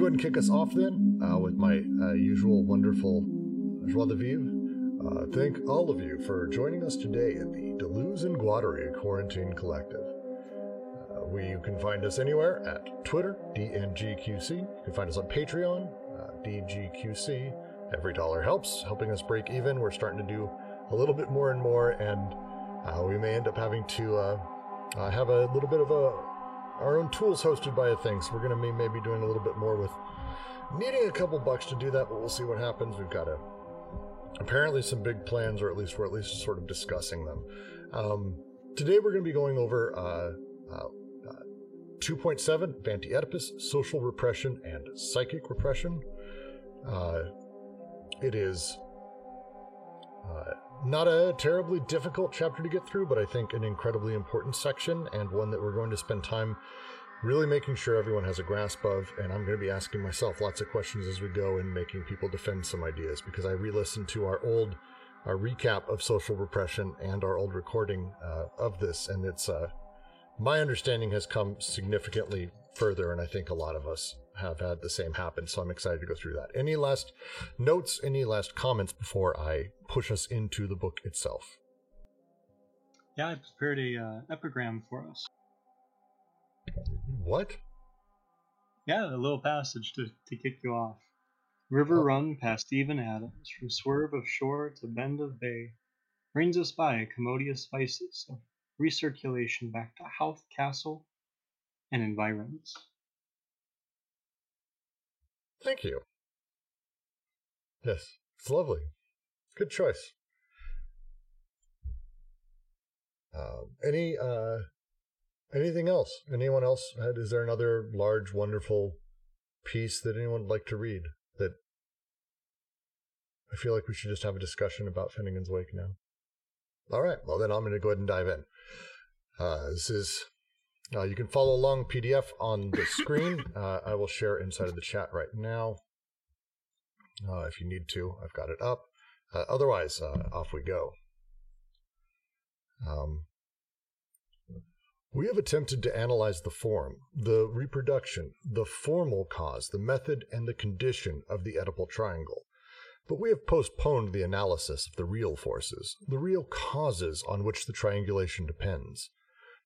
go ahead and kick us off then uh, with my uh, usual wonderful joie de vivre. Uh, thank all of you for joining us today at the Deleuze and Guattari Quarantine Collective. Uh, we you can find us anywhere at Twitter, DNGQC. You can find us on Patreon, uh, DGQC. Every dollar helps, helping us break even. We're starting to do a little bit more and more, and uh, we may end up having to uh, have a little bit of a our own tools hosted by a thing. So we're going to be maybe doing a little bit more with needing a couple bucks to do that, but we'll see what happens. We've got a apparently some big plans, or at least we're at least sort of discussing them. Um, today we're going to be going over uh, uh, uh, 2.7 Vanti Oedipus, social repression and psychic repression. Uh, it is uh, not a terribly difficult chapter to get through, but I think an incredibly important section and one that we're going to spend time really making sure everyone has a grasp of. And I'm going to be asking myself lots of questions as we go and making people defend some ideas because I re listened to our old our recap of social repression and our old recording uh, of this, and it's uh, my understanding has come significantly further, and I think a lot of us have had the same happen. So I'm excited to go through that. Any last notes, any last comments before I push us into the book itself? Yeah, I prepared a uh, epigram for us. What? Yeah, a little passage to, to kick you off. River oh. run past even Adams, from swerve of shore to bend of bay, brings us by commodious vicus of recirculation back to Howth Castle and environs. Thank you. Yes, it's lovely. Good choice. Um, any uh, anything else? Anyone else? Had, is there another large, wonderful piece that anyone would like to read? That I feel like we should just have a discussion about Finnegans Wake now. All right. Well, then I'm going to go ahead and dive in. Uh, this is uh, you can follow along PDF on the screen. Uh, I will share inside of the chat right now. Uh, if you need to, I've got it up. Uh, otherwise, uh, off we go. Um, we have attempted to analyze the form, the reproduction, the formal cause, the method, and the condition of the Oedipal triangle. But we have postponed the analysis of the real forces, the real causes on which the triangulation depends.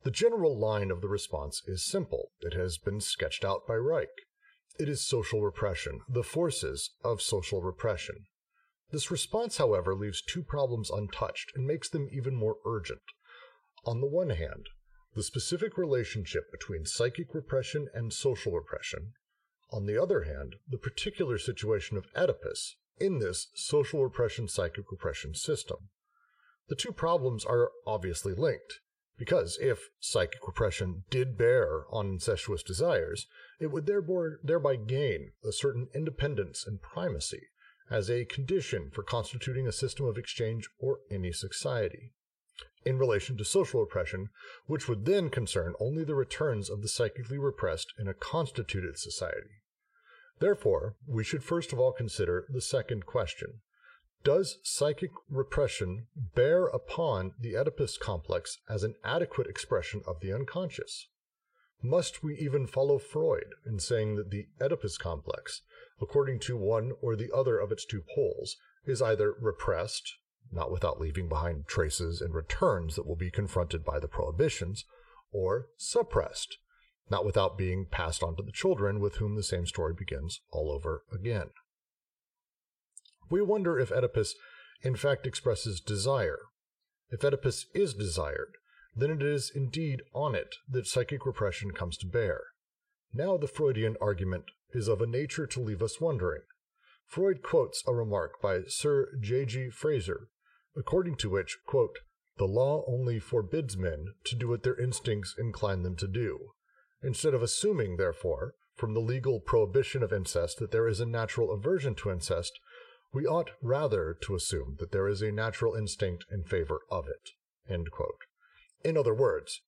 The general line of the response is simple. It has been sketched out by Reich. It is social repression, the forces of social repression. This response, however, leaves two problems untouched and makes them even more urgent. On the one hand, the specific relationship between psychic repression and social repression. On the other hand, the particular situation of Oedipus in this social repression psychic repression system. The two problems are obviously linked. Because if psychic repression did bear on incestuous desires, it would thereby gain a certain independence and primacy as a condition for constituting a system of exchange or any society. In relation to social repression, which would then concern only the returns of the psychically repressed in a constituted society. Therefore, we should first of all consider the second question does psychic repression bear upon the Oedipus complex as an adequate expression of the unconscious? Must we even follow Freud in saying that the Oedipus complex, according to one or the other of its two poles, is either repressed, not without leaving behind traces and returns that will be confronted by the prohibitions, or suppressed, not without being passed on to the children with whom the same story begins all over again? We wonder if Oedipus in fact expresses desire. If Oedipus is desired, then it is indeed on it that psychic repression comes to bear. Now the Freudian argument is of a nature to leave us wondering. Freud quotes a remark by Sir J. G. Frazer, according to which, quote, the law only forbids men to do what their instincts incline them to do. Instead of assuming, therefore, from the legal prohibition of incest that there is a natural aversion to incest, we ought rather to assume that there is a natural instinct in favor of it. In other words,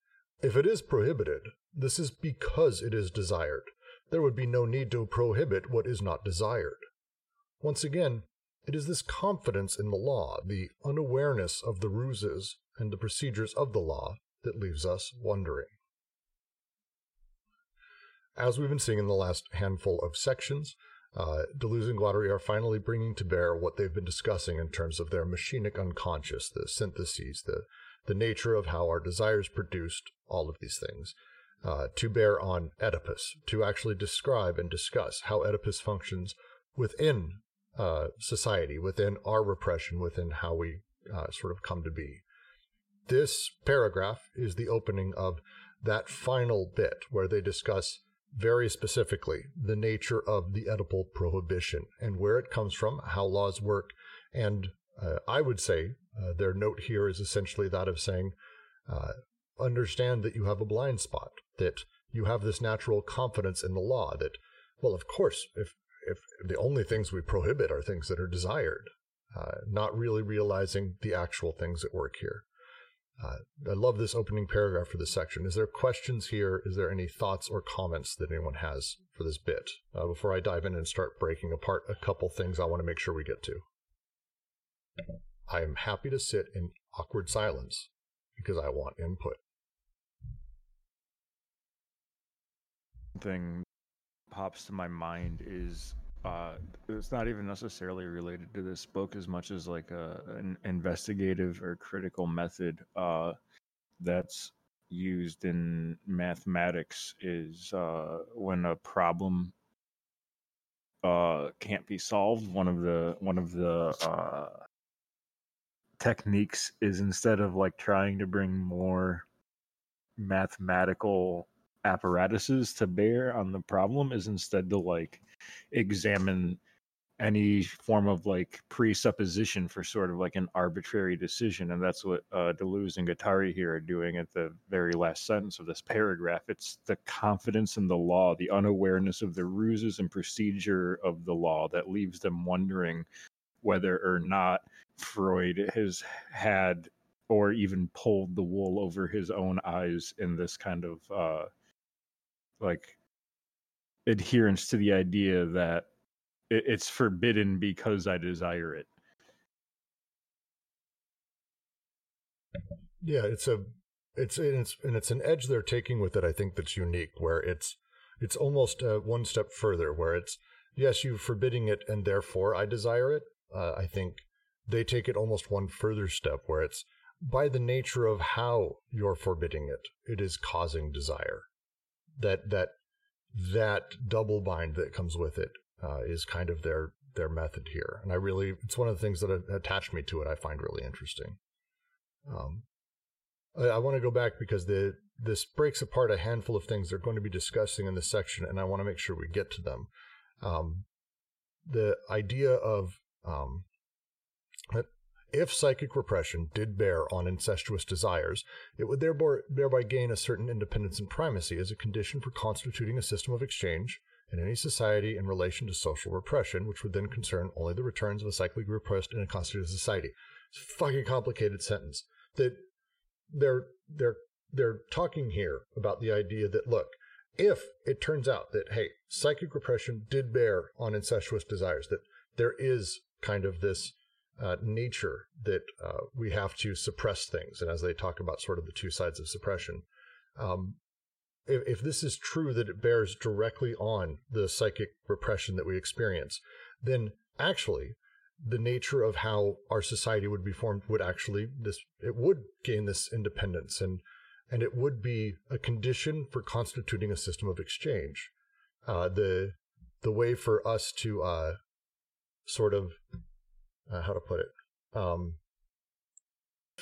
if it is prohibited, this is because it is desired. There would be no need to prohibit what is not desired. Once again, it is this confidence in the law, the unawareness of the ruses and the procedures of the law, that leaves us wondering. as we've been seeing in the last handful of sections, uh, Deleuze and Guattari are finally bringing to bear what they've been discussing in terms of their machinic unconscious, the syntheses, the, the nature of how our desires produced all of these things, uh, to bear on Oedipus, to actually describe and discuss how Oedipus functions within uh, society, within our repression, within how we uh, sort of come to be. This paragraph is the opening of that final bit where they discuss very specifically the nature of the Oedipal prohibition and where it comes from, how laws work. And uh, I would say uh, their note here is essentially that of saying, uh, understand that you have a blind spot, that you have this natural confidence in the law, that, well, of course, if, if the only things we prohibit are things that are desired, uh, not really realizing the actual things at work here. Uh, I love this opening paragraph for this section. Is there questions here? Is there any thoughts or comments that anyone has for this bit uh, before I dive in and start breaking apart a couple things I want to make sure we get to? I am happy to sit in awkward silence because I want input. Thing pops to my mind is uh, it's not even necessarily related to this book as much as like a, an investigative or critical method uh, that's used in mathematics is uh, when a problem uh, can't be solved. One of the one of the uh, techniques is instead of like trying to bring more mathematical apparatuses to bear on the problem is instead to like examine any form of like presupposition for sort of like an arbitrary decision and that's what uh, deleuze and guattari here are doing at the very last sentence of this paragraph. It's the confidence in the law the unawareness of the ruses and procedure of the law that leaves them wondering whether or not freud has had or even pulled the wool over his own eyes in this kind of uh like adherence to the idea that it's forbidden because I desire it. Yeah, it's a it's it's and it's an edge they're taking with it. I think that's unique, where it's it's almost uh, one step further, where it's yes, you're forbidding it, and therefore I desire it. Uh, I think they take it almost one further step, where it's by the nature of how you're forbidding it, it is causing desire. That that that double bind that comes with it uh, is kind of their their method here, and I really it's one of the things that attached me to it. I find really interesting. Um, I, I want to go back because the this breaks apart a handful of things they're going to be discussing in this section, and I want to make sure we get to them. Um, the idea of um, if psychic repression did bear on incestuous desires, it would thereby gain a certain independence and primacy as a condition for constituting a system of exchange in any society in relation to social repression, which would then concern only the returns of a psychically repressed in a constituted society. It's a fucking complicated sentence. That they're they're they're talking here about the idea that look, if it turns out that hey, psychic repression did bear on incestuous desires, that there is kind of this uh, nature that uh, we have to suppress things. And as they talk about sort of the two sides of suppression, um, if, if this is true that it bears directly on the psychic repression that we experience, then actually the nature of how our society would be formed would actually this it would gain this independence and and it would be a condition for constituting a system of exchange. Uh, the the way for us to uh, sort of uh, how to put it. Um,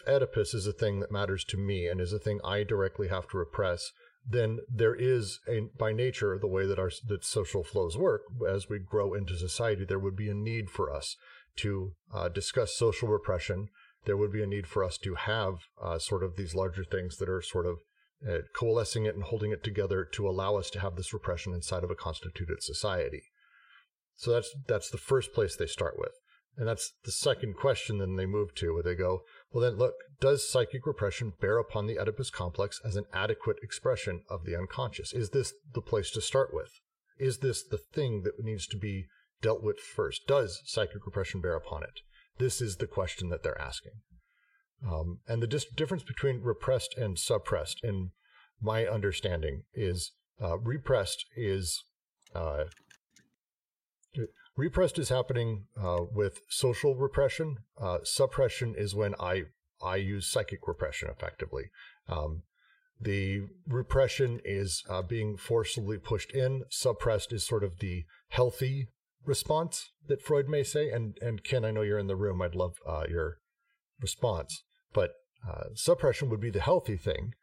Oedipus is a thing that matters to me and is a thing I directly have to repress, then there is a by nature the way that our that social flows work. As we grow into society, there would be a need for us to uh, discuss social repression. There would be a need for us to have uh, sort of these larger things that are sort of uh, coalescing it and holding it together to allow us to have this repression inside of a constituted society. So that's that's the first place they start with. And that's the second question then they move to, where they go, well, then look, does psychic repression bear upon the Oedipus complex as an adequate expression of the unconscious? Is this the place to start with? Is this the thing that needs to be dealt with first? Does psychic repression bear upon it? This is the question that they're asking. Um, and the dis- difference between repressed and suppressed, in my understanding, is Uh, repressed is uh, repressed is happening uh, with social repression. Uh, suppression is when I I use psychic repression effectively. Um, the repression is uh, being forcibly pushed in. Suppressed is sort of the healthy response that Freud may say. And and Ken, I know you're in the room. I'd love uh, your response. But uh, suppression would be the healthy thing,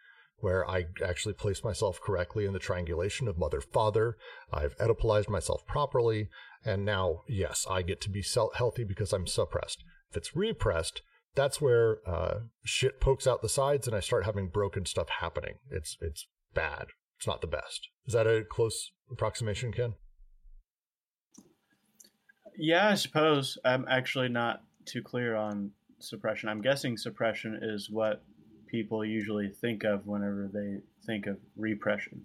where I actually place myself correctly in the triangulation of mother father. I've Oedipalized myself properly, and now yes, I get to be healthy because I'm suppressed. If it's repressed, that's where uh, shit pokes out the sides and I start having broken stuff happening. It's it's bad. It's not the best. Is that a close approximation, Ken? Yeah, I suppose. I'm actually not too clear on suppression. I'm guessing suppression is what people usually think of whenever they think of repression.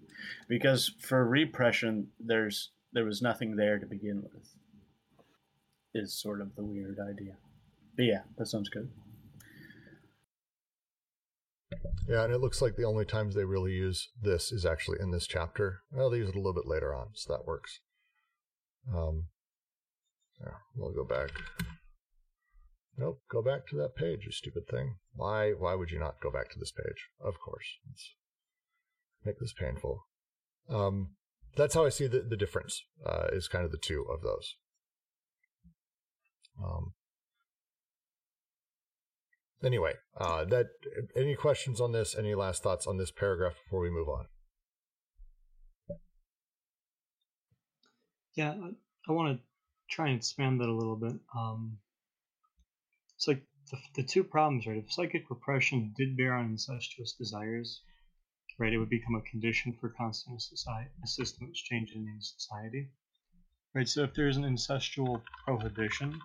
Because for repression there's there was nothing there to begin with. Is sort of the weird idea. But yeah, that sounds good. Yeah, and it looks like the only times they really use this is actually in this chapter. Well, they use it a little bit later on, so that works. Um, yeah, we'll go back. Nope, go back to that page, you stupid thing. Why? Why would you not go back to this page? Of course, make this painful. Um, that's how I see the the difference. Uh, is kind of the two of those. Um, anyway, uh, that any questions on this? Any last thoughts on this paragraph before we move on? Yeah, I want to try and expand that a little bit. Um, it's like the, the two problems, right? If psychic repression did bear on incestuous desires, right, it would become a condition for constant society, a system exchange in society, right? So if there's an incestual prohibition,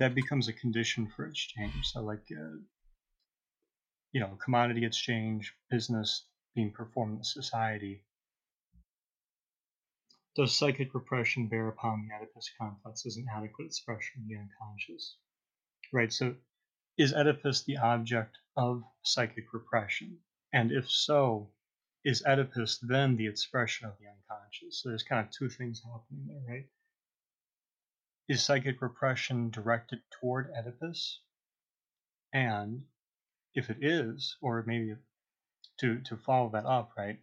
that becomes a condition for exchange. So, like, uh, you know, commodity exchange, business being performed in society. Does psychic repression bear upon the Oedipus complex as an adequate expression of the unconscious? Right. So, is Oedipus the object of psychic repression? And if so, is Oedipus then the expression of the unconscious? So there's kind of two things happening there, right? Is psychic repression directed toward Oedipus? And if it is, or maybe to, to follow that up, right,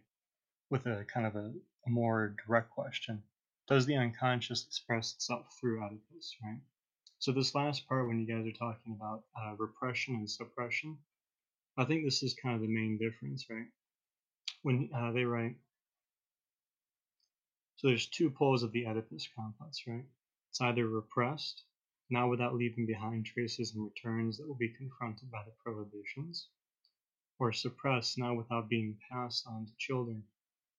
with a kind of a, a more direct question, does the unconscious express itself through Oedipus, right? So this last part, when you guys are talking about uh, repression and suppression, I think this is kind of the main difference, right? When uh, they write, so there's two poles of the Oedipus complex, right? It's either repressed, not without leaving behind traces and returns that will be confronted by the prohibitions, or suppressed, not without being passed on to children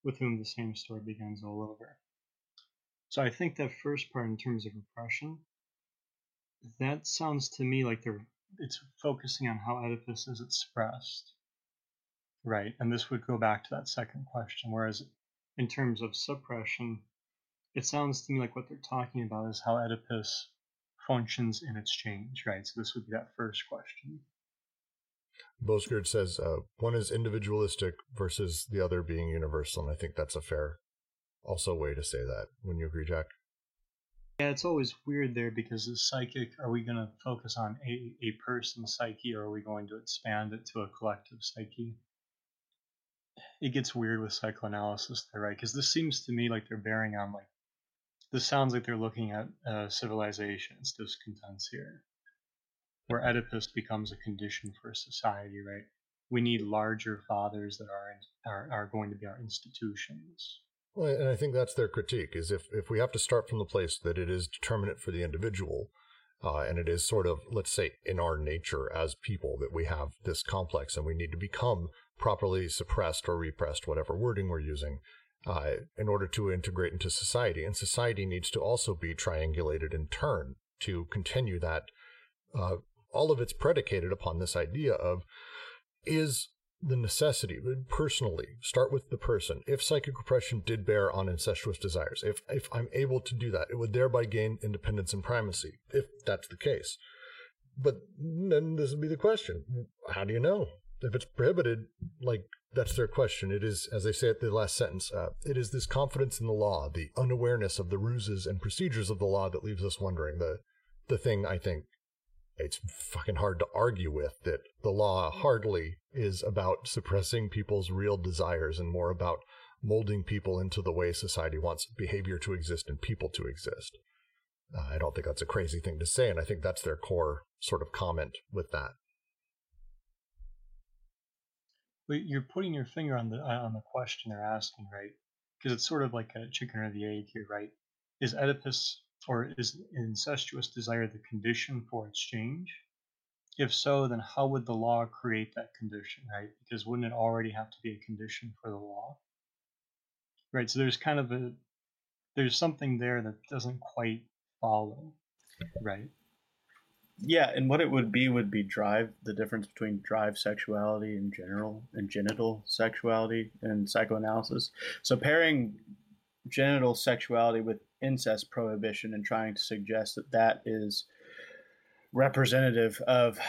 with whom the same story begins all over. So I think that first part in terms of repression, that sounds to me like they're it's focusing on how Oedipus is expressed. Right, and this would go back to that second question, whereas in terms of suppression, it sounds to me like what they're talking about is how Oedipus functions in exchange, right? So this would be that first question. Bosgard says uh, one is individualistic versus the other being universal, and I think that's a fair, also way to say that. Wouldn't you agree, Jack? Yeah, it's always weird there because the psychic, are we going to focus on a, a person's psyche or are we going to expand it to a collective psyche? It gets weird with psychoanalysis there, right? Because this seems to me like they're bearing on like this sounds like they're looking at uh, civilization's discontents here, where Oedipus becomes a condition for society, right? We need larger fathers that are, are, are going to be our institutions. Well, and I think that's their critique is if, if we have to start from the place that it is determinate for the individual, uh, and it is sort of, let's say, in our nature as people that we have this complex and we need to become properly suppressed or repressed, whatever wording we're using, uh, in order to integrate into society. And society needs to also be triangulated in turn to continue that. Uh, all of it's predicated upon this idea of is the necessity personally start with the person if psychic repression did bear on incestuous desires if if i'm able to do that it would thereby gain independence and primacy if that's the case but then this would be the question how do you know if it's prohibited, like that's their question. It is, as they say at the last sentence, uh, it is this confidence in the law, the unawareness of the ruses and procedures of the law that leaves us wondering. The the thing I think it's fucking hard to argue with that the law hardly is about suppressing people's real desires and more about molding people into the way society wants behavior to exist and people to exist. Uh, I don't think that's a crazy thing to say, and I think that's their core sort of comment with that. But you're putting your finger on the uh, on the question they're asking, right? Because it's sort of like a chicken or the egg here, right? Is Oedipus or is incestuous desire the condition for exchange? If so, then how would the law create that condition, right? Because wouldn't it already have to be a condition for the law? Right, so there's kind of a there's something there that doesn't quite follow, right? Yeah, and what it would be would be drive, the difference between drive sexuality in general and genital sexuality in psychoanalysis. So pairing genital sexuality with incest prohibition and trying to suggest that that is representative of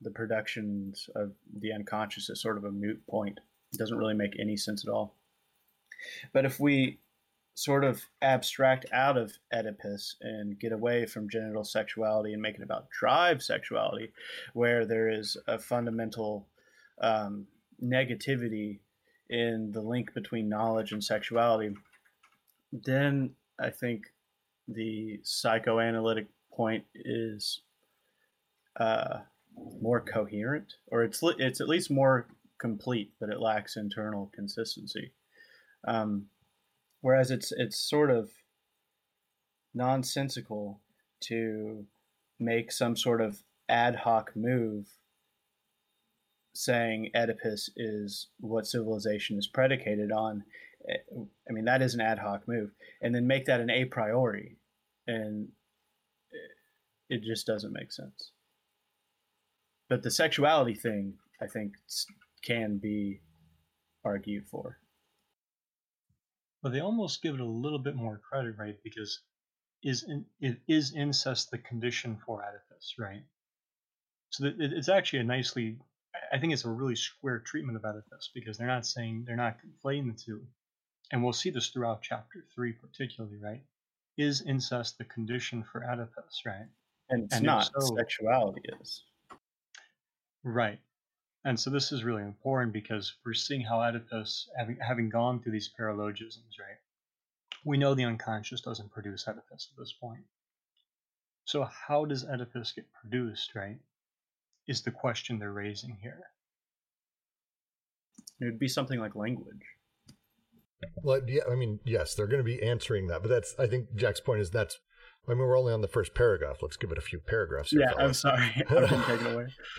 the productions of the unconscious is sort of a moot point. It doesn't really make any sense at all. But if we sort of abstract out of Oedipus and get away from genital sexuality and make it about drive sexuality, where there is a fundamental um, negativity in the link between knowledge and sexuality, then I think the psychoanalytic point is uh, more coherent, or it's it's at least more complete, but it lacks internal consistency. Um, whereas it's it's sort of nonsensical to make some sort of ad hoc move saying Oedipus is what civilization is predicated on. I mean, that is an ad hoc move. And then make that an a priori. And it just doesn't make sense. But the sexuality thing, I think, can be argued for. But they almost give it a little bit more credit, right? Because is in, it is incest the condition for Oedipus, right? So it, it's actually a nicely, I think it's a really square treatment of Oedipus because they're not saying they're not conflating the two, and we'll see this throughout chapter three, particularly, right? Is incest the condition for Oedipus, right? And it's and not. So, sexuality is. Right. And so this is really important because we're seeing how Oedipus, having, having gone through these paralogisms, right? We know the unconscious doesn't produce Oedipus at this point. So how does Oedipus get produced, right? Is the question they're raising here. It would be something like language. Well, yeah, I mean, yes, they're going to be answering that, but that's I think Jack's point is that's I mean, we're only on the first paragraph. Let's give it a few paragraphs. Here, yeah, fellas. I'm sorry. I've been taken away.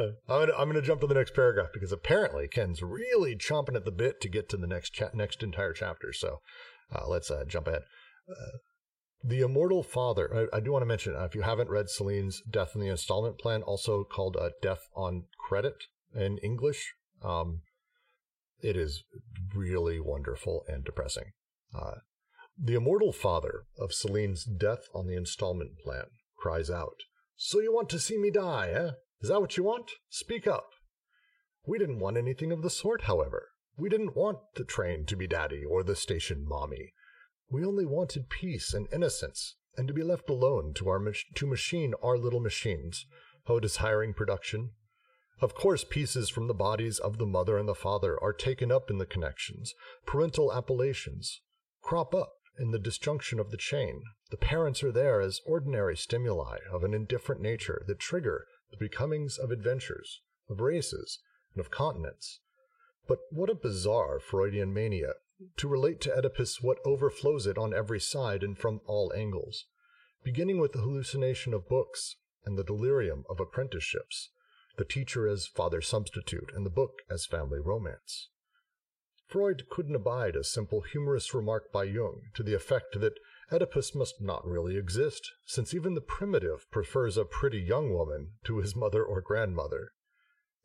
I'm gonna I'm gonna jump to the next paragraph because apparently Ken's really chomping at the bit to get to the next cha- next entire chapter. So uh, let's uh, jump ahead. Uh, the Immortal Father. I, I do want to mention uh, if you haven't read Celine's Death in the Installment Plan, also called uh, Death on Credit in English. Um, it is really wonderful and depressing. Uh, the immortal father of Celine's death on the installment plan cries out, So you want to see me die, eh? Is that what you want? Speak up. We didn't want anything of the sort, however. We didn't want the train to be daddy or the station mommy. We only wanted peace and innocence, and to be left alone to our to machine our little machines. Oh, desiring production, of course, pieces from the bodies of the mother and the father are taken up in the connections. Parental appellations crop up in the disjunction of the chain. The parents are there as ordinary stimuli of an indifferent nature that trigger the becomings of adventures, of races, and of continents. But what a bizarre Freudian mania to relate to Oedipus what overflows it on every side and from all angles, beginning with the hallucination of books and the delirium of apprenticeships the teacher as father substitute, and the book as family romance. Freud couldn't abide a simple humorous remark by Jung to the effect that Oedipus must not really exist, since even the primitive prefers a pretty young woman to his mother or grandmother.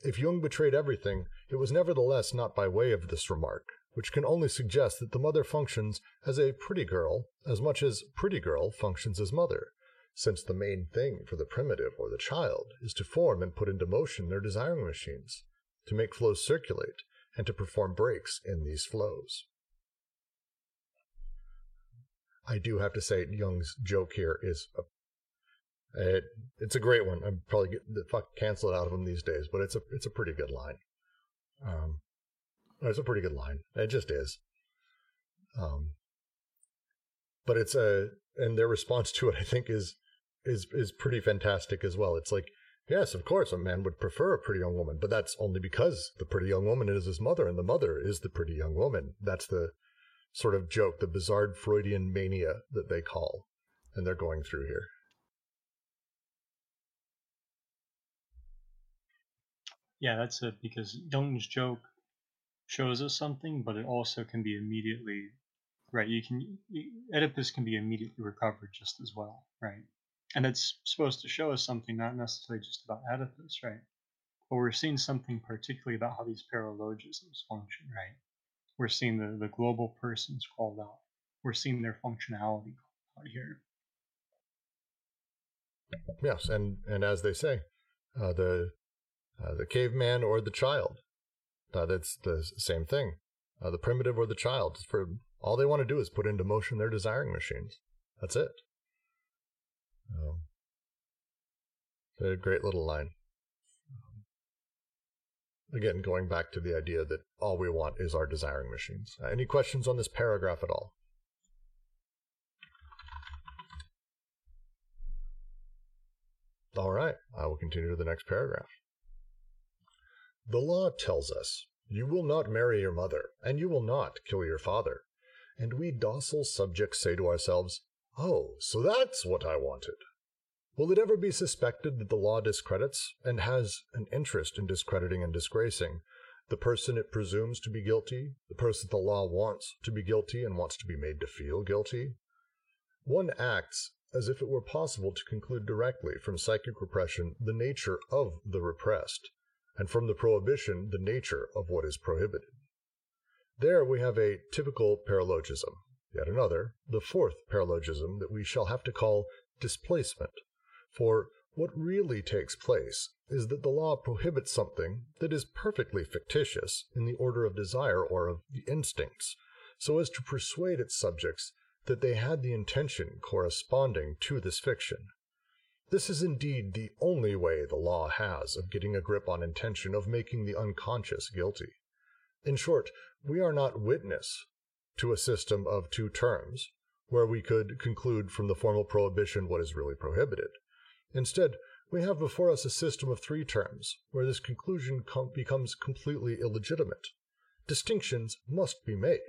If Jung betrayed everything, it was nevertheless not by way of this remark, which can only suggest that the mother functions as a pretty girl as much as pretty girl functions as mother, since the main thing for the primitive or the child is to form and put into motion their desiring machines, to make flows circulate and to perform breaks in these flows. I do have to say, Jung's joke here is a, it, it's a great one. I'm probably get the fuck canceled out of him these days, but it's a it's a pretty good line. Um, it's a pretty good line. It just is. Um, but it's a and their response to it, I think, is is is pretty fantastic as well. It's like, yes, of course, a man would prefer a pretty young woman, but that's only because the pretty young woman is his mother, and the mother is the pretty young woman. That's the sort of joke, the bizarre Freudian mania that they call, and they're going through here. Yeah, that's it. Because Jung's joke shows us something, but it also can be immediately right. You can Oedipus can be immediately recovered just as well, right? And it's supposed to show us something, not necessarily just about Oedipus, right? But we're seeing something particularly about how these paralogisms function, right? We're seeing the, the global persons called out. We're seeing their functionality called out here. Yes, and and as they say, uh, the uh, the caveman or the child, uh, that's the same thing. Uh, the primitive or the child. For all they want to do is put into motion their desiring machines. That's it. Um, a great little line. Again, going back to the idea that all we want is our desiring machines. Uh, any questions on this paragraph at all? All right, I will continue to the next paragraph. The law tells us, You will not marry your mother, and you will not kill your father. And we docile subjects say to ourselves, Oh, so that's what I wanted. Will it ever be suspected that the law discredits, and has an interest in discrediting and disgracing, the person it presumes to be guilty, the person the law wants to be guilty and wants to be made to feel guilty? One acts as if it were possible to conclude directly from psychic repression the nature of the repressed, and from the prohibition the nature of what is prohibited. There we have a typical paralogism. Yet another, the fourth paralogism that we shall have to call displacement. For what really takes place is that the law prohibits something that is perfectly fictitious in the order of desire or of the instincts, so as to persuade its subjects that they had the intention corresponding to this fiction. This is indeed the only way the law has of getting a grip on intention of making the unconscious guilty. In short, we are not witness to a system of two terms, where we could conclude from the formal prohibition what is really prohibited. Instead, we have before us a system of three terms, where this conclusion com- becomes completely illegitimate. Distinctions must be made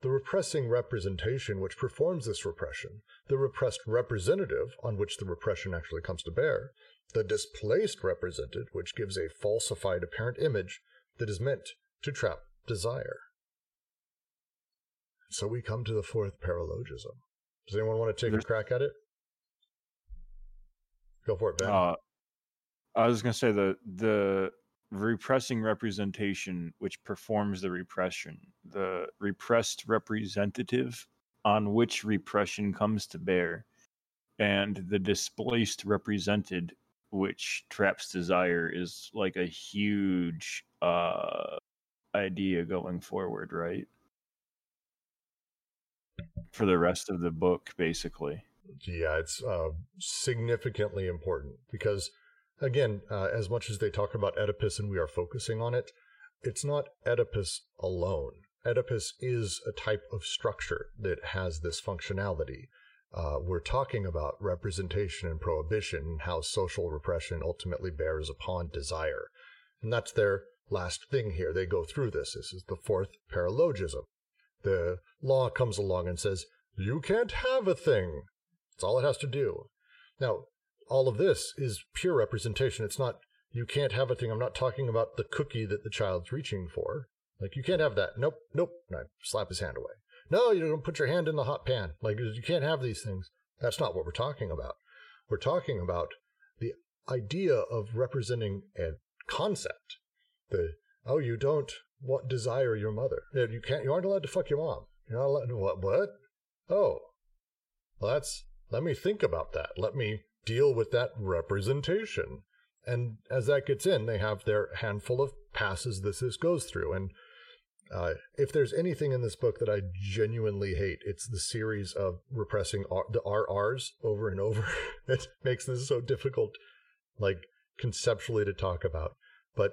the repressing representation which performs this repression, the repressed representative on which the repression actually comes to bear, the displaced represented which gives a falsified apparent image that is meant to trap desire. So we come to the fourth paralogism. Does anyone want to take There's... a crack at it? Go for it, Ben. Uh, I was going to say the the repressing representation which performs the repression, the repressed representative on which repression comes to bear, and the displaced represented which traps desire is like a huge uh idea going forward, right? For the rest of the book, basically. Yeah, it's uh, significantly important because again, uh, as much as they talk about Oedipus and we are focusing on it, it's not Oedipus alone. Oedipus is a type of structure that has this functionality. Uh, we're talking about representation and prohibition and how social repression ultimately bears upon desire. And that's their last thing here. They go through this. This is the fourth paralogism. The law comes along and says, you can't have a thing. That's all it has to do. Now, all of this is pure representation. It's not, you can't have a thing. I'm not talking about the cookie that the child's reaching for. Like, you can't have that. Nope, nope. And I slap his hand away. No, you don't put your hand in the hot pan. Like, you can't have these things. That's not what we're talking about. We're talking about the idea of representing a concept. The, oh, you don't want desire your mother. You can't, you aren't allowed to fuck your mom. You're not allowed what, what? Oh, well, that's, let me think about that. Let me deal with that representation. and as that gets in, they have their handful of passes this this goes through. And uh, if there's anything in this book that I genuinely hate, it's the series of repressing R- the RRs over and over. it makes this so difficult, like conceptually to talk about. But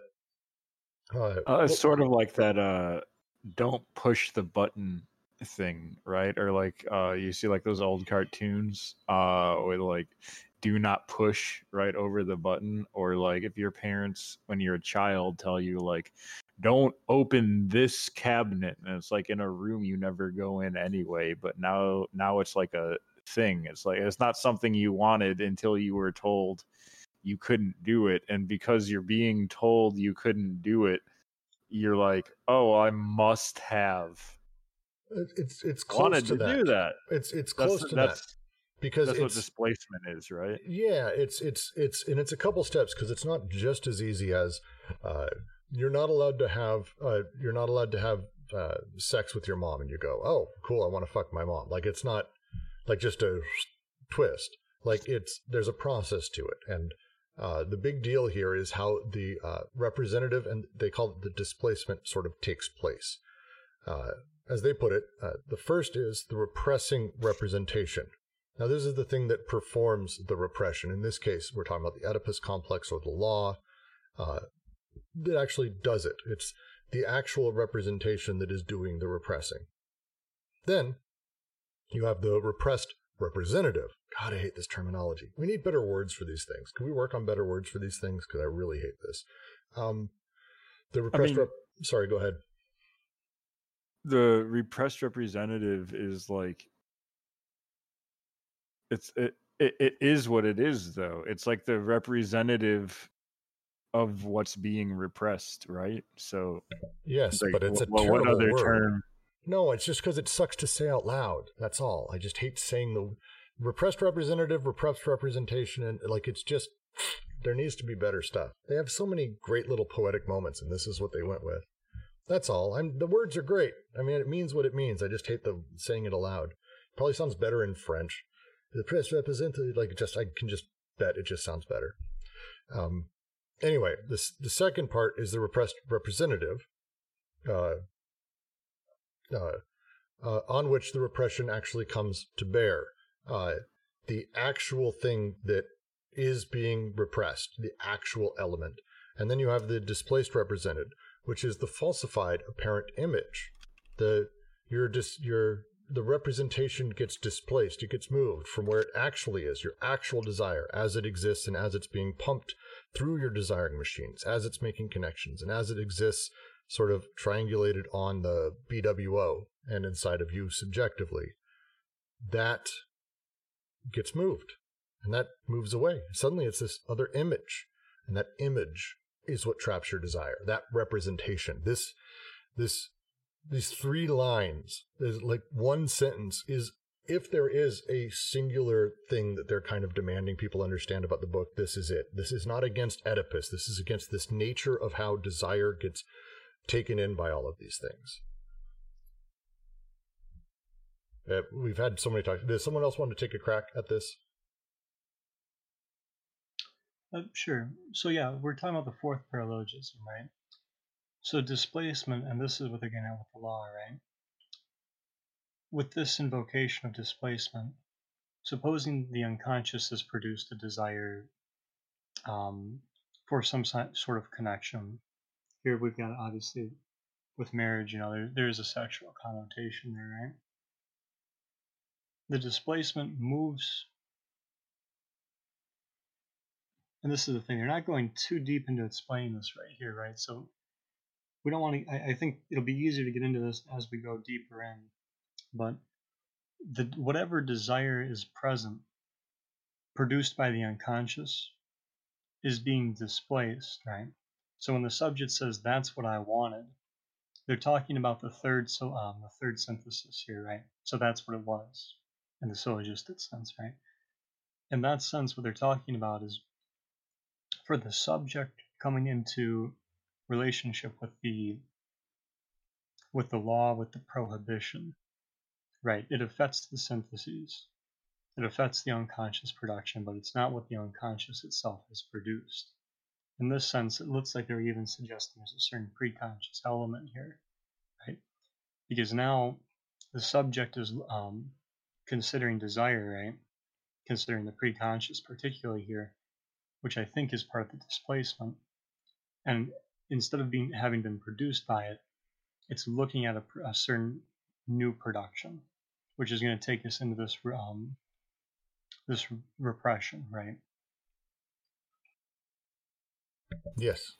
uh, uh, it's sort of like that. Uh, don't push the button thing, right? Or like uh, you see like those old cartoons, uh, or like do not push right over the button or like if your parents when you're a child tell you like don't open this cabinet and it's like in a room you never go in anyway but now now it's like a thing it's like it's not something you wanted until you were told you couldn't do it and because you're being told you couldn't do it you're like oh i must have it's it's close to, to that. do that it's it's close that's, to that's, that because that's what displacement is, right? Yeah, it's it's it's and it's a couple steps because it's not just as easy as uh, you're not allowed to have uh, you're not allowed to have uh, sex with your mom, and you go, oh, cool, I want to fuck my mom. Like it's not like just a twist. Like it's there's a process to it, and uh, the big deal here is how the uh, representative and they call it the displacement sort of takes place. Uh, as they put it, the first is the repressing representation, now, this is the thing that performs the repression. In this case, we're talking about the Oedipus complex or the law uh, that actually does it. It's the actual representation that is doing the repressing. Then you have the repressed representative. God, I hate this terminology. We need better words for these things. Can we work on better words for these things? Because I really hate this. Um, the repressed. I mean, rep- sorry, go ahead. The repressed representative is like it's it, it it is what it is though. It's like the representative of what's being repressed, right? So yes, like, but it's a well, what other word. term? No, it's just because it sucks to say out loud. That's all. I just hate saying the repressed representative, repressed representation, and like it's just there needs to be better stuff. They have so many great little poetic moments, and this is what they went with. That's all. I'm the words are great. I mean, it means what it means. I just hate the saying it aloud. Probably sounds better in French the press representative, like just I can just bet it just sounds better. Um, anyway, this the second part is the repressed representative, uh, uh, uh, on which the repression actually comes to bear. Uh, the actual thing that is being repressed, the actual element, and then you have the displaced represented, which is the falsified apparent image. The your dis, your the representation gets displaced, it gets moved from where it actually is, your actual desire, as it exists and as it's being pumped through your desiring machines, as it's making connections, and as it exists sort of triangulated on the BWO and inside of you subjectively. That gets moved and that moves away. Suddenly it's this other image, and that image is what traps your desire. That representation, this this these three lines, there's like one sentence is if there is a singular thing that they're kind of demanding people understand about the book, this is it. This is not against Oedipus. This is against this nature of how desire gets taken in by all of these things. Uh, we've had so many talks. Does someone else want to take a crack at this? Uh, sure. So yeah, we're talking about the fourth paralogism, right? So displacement, and this is what they're getting at with the law, right? With this invocation of displacement, supposing the unconscious has produced a desire um, for some sort of connection. Here we've got obviously with marriage, you know, there, there's a sexual connotation there, right? The displacement moves, and this is the thing, they're not going too deep into explaining this right here, right? So we don't want to. I, I think it'll be easier to get into this as we go deeper in, but the whatever desire is present, produced by the unconscious, is being displaced, right? So when the subject says that's what I wanted, they're talking about the third so um, the third synthesis here, right? So that's what it was in the syllogistic sense, right? In that sense, what they're talking about is for the subject coming into relationship with the with the law, with the prohibition. Right. It affects the syntheses. It affects the unconscious production, but it's not what the unconscious itself has produced. In this sense, it looks like they're even suggesting there's a certain preconscious element here, right? Because now the subject is um, considering desire, right? Considering the preconscious, particularly here, which I think is part of the displacement. And instead of being having been produced by it, it's looking at a, a certain new production, which is going to take us into this um, this repression, right? Yes.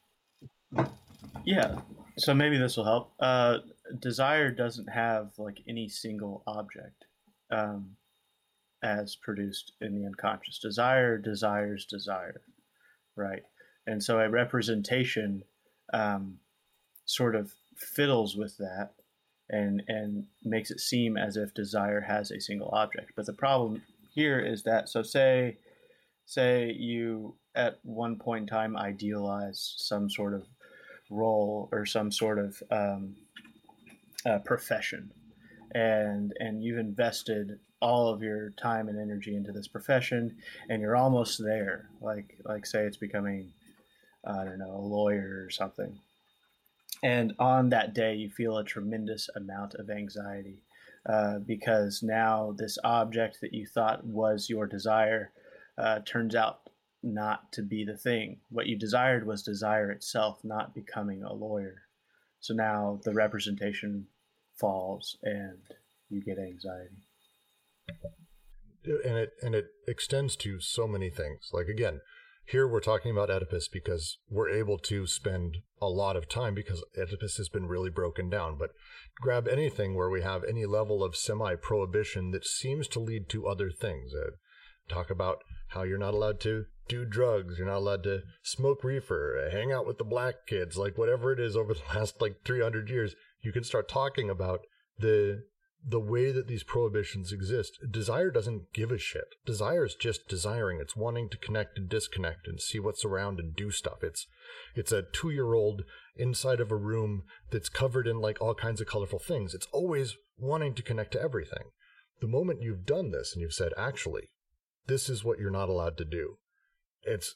Yeah. So maybe this will help. Uh, desire doesn't have like any single object um, as produced in the unconscious. Desire desires desire, right? And so a representation um, sort of fiddles with that and and makes it seem as if desire has a single object. But the problem here is that so say say you at one point in time idealize some sort of role or some sort of um, uh, profession. And and you've invested all of your time and energy into this profession and you're almost there. Like like say it's becoming i don't know a lawyer or something. And on that day you feel a tremendous amount of anxiety uh, because now this object that you thought was your desire uh, turns out not to be the thing. What you desired was desire itself, not becoming a lawyer. So now the representation falls and you get anxiety. And it and it extends to so many things. Like again, here we're talking about Oedipus because we're able to spend a lot of time because Oedipus has been really broken down. But grab anything where we have any level of semi prohibition that seems to lead to other things. Uh, talk about how you're not allowed to do drugs. You're not allowed to smoke reefer, uh, hang out with the black kids, like whatever it is over the last like 300 years. You can start talking about the the way that these prohibitions exist. Desire doesn't give a shit. Desire is just desiring. It's wanting to connect and disconnect and see what's around and do stuff. It's it's a two year old inside of a room that's covered in like all kinds of colorful things. It's always wanting to connect to everything. The moment you've done this and you've said, actually, this is what you're not allowed to do it's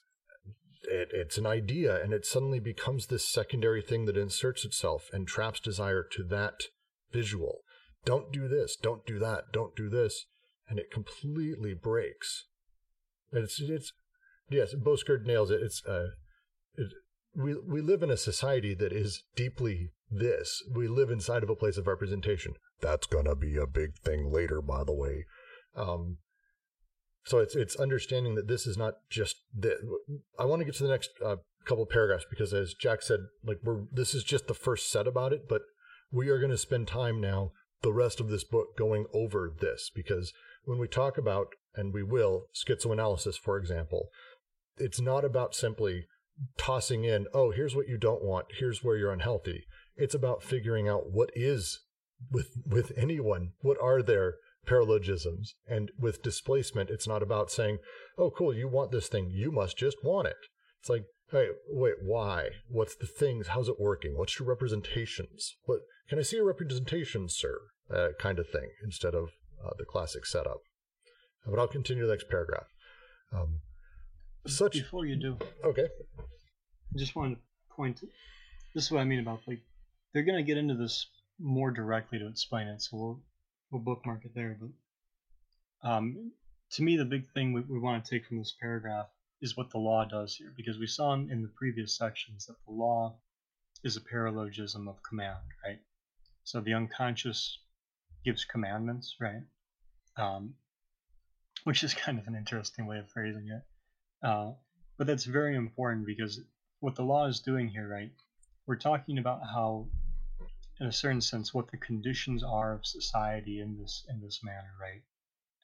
it, it's an idea and it suddenly becomes this secondary thing that inserts itself and traps desire to that visual. Don't do this don't do that don't do this and it completely breaks. It's it's yes Boskerd nails it. It's uh it, we we live in a society that is deeply this. We live inside of a place of representation. That's gonna be a big thing later by the way. Um so it's it's understanding that this is not just the. I want to get to the next uh, couple of paragraphs because, as Jack said, like we're this is just the first set about it, but we are going to spend time now the rest of this book going over this because when we talk about and we will schizoanalysis, for example, it's not about simply tossing in, oh, here's what you don't want, here's where you're unhealthy. It's about figuring out what is with with anyone, what are their paralogisms. And with displacement, it's not about saying, oh, cool, you want this thing. You must just want it. It's like, hey, wait, why? What's the things? How's it working? What's your representations? What can I see your representations, sir? Uh, kind of thing instead of uh, the classic setup. But I'll continue the next paragraph. Um, such before you do, okay. I just wanted to point. This is what I mean about like they're going to get into this more directly to explain it, so we'll we'll bookmark it there. But um, to me, the big thing we, we want to take from this paragraph is what the law does here, because we saw in, in the previous sections that the law is a paralogism of command, right? So the unconscious gives commandments, right? Um, which is kind of an interesting way of phrasing it. Uh, but that's very important because what the law is doing here, right? We're talking about how in a certain sense what the conditions are of society in this in this manner, right?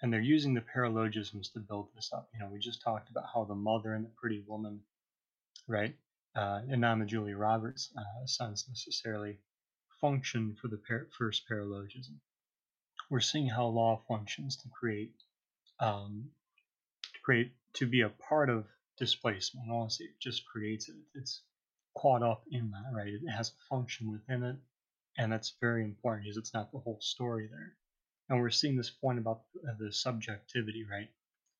And they're using the paralogisms to build this up. You know, we just talked about how the mother and the pretty woman, right, uh, the Julia Roberts uh, sense necessarily, function for the par- first paralogism. We're seeing how law functions to create, um, to create to be a part of displacement. Honestly, it just creates it. It's caught up in that, right? It has a function within it and that's very important because it's not the whole story there. And we're seeing this point about the subjectivity, right?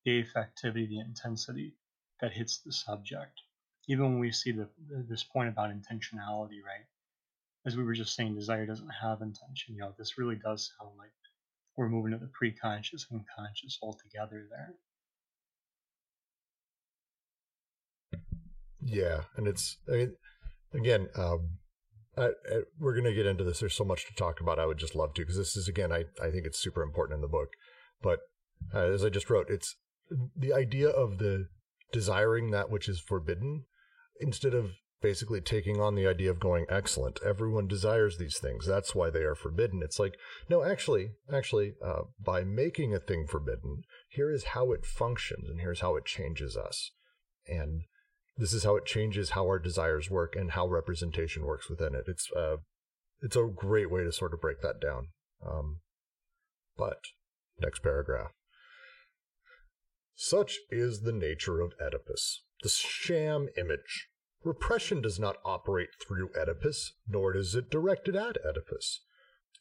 The affectivity, the intensity that hits the subject. even when we see the, this point about intentionality, right? As we were just saying, desire doesn't have intention. You know, this really does sound like we're moving to the preconscious and conscious altogether there. Yeah, and it's I mean, again, um, I, I, we're going to get into this. There's so much to talk about. I would just love to because this is again, I I think it's super important in the book. But uh, as I just wrote, it's the idea of the desiring that which is forbidden instead of basically taking on the idea of going excellent everyone desires these things that's why they are forbidden it's like no actually actually uh, by making a thing forbidden here is how it functions and here's how it changes us and this is how it changes how our desires work and how representation works within it it's uh, it's a great way to sort of break that down um, but next paragraph such is the nature of Oedipus, the sham image. Repression does not operate through Oedipus, nor is it directed at Oedipus.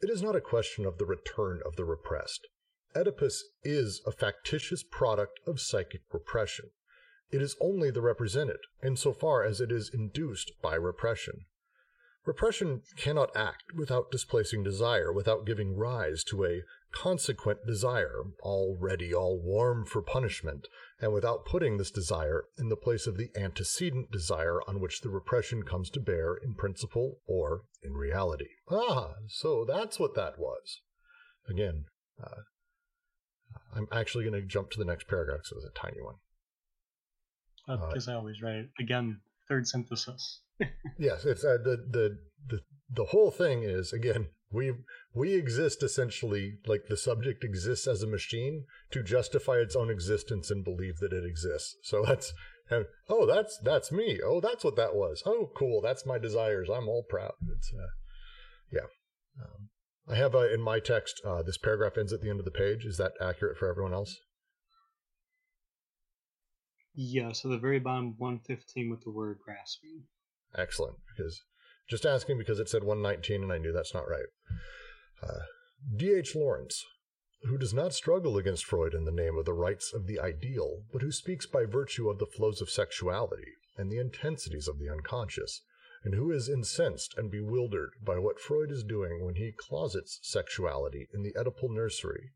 It is not a question of the return of the repressed. Oedipus is a factitious product of psychic repression. It is only the represented, insofar as it is induced by repression. Repression cannot act without displacing desire, without giving rise to a consequent desire, already all warm for punishment, and without putting this desire in the place of the antecedent desire on which the repression comes to bear in principle or in reality. Ah, so that's what that was. Again, uh, I'm actually going to jump to the next paragraph because it was a tiny one. Because uh, I always write again, third synthesis. yes, it's uh, the the the the whole thing is again we we exist essentially like the subject exists as a machine to justify its own existence and believe that it exists. So that's and, oh that's that's me. Oh that's what that was. Oh cool, that's my desires. I'm all proud. It's uh, yeah. Um, I have uh, in my text uh, this paragraph ends at the end of the page. Is that accurate for everyone else? Yeah. So the very bottom 115 with the word grasping. Excellent, because just asking because it said 119 and I knew that's not right. Uh, D.H. Lawrence, who does not struggle against Freud in the name of the rights of the ideal, but who speaks by virtue of the flows of sexuality and the intensities of the unconscious, and who is incensed and bewildered by what Freud is doing when he closets sexuality in the Oedipal nursery,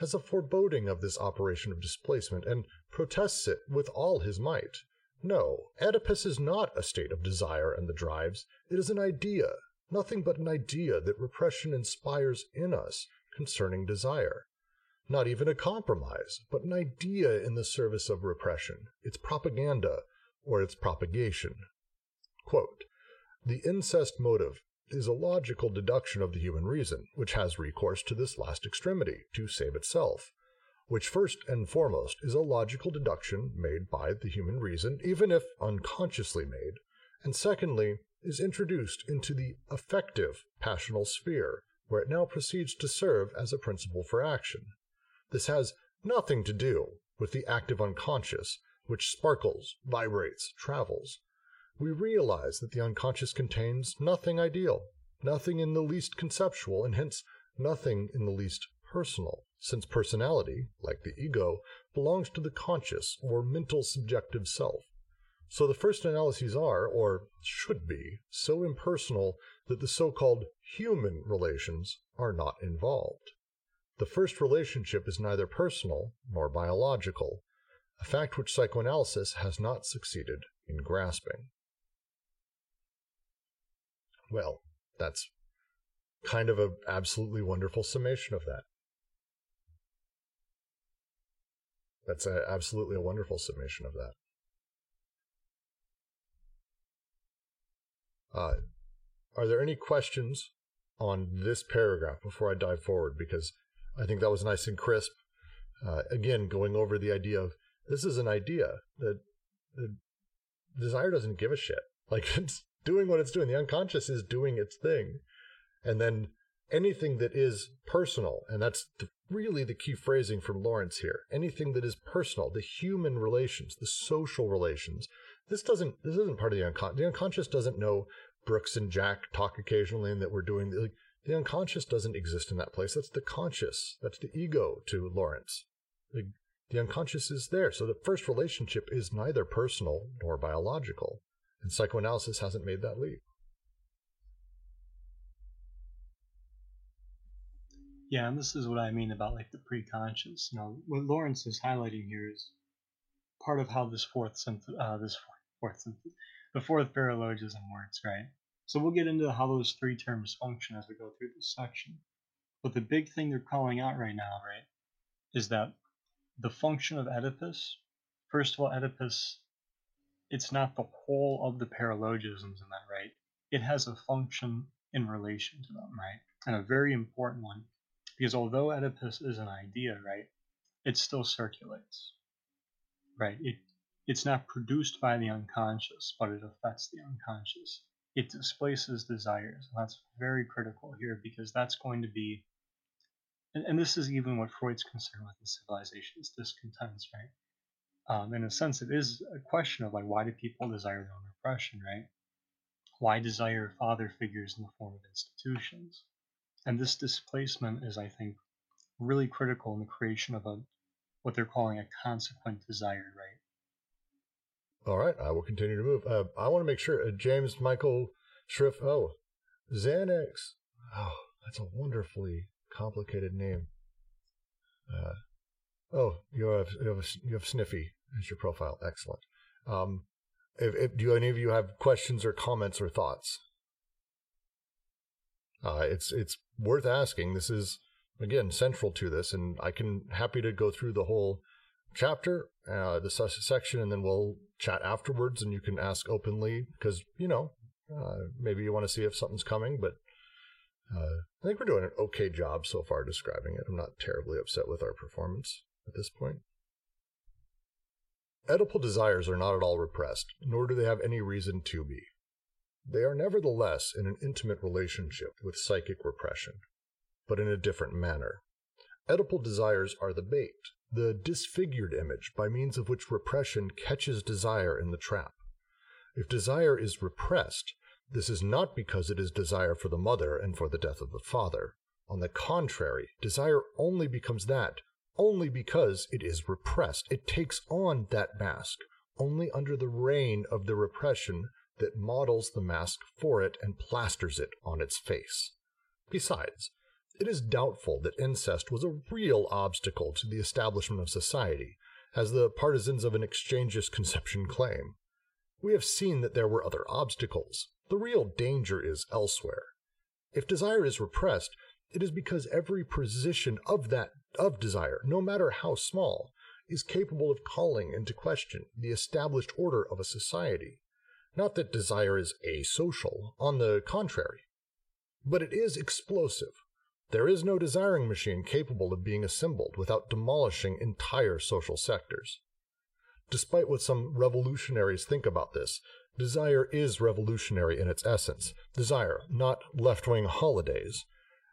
has a foreboding of this operation of displacement and protests it with all his might. No, Oedipus is not a state of desire and the drives. It is an idea, nothing but an idea that repression inspires in us concerning desire. Not even a compromise, but an idea in the service of repression, its propaganda, or its propagation. Quote, the incest motive is a logical deduction of the human reason, which has recourse to this last extremity to save itself which first and foremost is a logical deduction made by the human reason, even if unconsciously made, and secondly, is introduced into the affective passional sphere, where it now proceeds to serve as a principle for action. This has nothing to do with the active unconscious, which sparkles, vibrates, travels. We realize that the unconscious contains nothing ideal, nothing in the least conceptual, and hence nothing in the least personal since personality, like the ego, belongs to the conscious or mental subjective self. So the first analyses are, or should be, so impersonal that the so called human relations are not involved. The first relationship is neither personal nor biological, a fact which psychoanalysis has not succeeded in grasping. Well, that's kind of an absolutely wonderful summation of that. That's a, absolutely a wonderful summation of that. Uh, are there any questions on this paragraph before I dive forward? Because I think that was nice and crisp. Uh, again, going over the idea of this is an idea that the desire doesn't give a shit. Like it's doing what it's doing. The unconscious is doing its thing. And then anything that is personal, and that's the, really the key phrasing from Lawrence here. Anything that is personal, the human relations, the social relations. This doesn't. This isn't part of the unconscious. The unconscious doesn't know Brooks and Jack talk occasionally, and that we're doing. Like, the unconscious doesn't exist in that place. That's the conscious. That's the ego to Lawrence. Like, The unconscious is there, so the first relationship is neither personal nor biological, and psychoanalysis hasn't made that leap. Yeah, and this is what I mean about like the pre-conscious. You know, what Lawrence is highlighting here is part of how this fourth uh, this fourth, the fourth paralogism works, right? So we'll get into how those three terms function as we go through this section. But the big thing they're calling out right now, right, is that the function of Oedipus, first of all, Oedipus, it's not the whole of the paralogisms in that, right? It has a function in relation to them, right? And a very important one because although Oedipus is an idea, right, it still circulates. Right? It it's not produced by the unconscious, but it affects the unconscious. It displaces desires. And that's very critical here because that's going to be and, and this is even what Freud's concerned with in civilization is discontents, right? Um, in a sense, it is a question of like why do people desire their own repression, right? Why desire father figures in the form of institutions? And this displacement is, I think, really critical in the creation of a what they're calling a consequent desire, right? All right, I will continue to move. Uh, I want to make sure uh, James Michael Schrift. Oh, Xanax. Oh, that's a wonderfully complicated name. Uh, oh, you have you have you have Sniffy as your profile. Excellent. Um, if, if, do any of you have questions or comments or thoughts? Uh, it's it's worth asking. This is again central to this, and I can happy to go through the whole chapter, uh, the section, and then we'll chat afterwards, and you can ask openly because you know uh, maybe you want to see if something's coming, but uh, I think we're doing an okay job so far describing it. I'm not terribly upset with our performance at this point. Oedipal desires are not at all repressed, nor do they have any reason to be. They are nevertheless in an intimate relationship with psychic repression, but in a different manner. Oedipal desires are the bait, the disfigured image by means of which repression catches desire in the trap. If desire is repressed, this is not because it is desire for the mother and for the death of the father. On the contrary, desire only becomes that, only because it is repressed. It takes on that mask, only under the reign of the repression that models the mask for it and plasters it on its face. Besides, it is doubtful that incest was a real obstacle to the establishment of society, as the partisans of an exchangeist conception claim. We have seen that there were other obstacles. The real danger is elsewhere. If desire is repressed, it is because every position of that of desire, no matter how small, is capable of calling into question the established order of a society. Not that desire is asocial, on the contrary. But it is explosive. There is no desiring machine capable of being assembled without demolishing entire social sectors. Despite what some revolutionaries think about this, desire is revolutionary in its essence. Desire, not left wing holidays.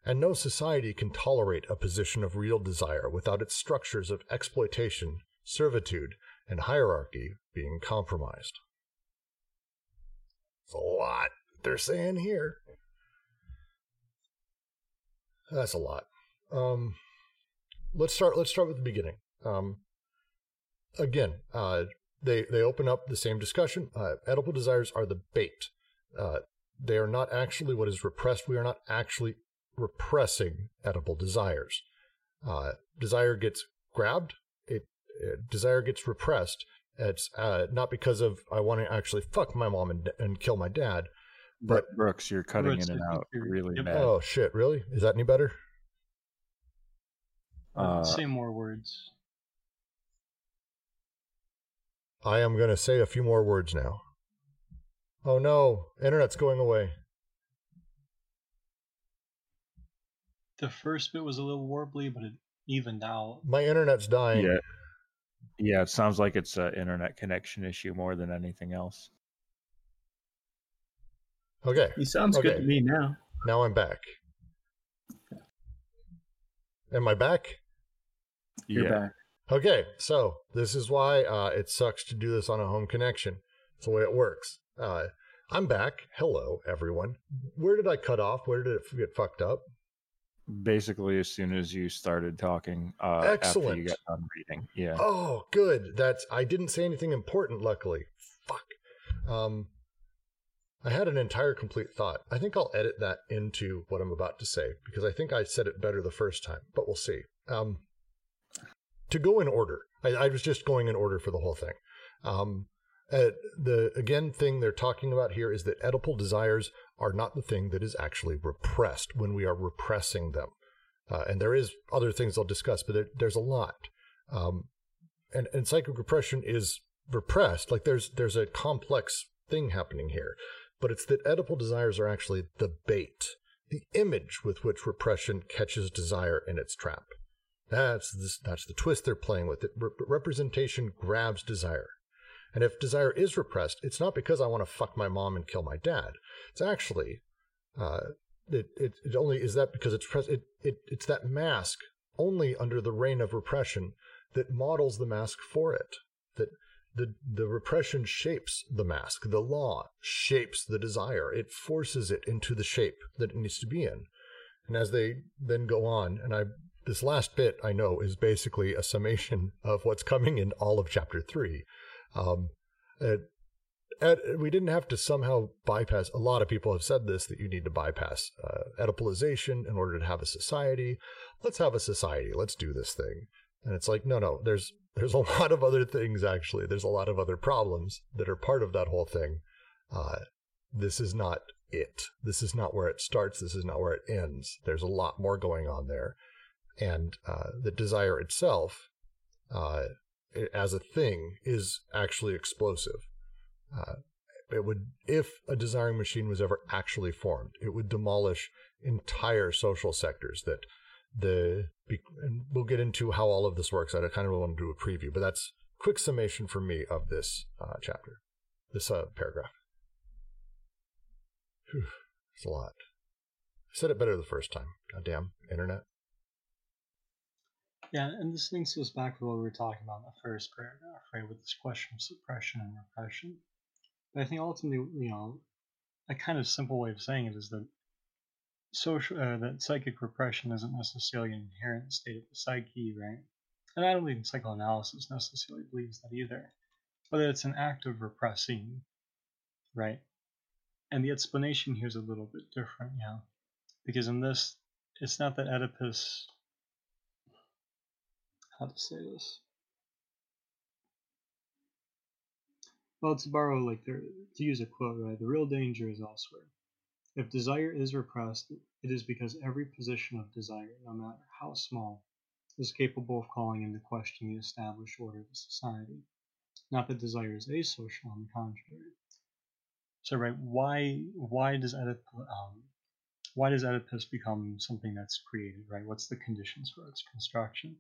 And no society can tolerate a position of real desire without its structures of exploitation, servitude, and hierarchy being compromised. It's a lot they're saying here. That's a lot. Um, let's start. Let's start with the beginning. Um, again, uh, they they open up the same discussion. Uh, Oedipal desires are the bait. Uh, they are not actually what is repressed. We are not actually repressing Oedipal desires. Uh, desire gets grabbed. It, it, desire gets repressed, it's uh, not because of I want to actually fuck my mom and, and kill my dad. But Brooks, you're cutting Brooks, in and out really yep. bad. Oh shit! Really? Is that any better? Uh, say more words. I am going to say a few more words now. Oh no, internet's going away. The first bit was a little warbly, but it evened out. My internet's dying. Yeah. Yeah, it sounds like it's an internet connection issue more than anything else. Okay. He sounds okay. good to me now. Now I'm back. Am I back? You're yeah. back. Okay, so this is why uh, it sucks to do this on a home connection. It's the way it works. Uh, I'm back. Hello, everyone. Where did I cut off? Where did it get fucked up? Basically as soon as you started talking. Uh, After you got done reading. Yeah. Oh, good. That's I didn't say anything important. Luckily, fuck. Um, I had an entire complete thought. I think I'll edit that into what I'm about to say because I think I said it better the first time, but we'll see. Um, to go in order, I, I was just going in order for the whole thing. Um, uh, the again thing they're talking about here is that Oedipal desires are not the thing that is actually repressed when we are repressing them. Uh, and there is other things they'll discuss, but there, there's a lot. Um, and and psychic repression is repressed. Like there's there's a complex thing happening here, but it's that Oedipal desires are actually the bait, the image with which repression catches desire in its trap. That's this, that's the twist they're playing with. It Re- representation grabs desire. And if desire is repressed, it's not because I want to fuck my mom and kill my dad. It's actually, uh, it, it, it only is that because it's pres- it, it it's that mask only under the reign of repression that models the mask for it. That the the repression shapes the mask. The law shapes the desire. It forces it into the shape that it needs to be in. And as they then go on, and I this last bit I know is basically a summation of what's coming in all of chapter three. Um, we didn't have to somehow bypass. A lot of people have said this that you need to bypass uh, Oedipalization in order to have a society. Let's have a society. Let's do this thing. And it's like, no, no. There's there's a lot of other things actually. There's a lot of other problems that are part of that whole thing. Uh, this is not it. This is not where it starts. This is not where it ends. There's a lot more going on there, and uh, the desire itself uh, as a thing is actually explosive. Uh, it would, if a desiring machine was ever actually formed, it would demolish entire social sectors that the, and we'll get into how all of this works. I kind of want to do a preview, but that's quick summation for me of this uh, chapter, this uh, paragraph. Whew, it's a lot. I said it better the first time. Goddamn internet. Yeah, and this links us back to what we were talking about in the first paragraph, right, with this question of suppression and repression. But I think ultimately, you know, a kind of simple way of saying it is that social, uh, that psychic repression isn't necessarily an inherent state of the psyche, right? And I don't think psychoanalysis necessarily believes that either, but it's an act of repressing, right? And the explanation here is a little bit different, yeah, because in this, it's not that Oedipus how to say this. Well, to borrow like the, to use a quote, right? The real danger is elsewhere. If desire is repressed, it is because every position of desire, no matter how small, is capable of calling into question the established order of society. Not that desire is asocial, on the contrary. So, right, why why does Oedipus, um, why does Oedipus become something that's created? Right, what's the conditions for its construction?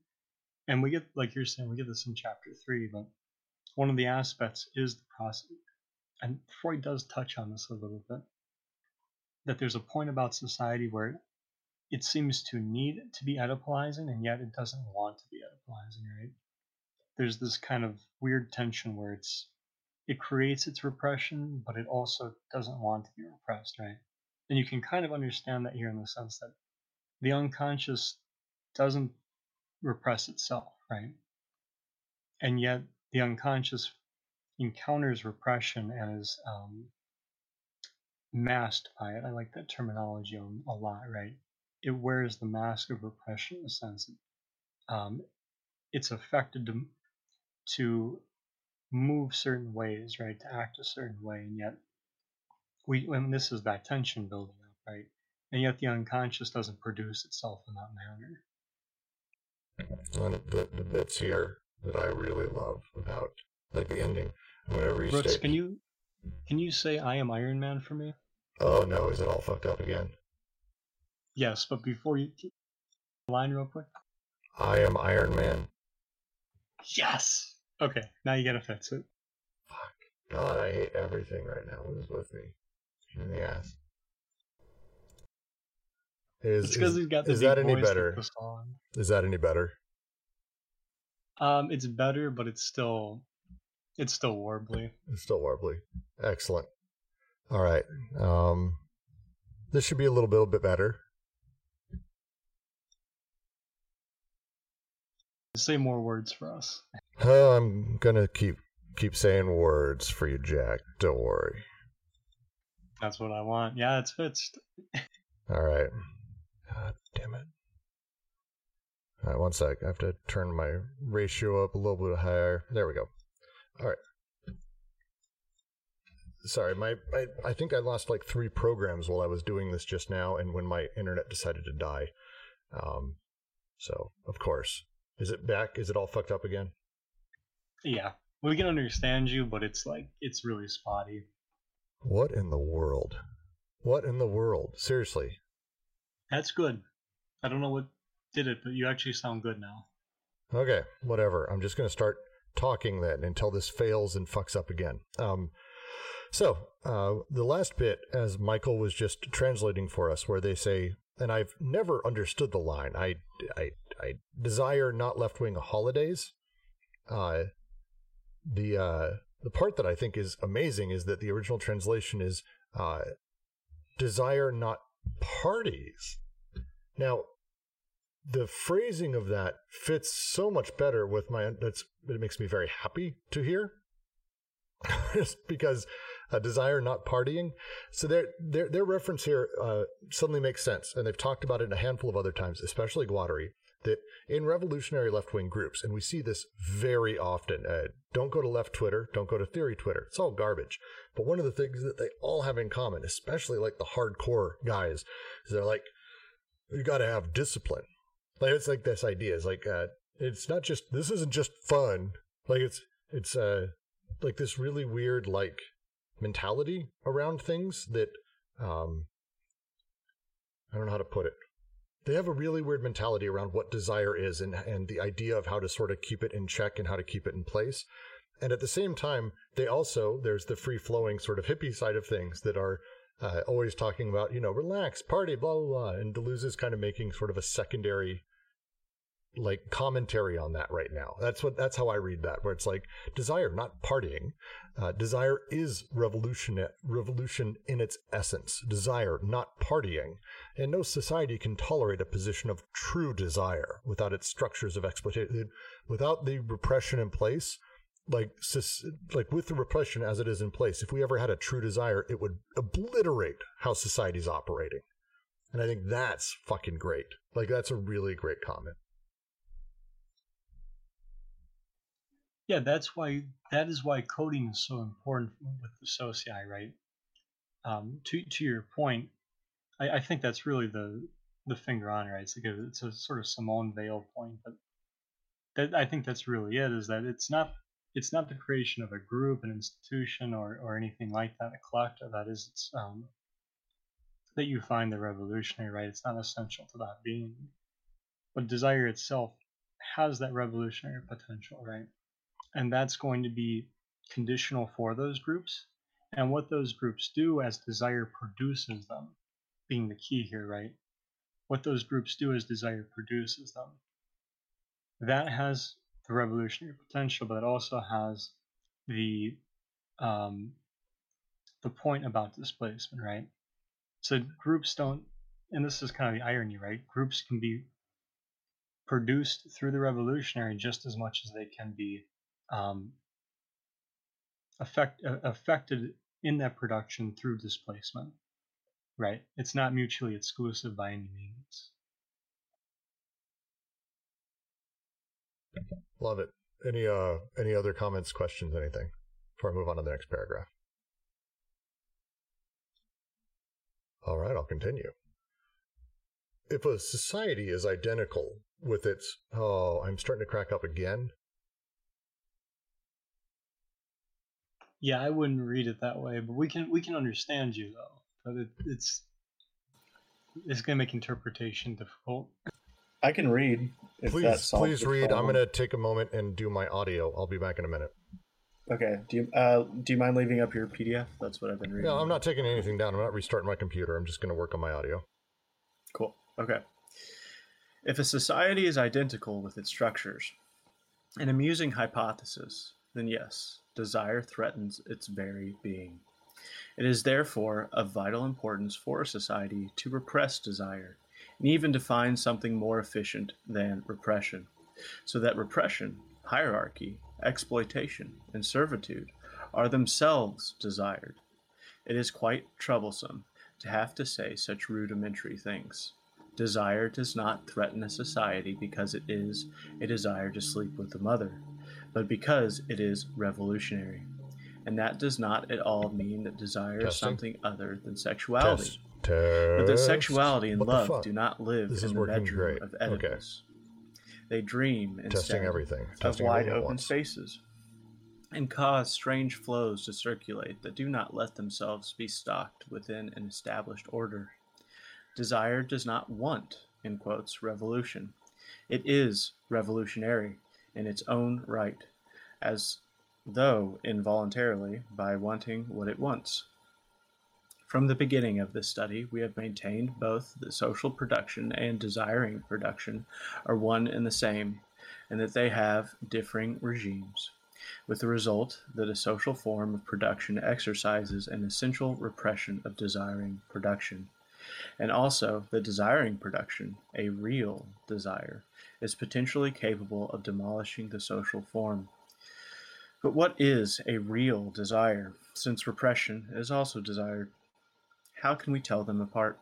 And we get like you're saying we get this in chapter three but one of the aspects is the process and freud does touch on this a little bit that there's a point about society where it seems to need to be oedipalizing and yet it doesn't want to be oedipalizing right? There's this kind of weird tension where it's it creates its repression but it also doesn't want to be repressed right? And you can kind of understand that here in the sense that the unconscious doesn't repress itself, right? And yet the unconscious encounters repression and is um, masked by it. I like that terminology a, lot, right? It wears the mask of repression in the sense um, it's affected to, to move certain ways, right? To act a certain way, and yet we, when this is that tension building up, right? And yet the unconscious doesn't produce itself in that manner. One of the, the bits here that I really love about like the ending. Whenever you Brooks, can you can you say I am Iron Man for me? Oh no, is it all fucked up again? Yes, but before you line real quick. I am Iron Man. Yes. Okay, now you gotta fix it. Fuck. God, I hate everything right now. What is with me? In the ass. Is, It's because he's got the is that any better? Is that any better? Um, it's better, but it's still it's still warbly. It's still warbly. Excellent. All right. Um, this should be a little bit, a bit better. Say more words for us. Oh, I'm gonna keep keep saying words for you, Jack. Don't worry. That's what I want. Yeah, it's fixed. All right. God damn it. All right, one sec. I have to turn my ratio up a little bit higher. There we go. All right. Sorry, my I, I think I lost like three programs while I was doing this just now, and when my internet decided to die. Um, so of course, is it back? Is it all fucked up again? Yeah, we can understand you, but it's like it's really spotty. What in the world? What in the world? Seriously. That's good. I don't know what did it, but you actually sound good now. Okay, whatever. I'm just going to start talking then until this fails and fucks up again. Um, so, uh, the last bit, as Michael was just translating for us, where they say, and I've never understood the line, I, I, I desire not left wing holidays. Uh, the, uh, the part that I think is amazing is that the original translation is, uh, desire not parties. Now, the phrasing of that fits so much better with my that's it makes me very happy to hear. Just because a desire not partying. So their their their reference here uh, suddenly makes sense and they've talked about it a handful of other times especially Guattari that in revolutionary left-wing groups and we see this very often uh, don't go to left twitter don't go to theory twitter it's all garbage but one of the things that they all have in common especially like the hardcore guys is they're like you got to have discipline like it's like this idea is like uh, it's not just this isn't just fun. Like it's it's uh like this really weird like mentality around things that um I don't know how to put it. They have a really weird mentality around what desire is and and the idea of how to sort of keep it in check and how to keep it in place. And at the same time, they also there's the free flowing sort of hippie side of things that are uh, always talking about, you know, relax, party, blah, blah, blah. And Deleuze is kind of making sort of a secondary like commentary on that right now. That's what that's how I read that, where it's like desire, not partying. Uh, desire is revolution, revolution in its essence. Desire, not partying. And no society can tolerate a position of true desire without its structures of exploitation, without the repression in place like like with the repression as it is in place if we ever had a true desire it would obliterate how society's operating and i think that's fucking great like that's a really great comment yeah that's why that is why coding is so important with the socii right um, to to your point I, I think that's really the the finger on right it's like a, it's a sort of Simone Weil point but that i think that's really it is that it's not it's not the creation of a group, an institution, or, or anything like that, a collective. That is, it's, um, that you find the revolutionary, right? It's not essential to that being. But desire itself has that revolutionary potential, right? And that's going to be conditional for those groups. And what those groups do as desire produces them, being the key here, right? What those groups do as desire produces them. That has the revolutionary potential, but it also has the um, the point about displacement, right? So groups don't, and this is kind of the irony, right? Groups can be produced through the revolutionary just as much as they can be um, affect, uh, affected in that production through displacement, right? It's not mutually exclusive by any means. Love it. Any uh any other comments, questions, anything before I move on to the next paragraph? All right, I'll continue. If a society is identical with its oh, I'm starting to crack up again. Yeah, I wouldn't read it that way, but we can we can understand you though. But it, it's it's going to make interpretation difficult. I can read. please, please read. I'm going to take a moment and do my audio. I'll be back in a minute. Okay. Do you uh, do you mind leaving up your PDF? That's what I've been reading. No, I'm not taking anything down. I'm not restarting my computer. I'm just going to work on my audio. Cool. Okay. If a society is identical with its structures, an amusing hypothesis, then yes, desire threatens its very being. It is therefore of vital importance for a society to repress desire and even to find something more efficient than repression. so that repression, hierarchy, exploitation, and servitude are themselves desired. It is quite troublesome to have to say such rudimentary things. Desire does not threaten a society because it is a desire to sleep with the mother, but because it is revolutionary. And that does not at all mean that desire is something other than sexuality. Test. Test. But that sexuality and What love do not live This in the bedroom great. of Okay. They dream Testing instead everything. of Testing wide open once. spaces and cause strange flows to circulate that do not let themselves be stocked within an established order. Desire does not want, in quotes, revolution. It is revolutionary in its own right, as though involuntarily by wanting what it wants. From the beginning of this study, we have maintained both that social production and desiring production are one and the same, and that they have differing regimes, with the result that a social form of production exercises an essential repression of desiring production, and also that desiring production, a real desire, is potentially capable of demolishing the social form. But what is a real desire, since repression is also desired? How can we tell them apart?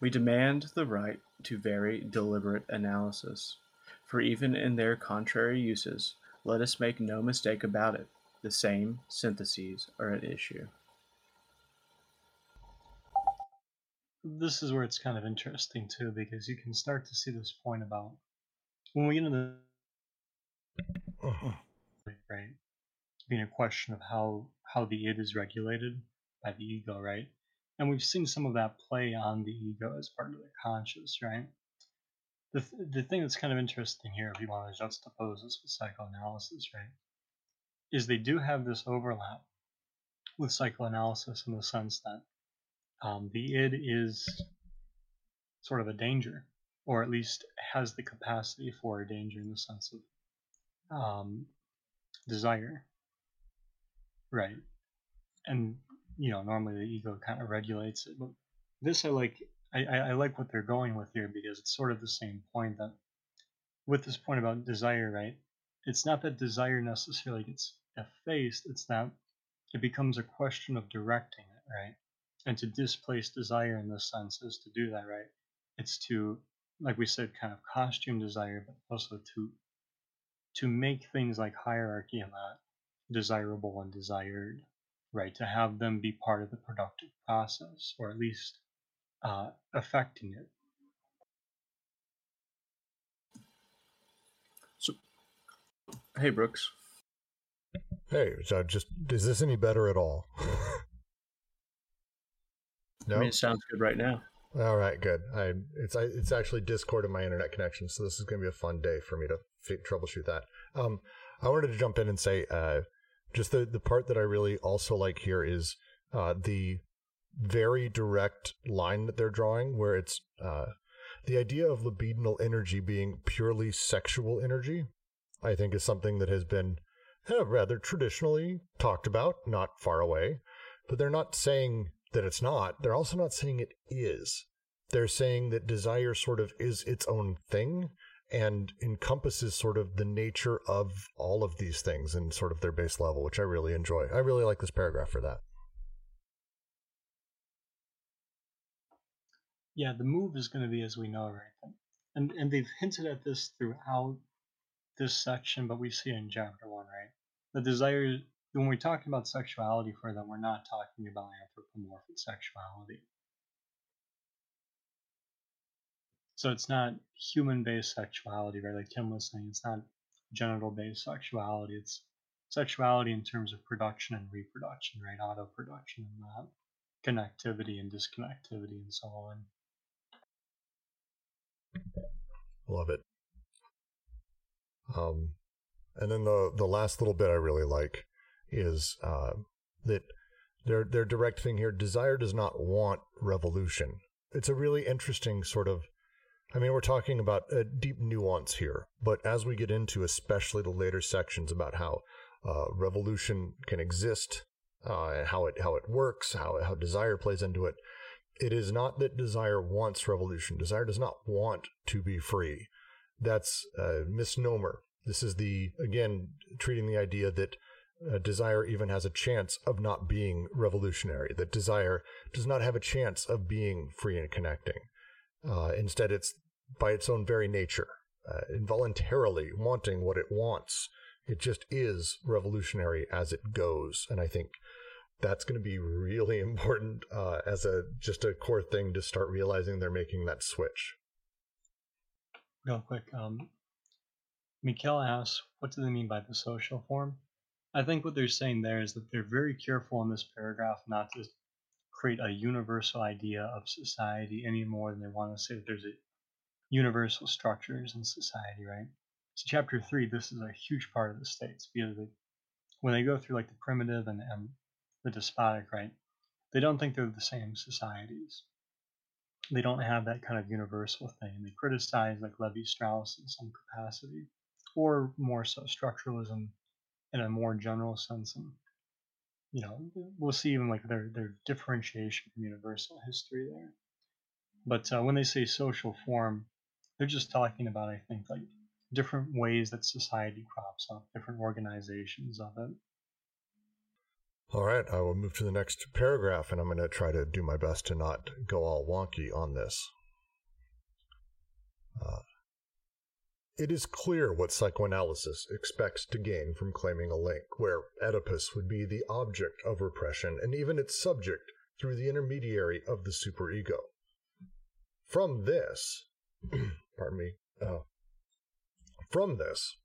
We demand the right to very deliberate analysis, for even in their contrary uses, let us make no mistake about it, the same syntheses are at issue. This is where it's kind of interesting too, because you can start to see this point about when we get into the right being a question of how how the id is regulated by the ego, right? And we've seen some of that play on the ego as part of the conscious, right? The, th- the thing that's kind of interesting here, if you want to juxtapose this with psychoanalysis, right, is they do have this overlap with psychoanalysis in the sense that um, the id is sort of a danger, or at least has the capacity for danger in the sense of um, desire, right? And you know, normally the ego kind of regulates it, but this I like. I, I, like what they're going with here because it's sort of the same point that with this point about desire, right? It's not that desire necessarily gets effaced; it's that it becomes a question of directing it, right? And to displace desire in this sense is to do that, right? It's to, like we said, kind of costume desire, but also to to make things like hierarchy and that desirable and desired, right? To have them be part of the productive process, or at least uh, affecting it. So, hey, Brooks. Hey, so just is this any better at all? no. I mean, it sounds good right now. All right, good. I it's I, it's actually Discord in my internet connection, so this is going to be a fun day for me to fi- troubleshoot that. Um, I wanted to jump in and say, uh, just the the part that I really also like here is uh the very direct line that they're drawing, where it's uh the idea of libidinal energy being purely sexual energy. I think is something that has been uh, rather traditionally talked about, not far away, but they're not saying that it's not. They're also not saying it is. They're saying that desire sort of is its own thing and encompasses sort of the nature of all of these things and sort of their base level, which I really enjoy. I really like this paragraph for that. Yeah, the move is going to be as we know, right? And and they've hinted at this throughout this section, but we see it in chapter one, right? The desire when we talk about sexuality for them, we're not talking about anthropomorphic sexuality. So it's not human based sexuality, right? Like Tim was saying, it's not genital based sexuality. It's sexuality in terms of production and reproduction, right? Auto production and that connectivity and disconnectivity and so on. Love it. Um, and then the the last little bit I really like is uh, that their their direct thing here. Desire does not want revolution. It's a really interesting sort of. I mean, we're talking about a deep nuance here, but as we get into, especially the later sections about how uh, revolution can exist, uh, how it how it works, how how desire plays into it, it is not that desire wants revolution. Desire does not want to be free. That's a misnomer. This is the, again, treating the idea that uh, desire even has a chance of not being revolutionary, that desire does not have a chance of being free and connecting. Uh, instead, it's by its own very nature, uh, involuntarily wanting what it wants. It just is revolutionary as it goes. And I think that's going to be really important uh, as a just a core thing to start realizing they're making that switch. Real quick, um, Mikhail asks, what do they mean by the social form? I think what they're saying there is that they're very careful in this paragraph not to create a universal idea of society any more than they want to say that there's a universal structures in society, right? So chapter three, this is a huge part of the states because they, when they go through like the primitive and, and the despotic, right? They don't think they're the same societies. They don't have that kind of universal thing. They criticize like Levi Strauss in some capacity, or more so structuralism in a more general sense. And you know, we'll see even like their their differentiation from universal history there. But uh, when they say social form, they're just talking about I think like different ways that society crops up, different organizations of it. All right, I will move to the next paragraph, and I'm going to try to do my best to not go all wonky on this. Uh, it is clear what psychoanalysis expects to gain from claiming a link, where Oedipus would be the object of repression and even its subject through the intermediary of the superego. From this, pardon me, uh, from this,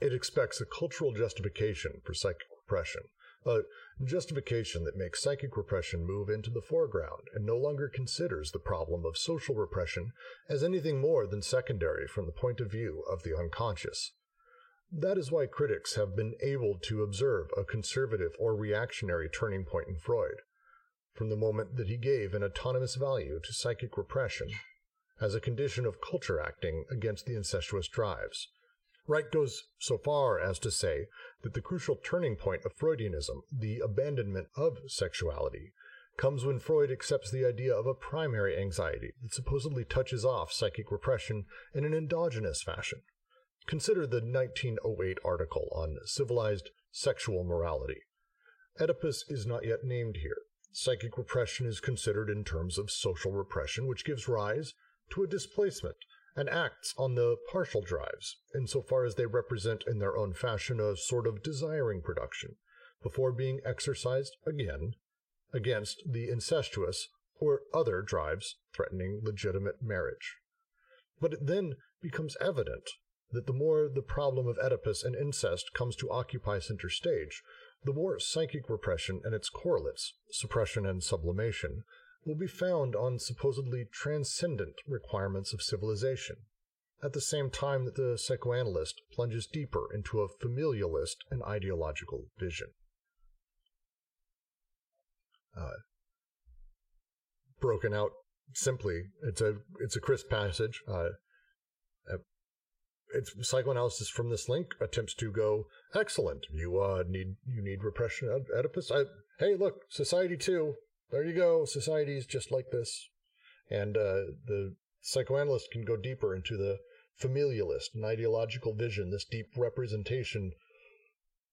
it expects a cultural justification for psychic repression, a justification that makes psychic repression move into the foreground and no longer considers the problem of social repression as anything more than secondary from the point of view of the unconscious. That is why critics have been able to observe a conservative or reactionary turning point in Freud, from the moment that he gave an autonomous value to psychic repression as a condition of culture acting against the incestuous drives. Reich goes so far as to say that the crucial turning point of Freudianism, the abandonment of sexuality, comes when Freud accepts the idea of a primary anxiety that supposedly touches off psychic repression in an endogenous fashion. Consider the 1908 article on civilized sexual morality. Oedipus is not yet named here. Psychic repression is considered in terms of social repression, which gives rise to a displacement and acts on the partial drives, insofar as they represent in their own fashion a sort of desiring production, before being exercised again against the incestuous or other drives threatening legitimate marriage. But it then becomes evident that the more the problem of Oedipus and incest comes to occupy center stage, the more psychic repression and its correlates, suppression and sublimation, will be found on supposedly transcendent requirements of civilization, at the same time that the psychoanalyst plunges deeper into a familialist and ideological vision. Uh, broken out simply, it's a it's a crisp passage. Uh, uh, it's psychoanalysis from this link attempts to go excellent. You uh, need you need repression of Oedipus. I, hey, look, society too there you go. Society is just like this. And uh, the psychoanalyst can go deeper into the familialist and ideological vision, this deep representation,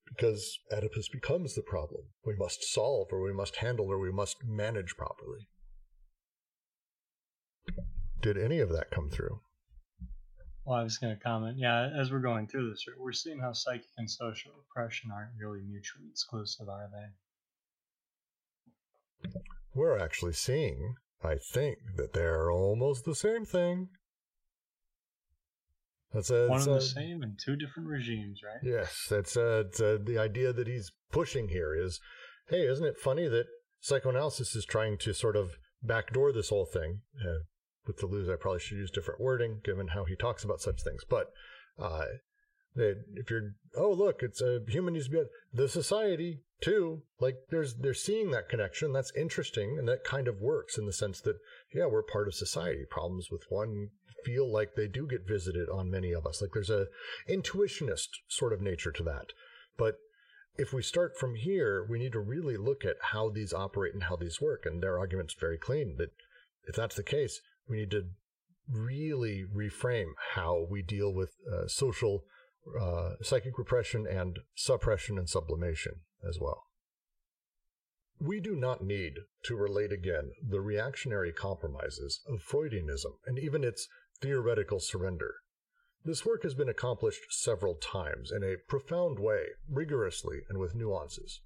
because Oedipus becomes the problem we must solve, or we must handle, or we must manage properly. Did any of that come through? Well, I was going to comment. Yeah, as we're going through this, we're seeing how psychic and social repression aren't really mutually exclusive, are they? We're actually seeing, I think, that they're almost the same thing. That's a, one and the same in two different regimes, right? Yes, that's uh, uh, the idea that he's pushing here is, hey, isn't it funny that psychoanalysis is trying to sort of backdoor this whole thing? Uh, with Deleuze, I probably should use different wording given how he talks about such things, but uh, if you're oh look it's a human needs to be the society too like there's they're seeing that connection. That's interesting and that kind of works in the sense that yeah we're part of society. Problems with one feel like they do get visited on many of us. Like there's a intuitionist sort of nature to that. But if we start from here we need to really look at how these operate and how these work and their argument's very clean that if that's the case we need to really reframe how we deal with uh, social uh, psychic repression and suppression and sublimation as well. We do not need to relate again the reactionary compromises of Freudianism and even its theoretical surrender. This work has been accomplished several times in a profound way, rigorously, and with nuances.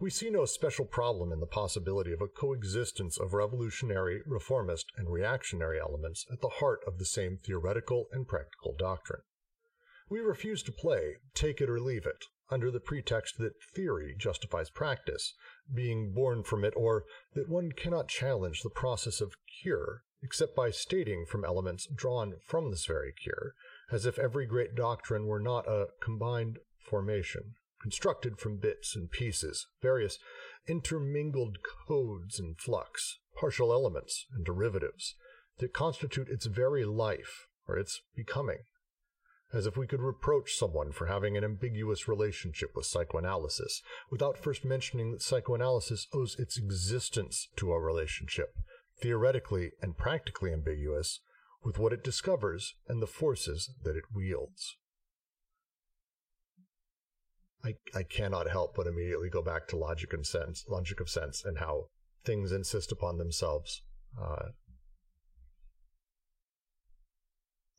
We see no special problem in the possibility of a coexistence of revolutionary, reformist, and reactionary elements at the heart of the same theoretical and practical doctrine. We refuse to play take it or leave it under the pretext that theory justifies practice, being born from it, or that one cannot challenge the process of cure except by stating from elements drawn from this very cure, as if every great doctrine were not a combined formation, constructed from bits and pieces, various intermingled codes and flux, partial elements and derivatives, that constitute its very life or its becoming as if we could reproach someone for having an ambiguous relationship with psychoanalysis, without first mentioning that psychoanalysis owes its existence to a relationship, theoretically and practically ambiguous, with what it discovers and the forces that it wields. I, I cannot help but immediately go back to logic and sense, logic of sense, and how things insist upon themselves uh,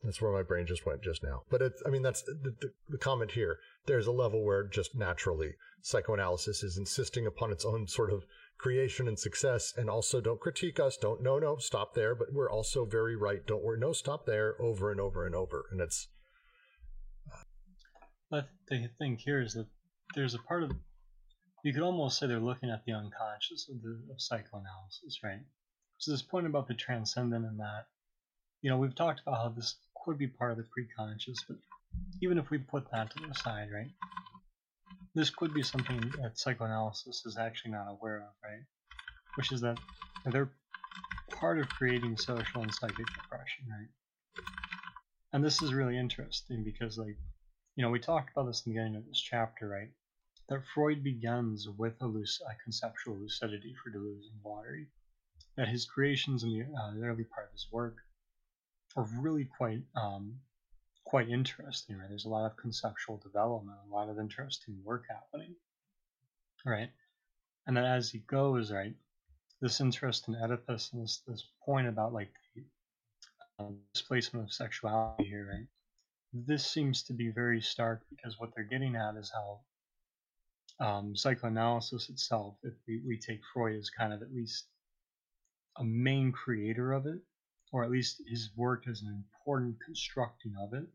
That's where my brain just went just now. But it's, I mean, that's the, the, the, comment here. There's a level where just naturally psychoanalysis is insisting upon its own sort of creation and success. And also, don't critique us. Don't, no, no, stop there. But we're also very right. Don't worry. No, stop there over and over and over. And it's. But the thing here is that there's a part of. You could almost say they're looking at the unconscious of, the, of psychoanalysis, right? So, this point about the transcendent and that you know, we've talked about how this could be part of the preconscious, but even if we put that to the side, right? This could be something that psychoanalysis is actually not aware of, right? Which is that they're part of creating social and psychic depression, right? And this is really interesting because, like, you know, we talked about this in the beginning of this chapter, right? That Freud begins with a, luc- a conceptual lucidity for Deleuze and Guattari. That his creations in the, uh, early part of his work are really quite um, quite interesting. Right, there's a lot of conceptual development, a lot of interesting work happening. Right, and then as he goes, right, this interest in Oedipus and this this point about like um, displacement of sexuality here, right. This seems to be very stark because what they're getting at is how um, psychoanalysis itself, if we, we take Freud as kind of at least a main creator of it, or at least his work as an important constructing of it,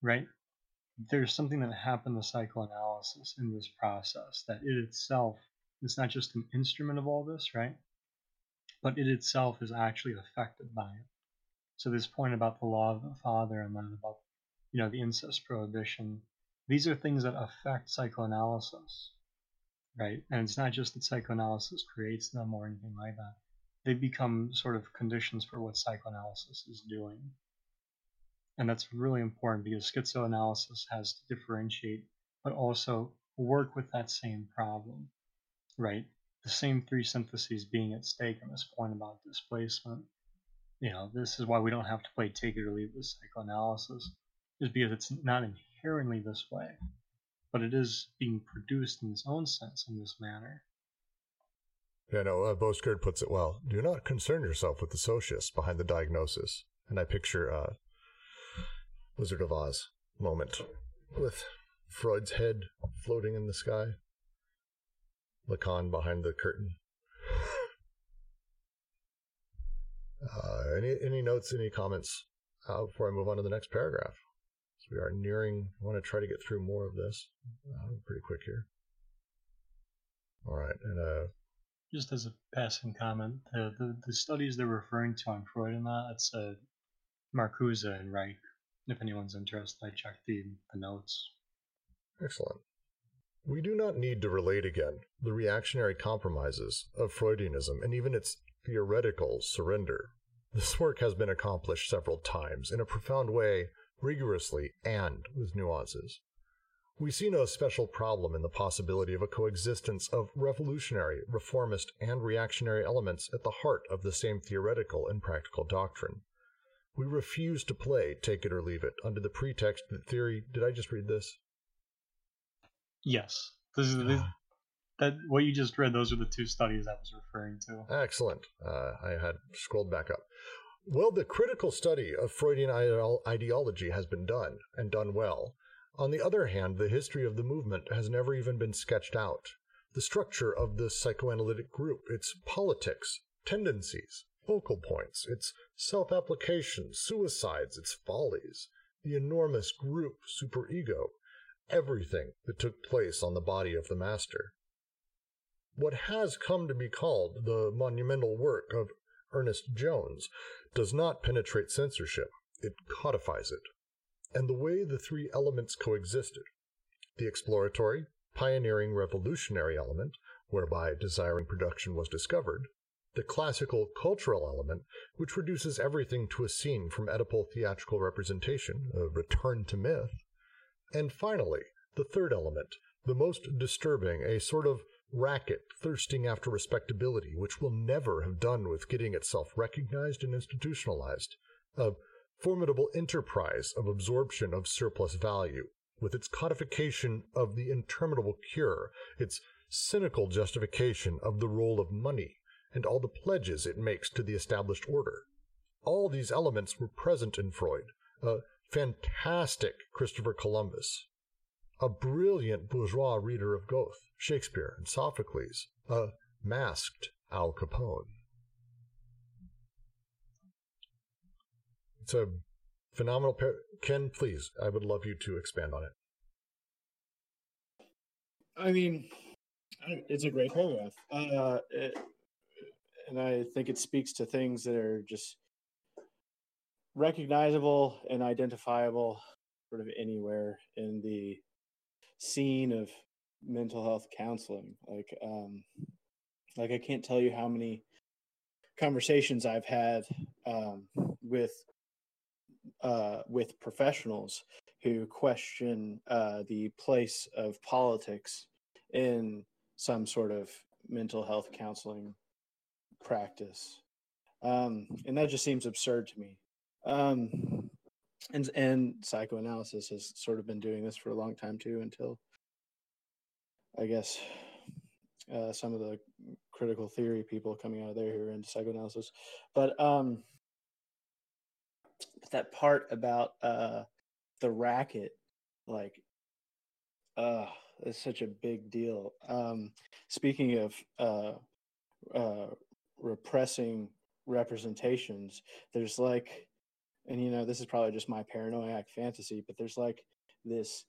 right? There's something that happened to psychoanalysis in this process that it itself is not just an instrument of all this, right? But it itself is actually affected by it. So this point about the law of the father and then about you know the incest prohibition, these are things that affect psychoanalysis, right? And it's not just that psychoanalysis creates them or anything like that they become sort of conditions for what psychoanalysis is doing. And that's really important because schizoanalysis has to differentiate, but also work with that same problem, right? The same three syntheses being at stake in this point about displacement. You know, this is why we don't have to play take it or leave it with psychoanalysis, is because it's not inherently this way, but it is being produced in its own sense in this manner. Yeah, no, uh, puts it well. Do not concern yourself with the socius behind the diagnosis. And I picture uh, Wizard of Oz moment with Freud's head floating in the sky, Lacan behind the curtain. Uh, any any notes, any comments uh, before I move on to the next paragraph? So we are nearing. I want to try to get through more of this uh, pretty quick here. All right, and uh, just as a passing comment, the, the, the studies they're referring to on Freud and that, it's uh, Marcuse and Reich. If anyone's interested, I checked the, the notes. Excellent. We do not need to relate again the reactionary compromises of Freudianism and even its theoretical surrender. This work has been accomplished several times in a profound way, rigorously, and with nuances. We see no special problem in the possibility of a coexistence of revolutionary, reformist, and reactionary elements at the heart of the same theoretical and practical doctrine. We refuse to play Take It or Leave It under the pretext that theory. Did I just read this? Yes. This is this, that what you just read. Those are the two studies I was referring to. Excellent. Uh, I had scrolled back up. Well, the critical study of Freudian ideology has been done, and done well. On the other hand, the history of the movement has never even been sketched out. The structure of the psychoanalytic group, its politics, tendencies, focal points, its self application, suicides, its follies, the enormous group superego, everything that took place on the body of the master. What has come to be called the monumental work of Ernest Jones does not penetrate censorship, it codifies it. And the way the three elements coexisted. The exploratory, pioneering, revolutionary element, whereby desiring production was discovered, the classical cultural element, which reduces everything to a scene from Oedipal theatrical representation, a return to myth, and finally, the third element, the most disturbing, a sort of racket thirsting after respectability, which will never have done with getting itself recognized and institutionalized, a formidable enterprise of absorption of surplus value, with its codification of the interminable cure, its cynical justification of the role of money, and all the pledges it makes to the established order. All these elements were present in Freud, a fantastic Christopher Columbus, a brilliant bourgeois reader of Goethe, Shakespeare, and Sophocles, a masked Al Capone. It's a phenomenal pair. Ken, please, I would love you to expand on it. I mean, it's a great paragraph. Uh, it, and I think it speaks to things that are just recognizable and identifiable sort of anywhere in the scene of mental health counseling. Like, um, like I can't tell you how many conversations I've had um, with uh, with professionals who question uh, the place of politics in some sort of mental health counseling practice, um, and that just seems absurd to me. Um, and and psychoanalysis has sort of been doing this for a long time too until i guess uh, some of the critical theory people coming out of there who are into psychoanalysis but um that part about uh the racket like uh it's such a big deal. Um speaking of uh uh repressing representations there's like and you know this is probably just my paranoid fantasy but there's like this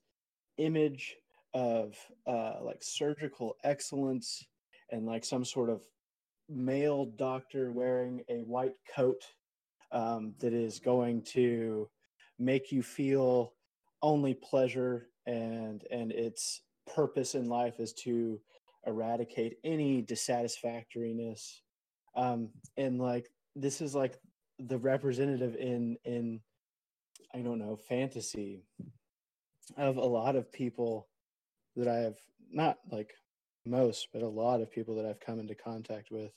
image of uh, like surgical excellence and like some sort of male doctor wearing a white coat um, that is going to make you feel only pleasure and and its purpose in life is to eradicate any dissatisfactoriness um, and like this is like the representative in in I don't know fantasy of a lot of people that I have not like most, but a lot of people that I've come into contact with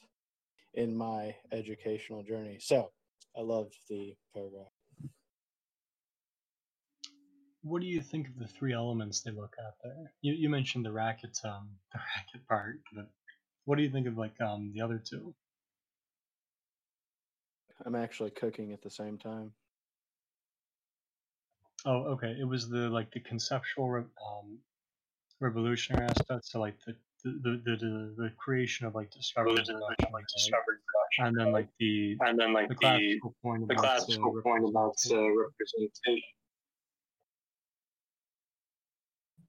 in my educational journey. So I loved the paragraph. What do you think of the three elements they look at there? You, you mentioned the racket, um, the racket part, but what do you think of like um the other two? I'm actually cooking at the same time. Oh, okay. It was the like the conceptual um, revolutionary aspect, so like the the, the, the, the creation of like discovery production, like discovery production, and then like the and then like the the classical point the about classical uh, point about uh, representation. representation.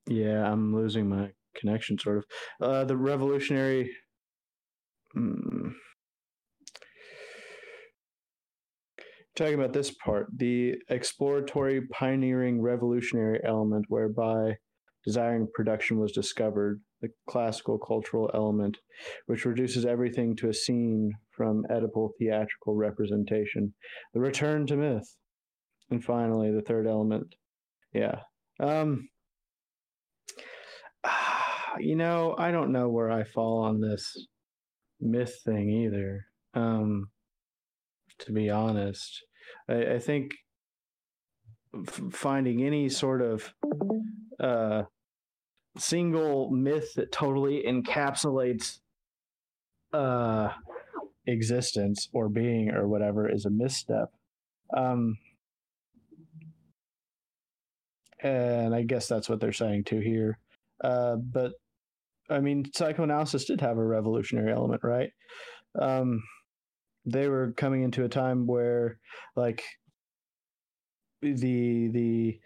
Yeah, I'm losing my connection, sort of. Uh, the revolutionary. Hmm. Talking about this part, the exploratory, pioneering, revolutionary element whereby desiring production was discovered, the classical cultural element, which reduces everything to a scene from Oedipal theatrical representation, the return to myth, and finally the third element. Yeah. Um, you know, I don't know where I fall on this myth thing either. Um, to be honest, I, I think f- finding any sort of uh, single myth that totally encapsulates uh, existence or being or whatever is a misstep. Um, and I guess that's what they're saying too here. Uh, but I mean, psychoanalysis did have a revolutionary element, right? Um, they were coming into a time where, like, the the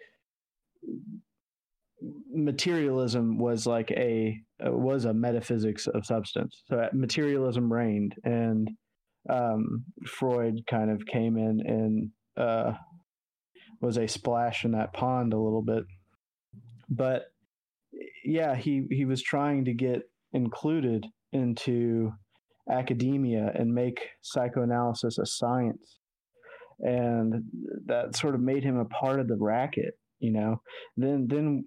materialism was like a was a metaphysics of substance. So materialism reigned, and um, Freud kind of came in and uh, was a splash in that pond a little bit. But yeah, he he was trying to get included into academia and make psychoanalysis a science. And that sort of made him a part of the racket, you know. Then then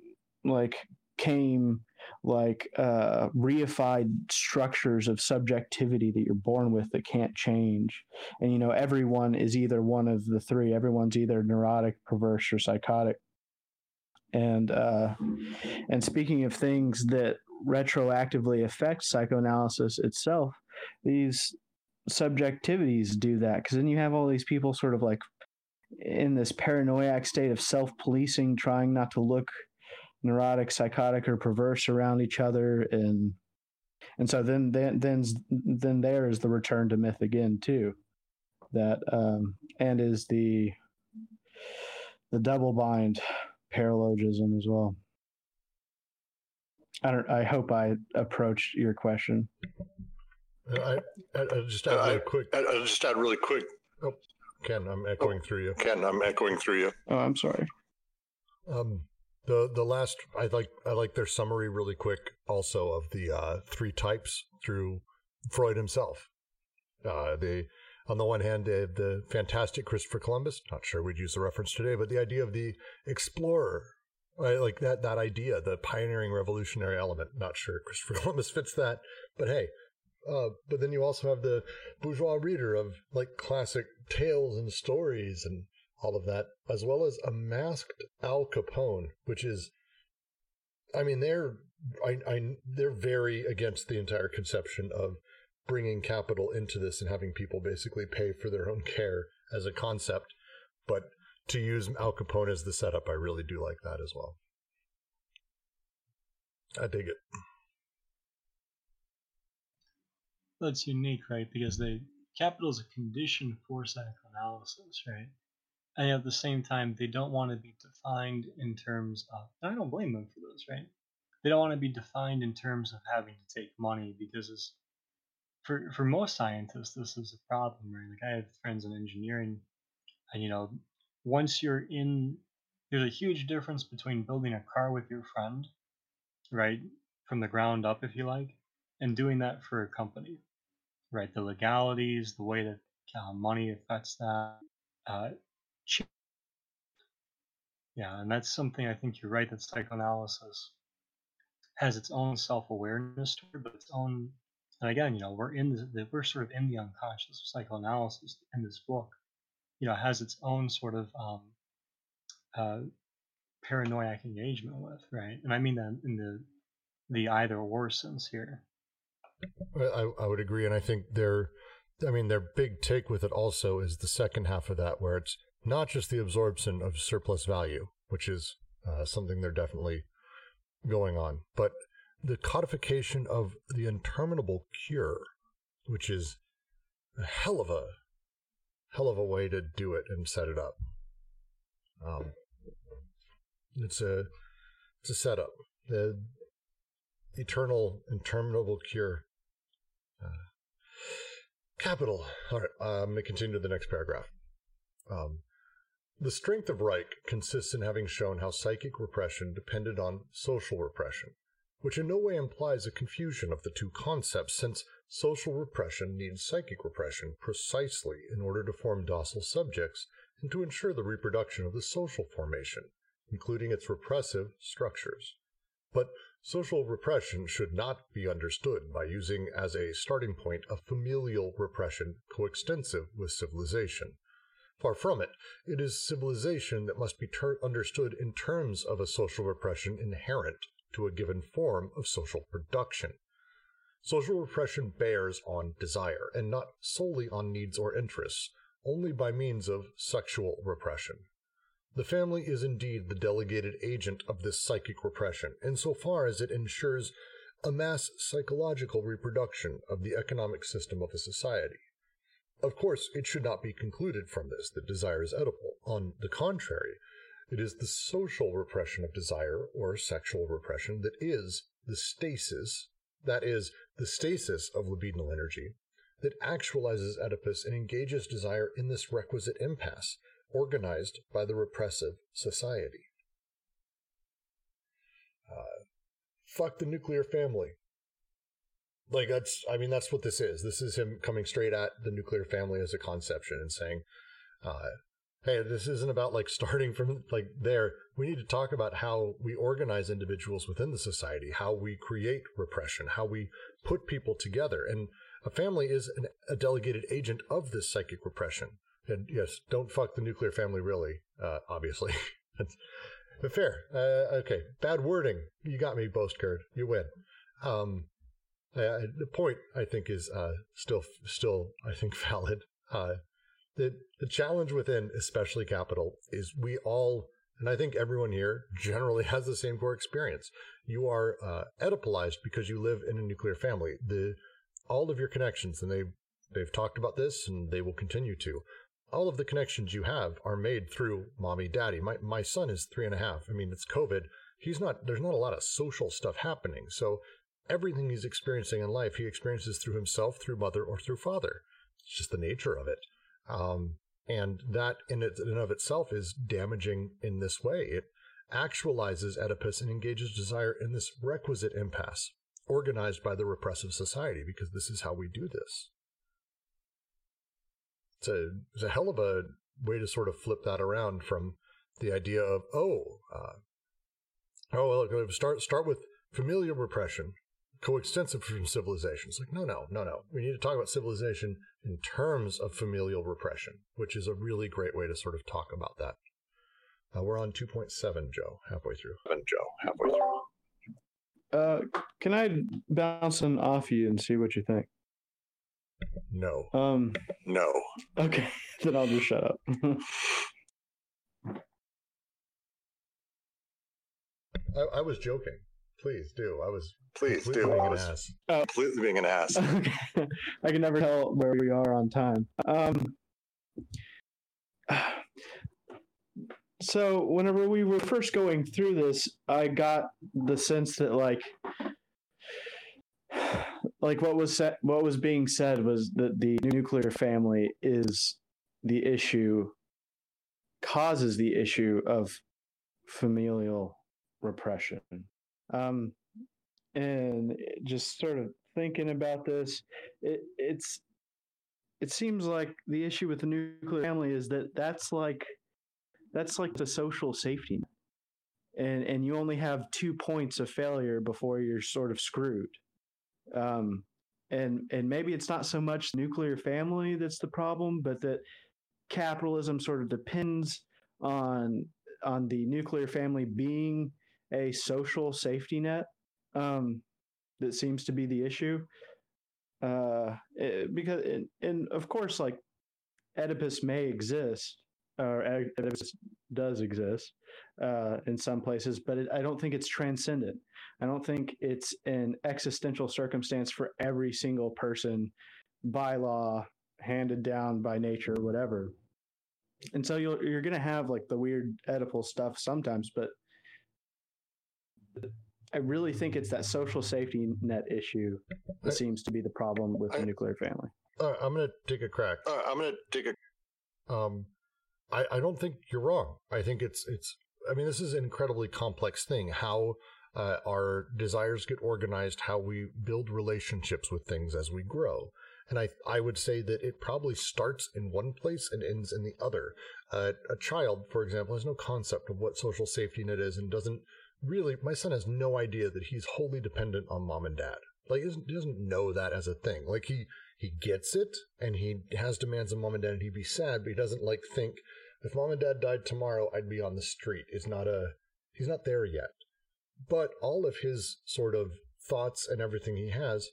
like came like uh, reified structures of subjectivity that you're born with that can't change. And you know, everyone is either one of the three. Everyone's either neurotic, perverse, or psychotic. And uh, and speaking of things that retroactively affect psychoanalysis itself, these subjectivities do that because then you have all these people sort of like in this paranoid state of self-policing, trying not to look neurotic, psychotic, or perverse around each other, and and so then then then then there is the return to myth again too, that um, and is the the double bind paralogism as well. I don't. I hope I approached your question. I, I, I just add really quick. I, I just add really quick. Oh, Ken, I'm echoing oh, through you. Ken, I'm echoing through you. Oh, I'm sorry. Um, the the last I like I like their summary really quick also of the uh, three types through Freud himself. Uh, they on the one hand they have the fantastic Christopher Columbus. Not sure we'd use the reference today, but the idea of the explorer, right? Like that that idea, the pioneering revolutionary element. Not sure Christopher Columbus fits that, but hey. Uh, but then you also have the bourgeois reader of like classic tales and stories and all of that, as well as a masked Al Capone, which is, I mean, they're I, I they're very against the entire conception of bringing capital into this and having people basically pay for their own care as a concept. But to use Al Capone as the setup, I really do like that as well. I dig it. That's unique, right? Because they capital is a condition for psychoanalysis, right? And at the same time they don't want to be defined in terms of i don't blame them for this right? They don't want to be defined in terms of having to take money because it's for for most scientists this is a problem right? Like i have friends in engineering and you know once you're in there's a huge difference between building a car with your friend right from the ground up if you like and doing that for a company right? The legalities the way that uh, money affects that uh, yeah, and that's something I think you're right that psychoanalysis has its own self-awareness to it, but its own. And again, you know, we're in the we're sort of in the unconscious of psychoanalysis in this book. You know, has its own sort of um, uh, paranoid engagement with, right? And I mean that in the the either or sense here. I, I would agree, and I think their, I mean, their big take with it also is the second half of that, where it's not just the absorption of surplus value, which is uh, something they're definitely going on, but the codification of the interminable cure, which is a hell of a hell of a way to do it and set it up. Um, it's a it's a setup. The eternal interminable cure. Uh, capital. All right, I'm going to continue to the next paragraph. Um, the strength of Reich consists in having shown how psychic repression depended on social repression, which in no way implies a confusion of the two concepts, since social repression needs psychic repression precisely in order to form docile subjects and to ensure the reproduction of the social formation, including its repressive structures. But social repression should not be understood by using as a starting point a familial repression coextensive with civilization Far from it. It is civilization that must be ter- understood in terms of a social repression inherent to a given form of social production. Social repression bears on desire, and not solely on needs or interests, only by means of sexual repression. The family is indeed the delegated agent of this psychic repression, insofar as it ensures a mass psychological reproduction of the economic system of a society. Of course, it should not be concluded from this that desire is Oedipal. On the contrary, it is the social repression of desire or sexual repression that is the stasis, that is, the stasis of libidinal energy, that actualizes Oedipus and engages desire in this requisite impasse, organized by the repressive society. Uh, fuck the nuclear family. Like that's, I mean, that's what this is. This is him coming straight at the nuclear family as a conception and saying, uh, "Hey, this isn't about like starting from like there. We need to talk about how we organize individuals within the society, how we create repression, how we put people together, and a family is an, a delegated agent of this psychic repression. And yes, don't fuck the nuclear family, really. Uh, obviously, but fair. Uh, okay, bad wording. You got me, Boastkerd. You win. Um, the point I think is uh, still still I think valid. Uh, the the challenge within, especially capital, is we all, and I think everyone here generally has the same core experience. You are uh, Oedipalized because you live in a nuclear family. The all of your connections, and they they've talked about this, and they will continue to. All of the connections you have are made through mommy, daddy. My my son is three and a half. I mean, it's COVID. He's not. There's not a lot of social stuff happening. So everything he's experiencing in life, he experiences through himself, through mother, or through father. It's just the nature of it. Um, and that in, and of itself is damaging in this way. It actualizes Oedipus and engages desire in this requisite impasse, organized by the repressive society, because this is how we do this. It's a, it's a hell of a way to sort of flip that around from the idea of, oh, uh, oh, well, start, start with familial repression, coextensive from civilization. It's like, no, no, no, no. We need to talk about civilization in terms of familial repression, which is a really great way to sort of talk about that. Uh, we're on 2.7, Joe, halfway through. And Joe, halfway through. Uh, can I bounce an off you and see what you think? No. Um. No. Okay, then I'll just shut up. I, I was joking. Please do. I was Please do. being I an was ass. completely being an ass. okay. I can never tell where we are on time. Um. So whenever we were first going through this, I got the sense that like like what was said what was being said was that the nuclear family is the issue causes the issue of familial repression um and just sort of thinking about this it it's it seems like the issue with the nuclear family is that that's like that's like the social safety net. And and you only have two points of failure before you're sort of screwed. Um, and and maybe it's not so much nuclear family that's the problem, but that capitalism sort of depends on on the nuclear family being a social safety net. Um, that seems to be the issue. Uh, it- because and, and of course, like Oedipus may exist, or Oedipus does exist uh, in some places, but it, I don't think it's transcendent. I don't think it's an existential circumstance for every single person by law, handed down by nature, whatever. And so you're going to have like the weird Oedipal stuff sometimes, but I really think it's that social safety net issue that seems to be the problem with the nuclear family. Uh, I'm going to take a crack. Uh, I'm gonna take a. Um, I, I don't think you're wrong. I think it's it's. I mean, this is an incredibly complex thing. How uh, our desires get organized, how we build relationships with things as we grow, and I I would say that it probably starts in one place and ends in the other. Uh, a child, for example, has no concept of what social safety net is and doesn't really. My son has no idea that he's wholly dependent on mom and dad. Like, he doesn't, he doesn't know that as a thing. Like he he gets it and he has demands of mom and dad and he'd be sad, but he doesn't like think if mom and dad died tomorrow, I'd be on the street. It's not a he's not there yet. But all of his sort of thoughts and everything he has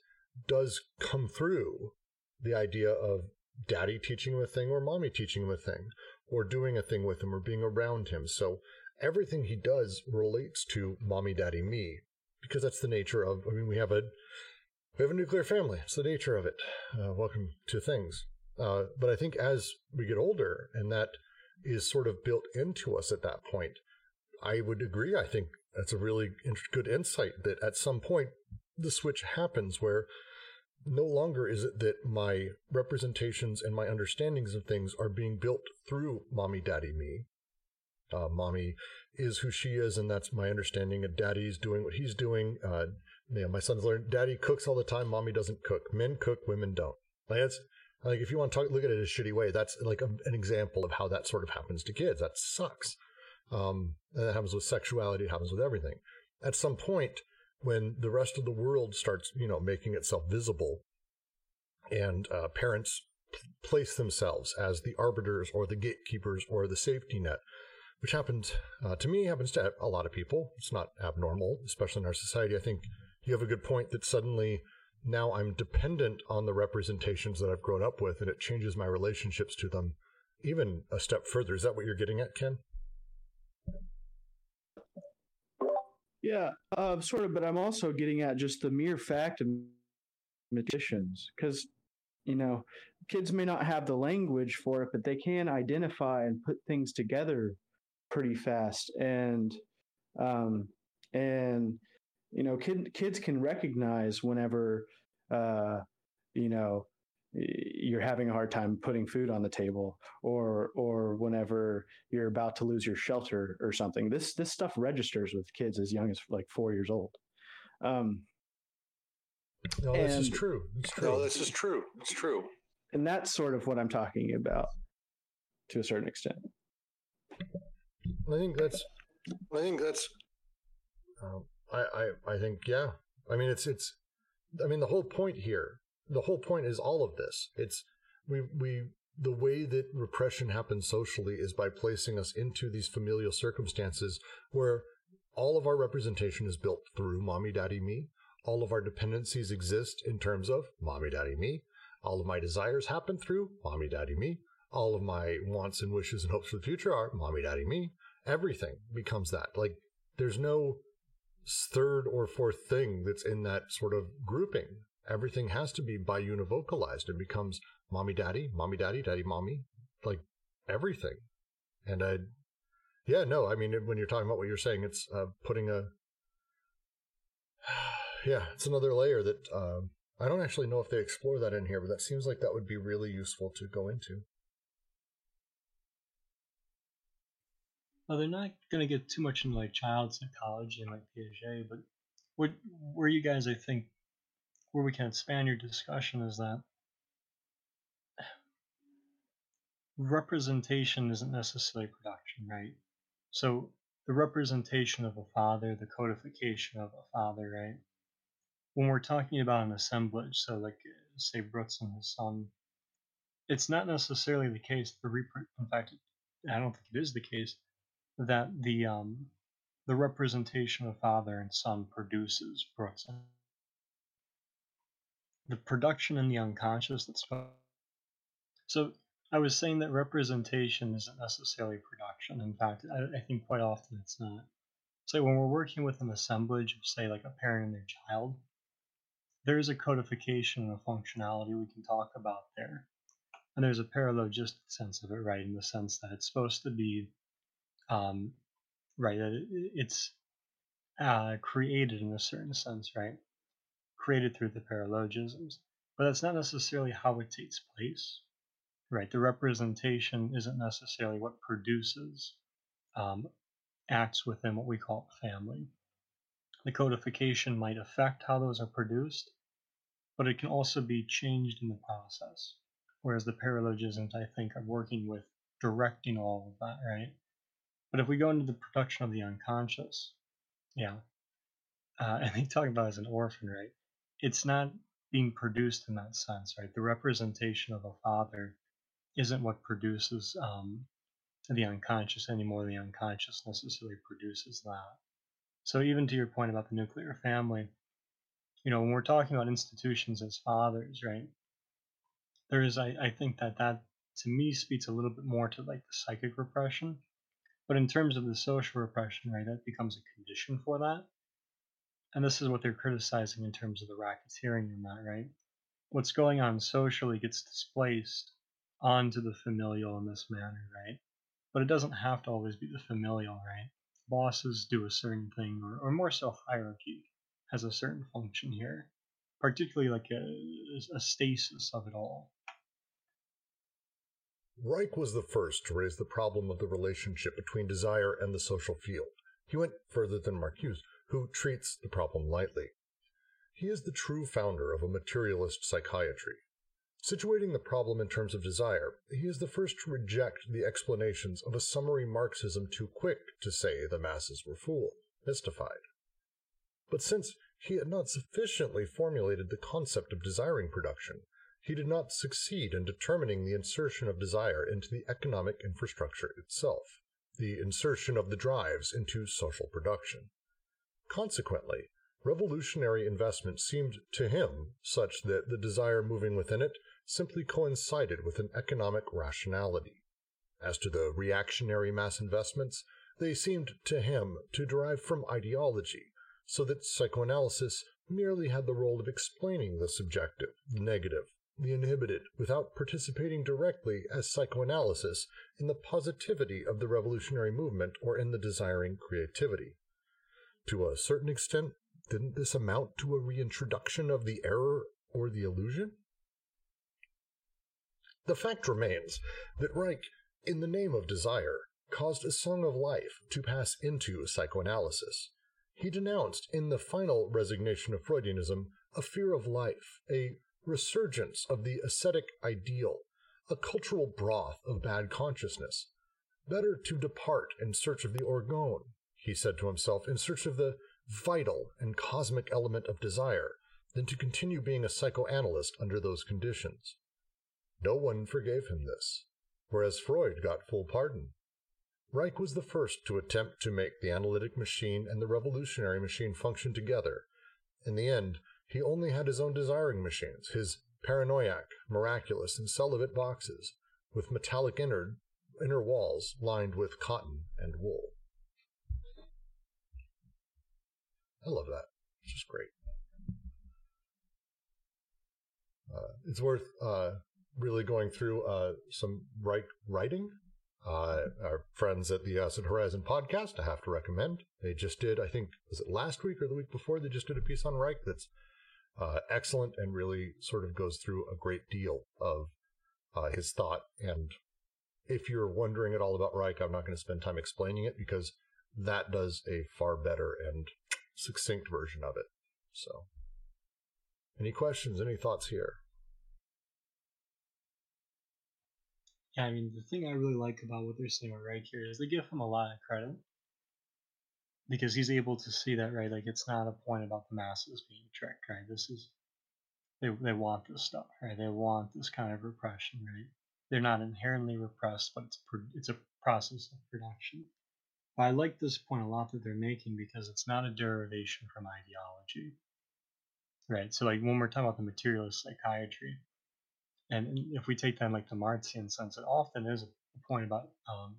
does come through the idea of daddy teaching him a thing or mommy teaching him a thing or doing a thing with him or being around him. So everything he does relates to mommy, daddy, me because that's the nature of. I mean, we have a we have a nuclear family. It's the nature of it. Uh, welcome to things. Uh, but I think as we get older, and that is sort of built into us at that point, I would agree. I think that's a really good insight that at some point the switch happens where no longer is it that my representations and my understandings of things are being built through mommy, daddy, me. Uh, mommy is who she is, and that's my understanding. And daddy's doing what he's doing. Uh, you know, my son's learned. Daddy cooks all the time. Mommy doesn't cook. Men cook. Women don't. Like that's like if you want to talk, look at it a shitty way. That's like a, an example of how that sort of happens to kids. That sucks. Um, and that happens with sexuality. It happens with everything. At some point, when the rest of the world starts, you know, making itself visible, and uh, parents place themselves as the arbiters or the gatekeepers or the safety net which happens uh, to me, happens to a lot of people. It's not abnormal, especially in our society. I think you have a good point that suddenly now I'm dependent on the representations that I've grown up with, and it changes my relationships to them even a step further. Is that what you're getting at, Ken? Yeah, uh, sort of, but I'm also getting at just the mere fact of magicians, because you know, kids may not have the language for it, but they can identify and put things together pretty fast. And um, and you know kid, kids can recognize whenever uh, you know you're having a hard time putting food on the table or or whenever you're about to lose your shelter or something. This this stuff registers with kids as young as like four years old. Um, no this is true. It's true. no this is true. It's true. And that's sort of what i'm talking about to a certain extent I think that's. I think that's. Um, I, I I think yeah. I mean it's it's. I mean the whole point here. The whole point is all of this. It's we we the way that repression happens socially is by placing us into these familial circumstances where all of our representation is built through mommy, daddy, me. All of our dependencies exist in terms of mommy, daddy, me. All of my desires happen through mommy, daddy, me. All of my wants and wishes and hopes for the future are mommy, daddy, me everything becomes that. Like there's no third or fourth thing that's in that sort of grouping. Everything has to be biunivocalized. It becomes mommy, daddy, mommy, daddy, daddy, mommy, like everything. And I, yeah, no, I mean, when you're talking about what you're saying, it's uh, putting a, yeah, it's another layer that uh, I don't actually know if they explore that in here, but that seems like that would be really useful to go into. Well, they're not going to get too much into like child psychology and like Piaget, but what where you guys, I think, where we can expand your discussion is that representation isn't necessarily production, right? So the representation of a father, the codification of a father, right? When we're talking about an assemblage, so like say Brooks and his son, it's not necessarily the case. The repro- in fact, I don't think it is the case that the um, the representation of father and son produces. The production in the unconscious that's so I was saying that representation isn't necessarily production. In fact, I, I think quite often it's not. So when we're working with an assemblage of say like a parent and their child, there is a codification and a functionality we can talk about there. And there's a paralogistic sense of it, right? In the sense that it's supposed to be um, right? It's uh, created in a certain sense, right? Created through the paralogisms, but that's not necessarily how it takes place, right? The representation isn't necessarily what produces um, acts within what we call family. The codification might affect how those are produced, but it can also be changed in the process. Whereas the paralogisms, I think, are working with directing all of that, right? But if we go into the production of the unconscious, yeah, uh, and they talk about as an orphan, right? It's not being produced in that sense, right? The representation of a father isn't what produces um, the unconscious anymore. The unconscious necessarily produces that. So even to your point about the nuclear family, you know, when we're talking about institutions as fathers, right? There is, I, I think that that to me speaks a little bit more to like the psychic repression. But in terms of the social repression, right, that becomes a condition for that. And this is what they're criticizing in terms of the racketeering and that, right? What's going on socially gets displaced onto the familial in this manner, right? But it doesn't have to always be the familial, right? Bosses do a certain thing, or, or more so, hierarchy has a certain function here, particularly like a, a stasis of it all. Reich was the first to raise the problem of the relationship between desire and the social field. He went further than Marcuse, who treats the problem lightly. He is the true founder of a materialist psychiatry. Situating the problem in terms of desire, he is the first to reject the explanations of a summary Marxism too quick to say the masses were fooled, mystified. But since he had not sufficiently formulated the concept of desiring production, he did not succeed in determining the insertion of desire into the economic infrastructure itself, the insertion of the drives into social production. Consequently, revolutionary investment seemed to him such that the desire moving within it simply coincided with an economic rationality. As to the reactionary mass investments, they seemed to him to derive from ideology, so that psychoanalysis merely had the role of explaining the subjective, the negative, the inhibited, without participating directly as psychoanalysis in the positivity of the revolutionary movement or in the desiring creativity. To a certain extent, didn't this amount to a reintroduction of the error or the illusion? The fact remains that Reich, in the name of desire, caused a song of life to pass into psychoanalysis. He denounced, in the final resignation of Freudianism, a fear of life, a resurgence of the ascetic ideal, a cultural broth of bad consciousness. Better to depart in search of the orgone, he said to himself, in search of the vital and cosmic element of desire, than to continue being a psychoanalyst under those conditions. No one forgave him this, whereas Freud got full pardon. Reich was the first to attempt to make the analytic machine and the revolutionary machine function together. In the end, he only had his own desiring machines, his paranoiac, miraculous, and celibate boxes, with metallic inner, inner walls lined with cotton and wool. I love that. It's just great. Uh, it's worth uh, really going through uh, some right writing. Uh, our friends at the Acid Horizon podcast, I have to recommend. They just did, I think, was it last week or the week before? They just did a piece on Reich that's uh, excellent and really sort of goes through a great deal of uh, his thought. And if you're wondering at all about Reich, I'm not going to spend time explaining it because that does a far better and succinct version of it. So, any questions, any thoughts here? Yeah, I mean, the thing I really like about what they're saying right here is they give him a lot of credit because he's able to see that right like it's not a point about the masses being tricked right? This is they, they want this stuff right? They want this kind of repression right? They're not inherently repressed but it's it's a process of production. I like this point a lot that they're making because it's not a derivation from ideology right? So like when we're talking about the materialist psychiatry and if we take that in like the marxian sense it often is a point about um,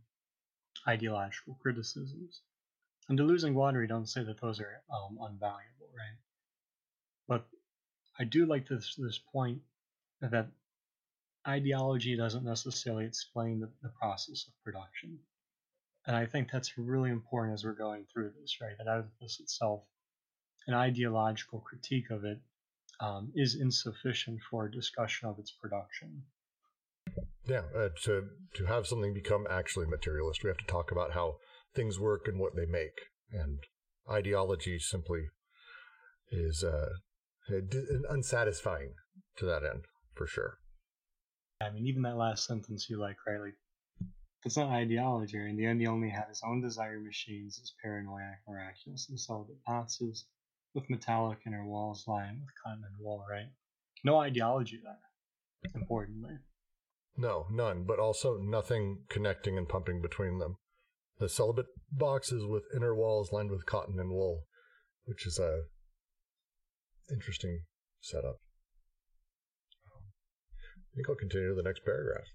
ideological criticisms and Deleuze and Guattari don't say that those are um, unvaluable, right? But I do like this this point that ideology doesn't necessarily explain the, the process of production. And I think that's really important as we're going through this, right? That Oedipus itself, an ideological critique of it, um, is insufficient for a discussion of its production. Yeah, uh, to to have something become actually materialist, we have to talk about how things work and what they make. And ideology simply is uh, unsatisfying to that end, for sure. I mean, even that last sentence you like, right? Like, it's not ideology. In the end, he only had his own desire machines, his paranoiac, miraculous, and celibate boxes with metallic inner walls lined with cotton and wool, right? No ideology there, importantly. No, none, but also nothing connecting and pumping between them. The celibate boxes with inner walls lined with cotton and wool, which is a interesting setup. I think I'll continue to the next paragraph.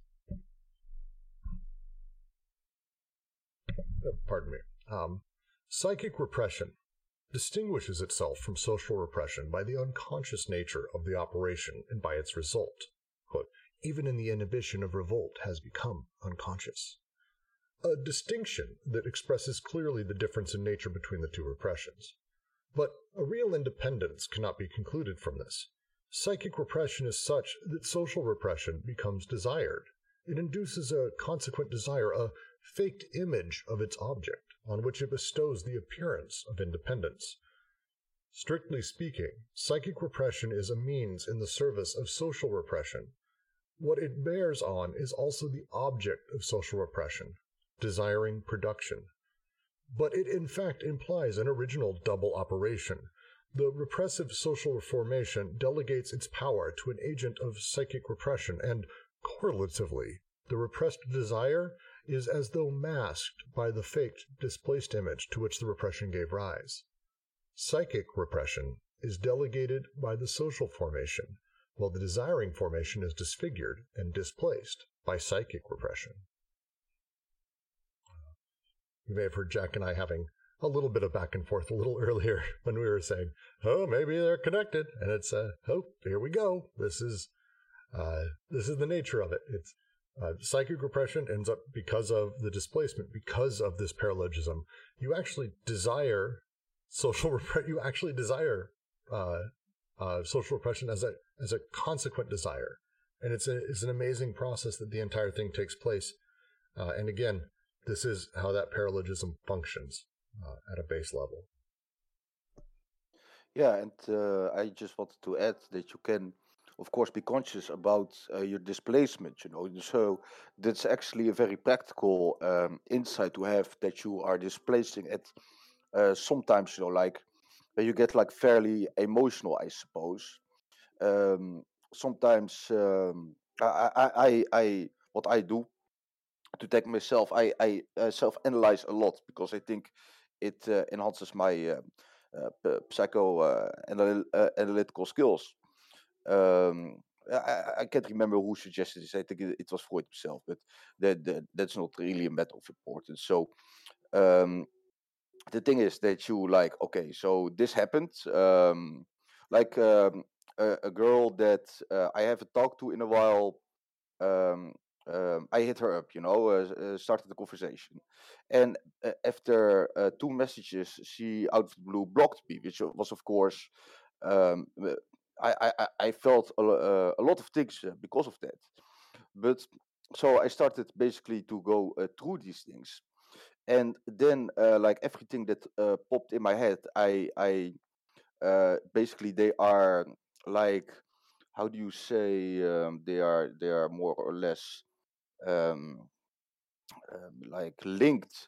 Uh, pardon me. Um, psychic repression distinguishes itself from social repression by the unconscious nature of the operation and by its result. Quote, Even in the inhibition of revolt has become unconscious. A distinction that expresses clearly the difference in nature between the two repressions. But a real independence cannot be concluded from this. Psychic repression is such that social repression becomes desired. It induces a consequent desire, a faked image of its object, on which it bestows the appearance of independence. Strictly speaking, psychic repression is a means in the service of social repression. What it bears on is also the object of social repression, desiring production. But it in fact implies an original double operation. The repressive social formation delegates its power to an agent of psychic repression, and correlatively, the repressed desire is as though masked by the faked, displaced image to which the repression gave rise. Psychic repression is delegated by the social formation, while the desiring formation is disfigured and displaced by psychic repression. You may have heard Jack and I having a little bit of back and forth a little earlier when we were saying, "Oh, maybe they're connected," and it's, uh, "Oh, here we go. This is, uh, this is the nature of it. It's uh, psychic repression ends up because of the displacement, because of this paralogism. You actually desire social repression. You actually desire uh, uh, social repression as a as a consequent desire, and it's a it's an amazing process that the entire thing takes place. Uh, and again, this is how that paralogism functions uh, at a base level. Yeah, and uh, I just wanted to add that you can of course be conscious about uh, your displacement you know so that's actually a very practical um, insight to have that you are displacing at uh, sometimes you know like uh, you get like fairly emotional i suppose um, sometimes um, I, I, I, I what i do to take myself i, I uh, self-analyze a lot because i think it uh, enhances my uh, uh, psycho uh, anal- analytical skills um, I, I, can't remember who suggested this. I think it, it was Freud himself, but that, that, that's not really a matter of importance. So um, the thing is that you like, okay, so this happened. Um, like um, a, a, girl that uh, I haven't talked to in a while. Um, I hit her up, you know, uh, uh, started the conversation, and uh, after uh, two messages, she out of the blue blocked me, which was, of course, um, I, I, I felt a, uh, a lot of things uh, because of that. But so I started basically to go uh, through these things. And then, uh, like everything that uh, popped in my head, I, I uh, basically they are like, how do you say? Um, they are they are more or less um, um, like linked,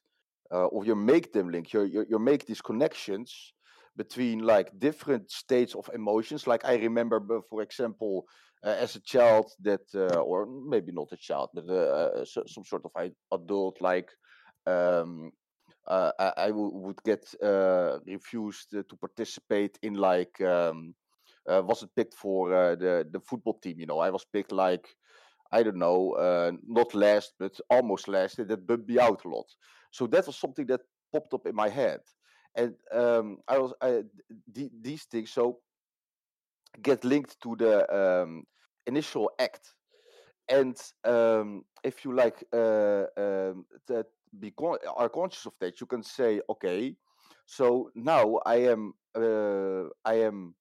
or you make them link. You you you make these connections between like different states of emotions. Like I remember, for example, uh, as a child that, uh, or maybe not a child, but uh, so, some sort of adult, like um, uh, I, would get uh, refused to participate in like um, uh, was it picked for the the football team. You know, I was picked like I don't know, not last, but almost last. That bummed me out a lot. So that was something that popped up in my head and um, I was I, d- these things so get linked to the um, initial act, and um, if you like uh, um, that be con- are conscious of that, you can say, okay, so now I am uh, I am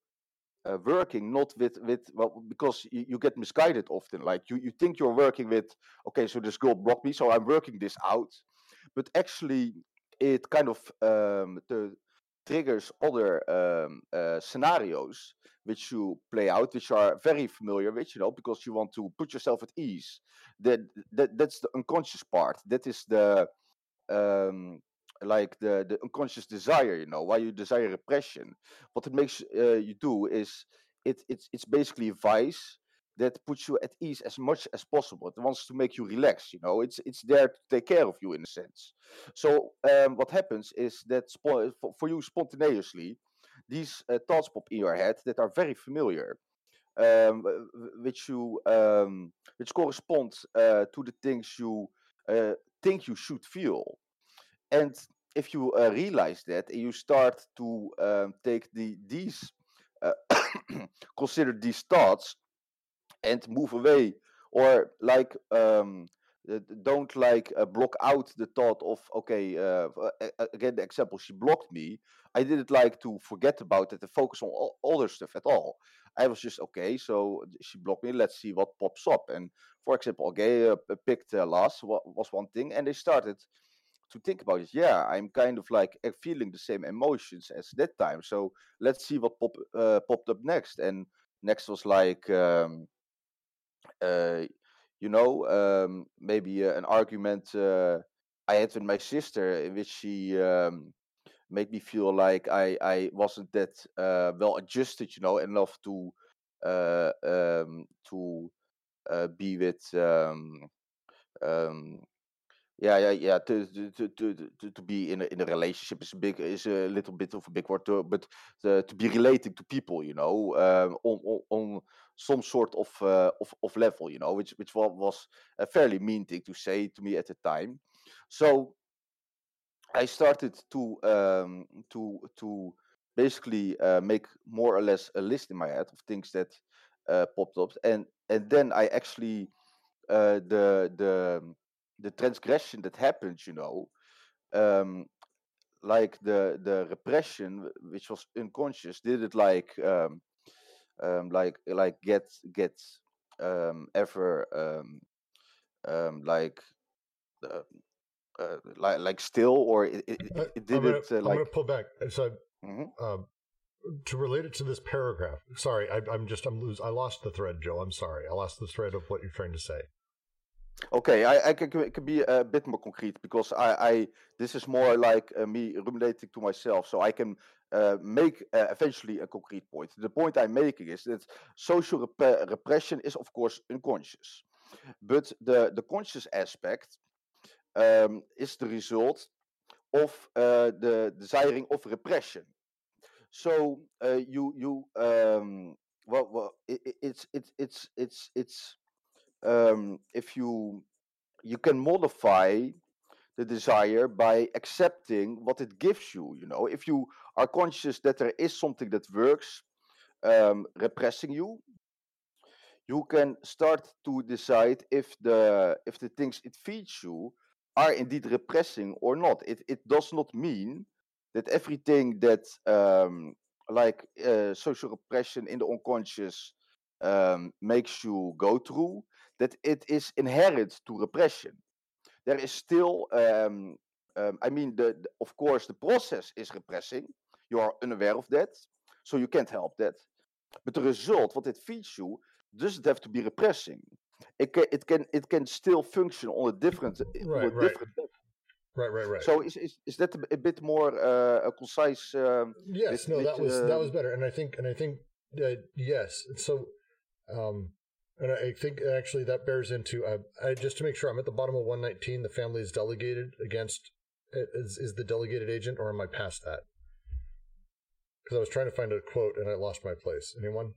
uh, working not with with well because you, you, get misguided often like you you think you're working with okay so this girl blocked me so i'm working this out but actually it kind of um, the triggers other um, uh, scenarios which you play out, which are very familiar with, you know, because you want to put yourself at ease. That, that that's the unconscious part. That is the um, like the the unconscious desire, you know, why you desire repression. What it makes uh, you do is it it's it's basically a vice that puts you at ease as much as possible. It wants to make you relax. You know, it's it's there to take care of you in a sense. So um, what happens is that for, for you spontaneously, these uh, thoughts pop in your head that are very familiar, um, which you um, which correspond uh, to the things you uh, think you should feel, and if you uh, realize that and you start to um, take the these uh, consider these thoughts and move away or like um uh, don't like uh, block out the thought of okay uh, uh, again the example she blocked me. I didn't like to forget about it and focus on all other stuff at all. I was just okay so she blocked me. Let's see what pops up. And for example okay picked last was one thing and they started to think about it yeah i'm kind of like feeling the same emotions as that time so let's see what pop, uh, popped up next and next was like um uh, you know, um, maybe uh, an argument uh, I had with my sister in which she um, made me feel like I, I wasn't that uh, well adjusted, you know, enough to uh, um, to be with um, um, yeah, yeah, yeah. To to to to, to to be in a, in a relationship is big is a little bit of a big word, to, but uh, to be relating to people, you know, um, on, on on some sort of uh, of of level, you know, which which wa- was a fairly mean thing to say to me at the time. So I started to um, to to basically uh, make more or less a list in my head of things that uh, popped up, and and then I actually uh, the the the transgression that happened, you know, um, like the the repression which was unconscious, did it like um, um, like like get get um, ever um, um, like uh, uh, like like still, or it, it, Uh, it did gonna, it uh, I'm gonna pull back. So, Mhm. um, to relate it to this paragraph. Sorry, I, I'm just I'm lose. I lost the thread, Joe. I'm sorry. I lost the thread of what you're trying to say. Okay, I, I can, can be a bit more concrete because I, I this is more like uh, me relating to myself, so I can uh, make uh, eventually a concrete point. The point I'm making is that social rep- repression is of course unconscious, but the the conscious aspect um, is the result of uh, the desiring of repression. So uh, you you um, well well it- it's it's it's it's it's um, if you you can modify the desire by accepting what it gives you you know? If you are conscious that there is something that works um, repressing you you can start to decide if the if the things it feeds you are indeed repressing or not. It it does not mean that everything that um, like uh, social repression in the unconscious um, makes you go through that it is inherent to repression there is still um, um, i mean the, the- of course the process is repressing you are unaware of that so you can't help that but the result what it feeds you doesn't have to be repressing it can it can it can still function on a different on Right, a right. different level Right, right, right. so is, is, is that a, a bit more uh, a concise um, yes, bit- no, bit, that was that was better, and I think and I think uh, yes. So, um, and I think actually that bears into uh, I, just to make sure I'm at the bottom of 119. The family is delegated against is is the delegated agent, or am I past that? Because I was trying to find a quote and I lost my place. Anyone?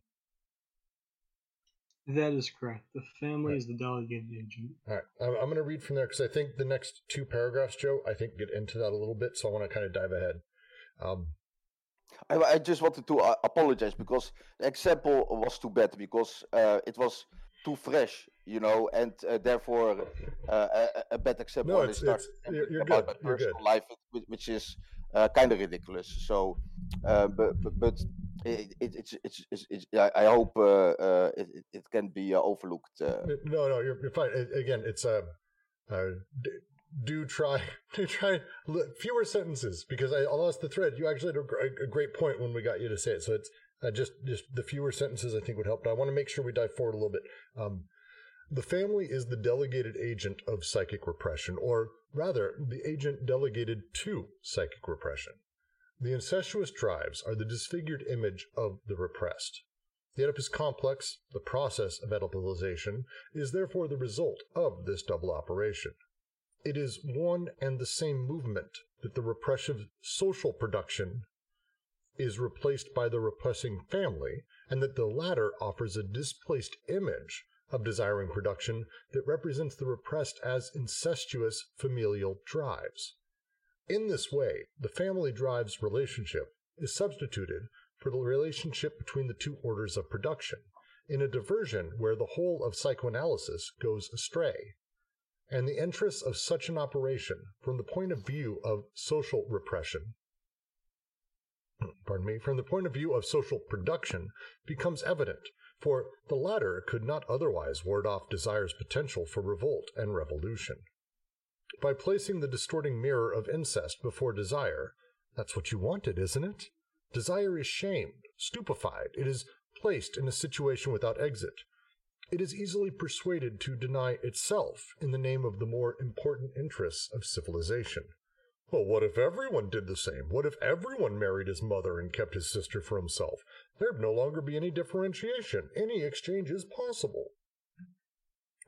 That is correct. The family Right. is the delegated agent. All right, I'm, I'm going to read from there because I think the next two paragraphs, Joe, I think get into that a little bit. So I want to kind of dive ahead. Um, I, I just wanted to uh, apologize because the example was too bad because uh, it was too fresh, you know, and uh, therefore uh, a, a- bad example. No, it's- it's- you're- you're about good, my personal good. life, which, is uh, kind of ridiculous. So, uh, but but, but it, it, it's, it's, it's, it's I hope uh, uh, it, it- can be uh, overlooked. Uh, No, no, you're, you're fine. Again, it's a uh, uh, do try do try fewer sentences because I, lost the thread. You actually had a, a great point when we got you to say it. So it's uh, just just the fewer sentences I think would help. But I want to make sure we dive forward a little bit. Um, the family is the delegated agent of psychic repression, or rather, the agent delegated to psychic repression. The incestuous tribes are the disfigured image of the repressed. The Oedipus complex, the process of Oedipalization, is therefore the result of this double operation. It is one and the same movement that the repressive social production is replaced by the repressing family, and that the latter offers a displaced image of desiring production that represents the repressed as incestuous familial drives. In this way, the family drives relationship is substituted for the relationship between the two orders of production, in a diversion where the whole of psychoanalysis goes astray. And the interests of such an operation, from the point of view of social repression, pardon me, from the point of view of social production, becomes evident, for the latter could not otherwise ward off desire's potential for revolt and revolution. By placing the distorting mirror of incest before desire, that's what you wanted, isn't it? Desire is shamed, stupefied. It is placed in a situation without exit. It is easily persuaded to deny itself in the name of the more important interests of civilization. Well, what if everyone did the same? What if everyone married his mother and kept his sister for himself? There'd no longer be any differentiation. Any exchange is possible.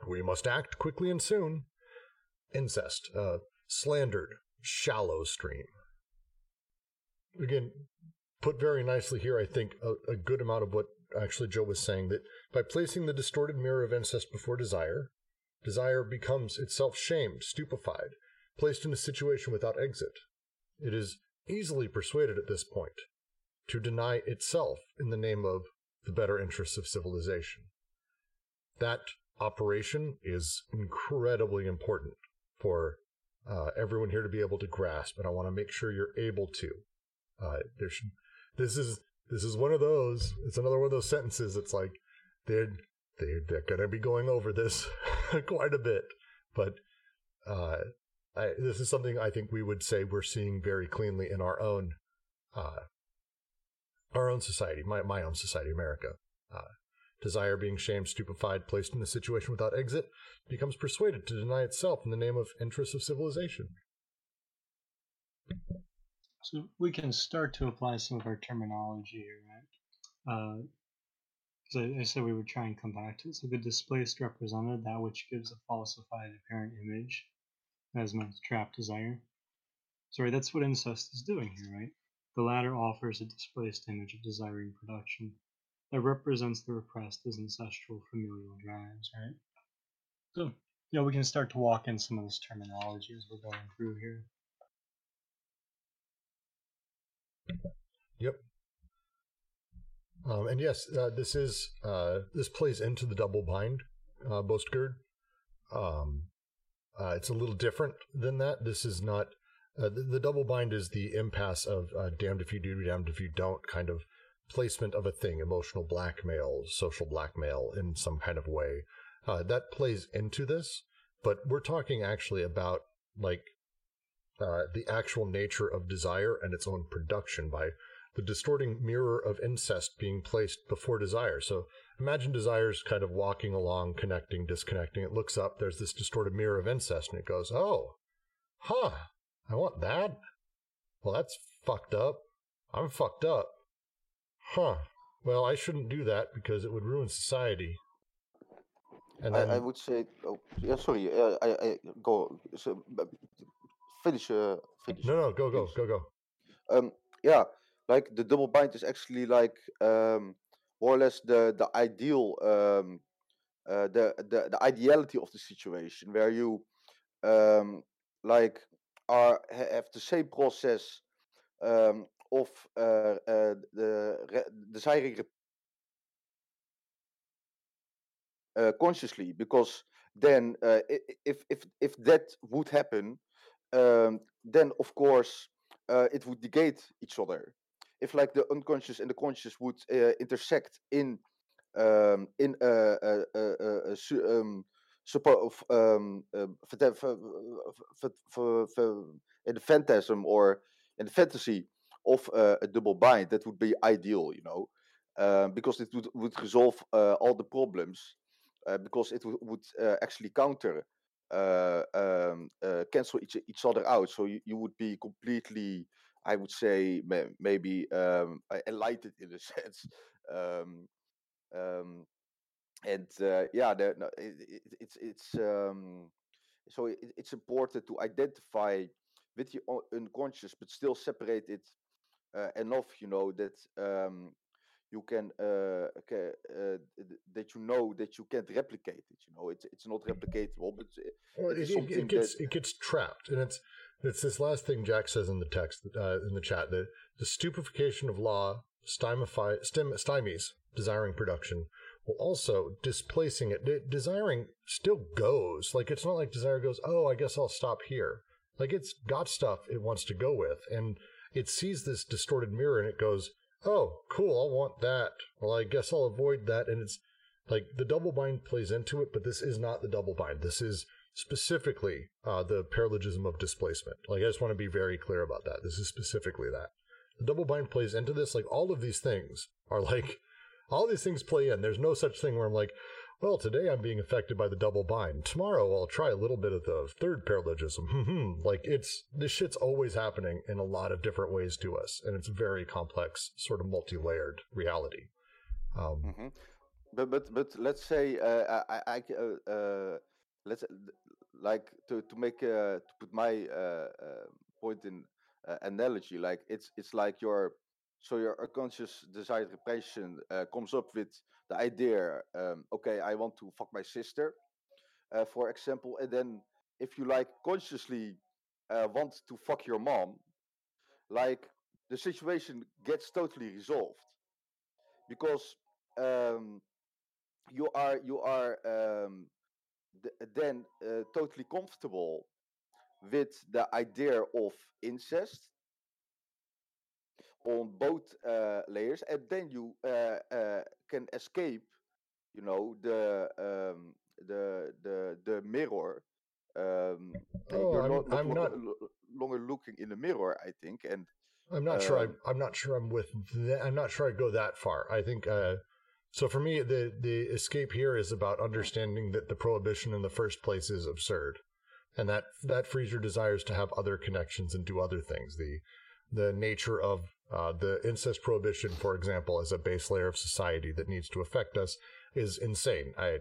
We must act quickly and soon. Incest, uh, slandered, shallow stream. Again, put very nicely here, I think, a, a good amount of what actually Joe was saying that by placing the distorted mirror of incest before desire, desire becomes itself shamed, stupefied, placed in a situation without exit. It is easily persuaded at this point to deny itself in the name of the better interests of civilization. That operation is incredibly important for uh, everyone here to be able to grasp, and I want to make sure you're able to. Uh, should, this is this is one of those. It's another one of those sentences. It's like they're they're, they're going to be going over this quite a bit, but uh, I, this is something I think we would say we're seeing very cleanly in our own uh, our own society, my my own society, America. Uh, desire being shamed, stupefied, placed in a situation without exit, becomes persuaded to deny itself in the name of interests of civilization. So we can start to apply some of our terminology right? Uh, I, I, said we would try and come back to it. So the displaced represented, that which gives a falsified apparent image as my trapped desire. Sorry, that's what incest is doing here, right? The latter offers a displaced image of desiring production that represents the repressed as ancestral familial drives, right? So, you know, we can start to walk in some of this terminology as we're going through here. Yep. Um, and yes, uh, this is uh, this plays into the double bind uh, Bostgerd. Um, uh, it's a little different than that. This is not uh, the, the, double bind is the impasse of uh, damned if you do, damned if you don't kind of placement of a thing, emotional blackmail, social blackmail in some kind of way. Uh, that plays into this, but we're talking actually about like uh, the actual nature of desire and its own production by the distorting mirror of incest being placed before desire. So imagine desire's kind of walking along, connecting, disconnecting. It looks up, there's this distorted mirror of incest, and it goes, oh, huh, I want that? Well, that's fucked up. I'm fucked up. Huh. Well, I shouldn't do that because it would ruin society. And then, I, I would say, oh, yeah, sorry, uh, I, I go so, finish, uh, finish. No, no, go, go, go, go. Um, yeah, like the double bind is actually like um, more or less the the ideal um, uh, the, the the ideality of the situation where you um, like are have the same process um, of uh, uh, the desiring uh, consciously because then uh, if if if that would happen um, then of course uh, it would negate each other. If like the unconscious and the conscious would uh, intersect in um, in a, a, a, a support um, um, in the phantasm or in the fantasy of uh, a double bind, that would be ideal, you know, uh, because it would, would resolve uh, all the problems, uh, because it w- would uh, actually counter, uh, um, cancel each, each other out. So you, you would be completely, I would say, maybe um, enlightened in a sense. Um, Um, and uh, yeah, the, no, it, it, it's it's um, so it, it's important to identify with your unconscious, but still separate it uh, enough, you know, that um, you can uh, uh, that you know that you can't replicate it. You know, it's it's not replicatable, but Well, it it, it, gets that it gets trapped, and it's it's this last thing Jack says in the text uh, in the chat that the stupefaction of law stymify, stymies desiring production, while also displacing it. De- desiring still goes. Like it's not like desire goes. Oh, I guess I'll stop here. Like it's got stuff it wants to go with, and it sees this distorted mirror, and it goes, "Oh, cool, I'll want that." Well, I guess I'll avoid that, and it's like the double bind plays into it, but this is not the double bind. This is specifically uh, the paralogism of displacement. Like I just want to be very clear about that. This is specifically that. The double bind plays into this. Like all of these things are like all these things play in. There's no such thing where I'm like, well, today I'm being affected by the double bind. Tomorrow I'll try a little bit of the third paralogism. like it's this shit's always happening in a lot of different ways to us, and it's very complex, sort of multi-layered reality. Um, Mhm. But but but let's say uh, I I uh, uh, let's like to to make uh, to put my uh, uh, point in analogy like it's it's like your so your unconscious desired repression uh, comes up with the idea um, okay I want to fuck my sister uh, for example and then if you like consciously uh, want to fuck your mom like the situation gets totally resolved because um, you are you are um, th- then uh, totally comfortable with the idea of incest on both uh, layers, and then you uh, uh, can escape, you know, the um, the the the mirror. Um, Oh, you're I'm- not, I'm longer, not- longer looking in the mirror, I think, and I'm not sure. I, Um, I'm not sure. I'm with. That, I'm not sure I go that far. I think. Uh, so for me, the the escape here is about understanding that the prohibition in the first place is absurd, and that that frees your desires to have other connections and do other things. The the nature of uh, the incest prohibition, for example, as a base layer of society that needs to affect us, is insane. I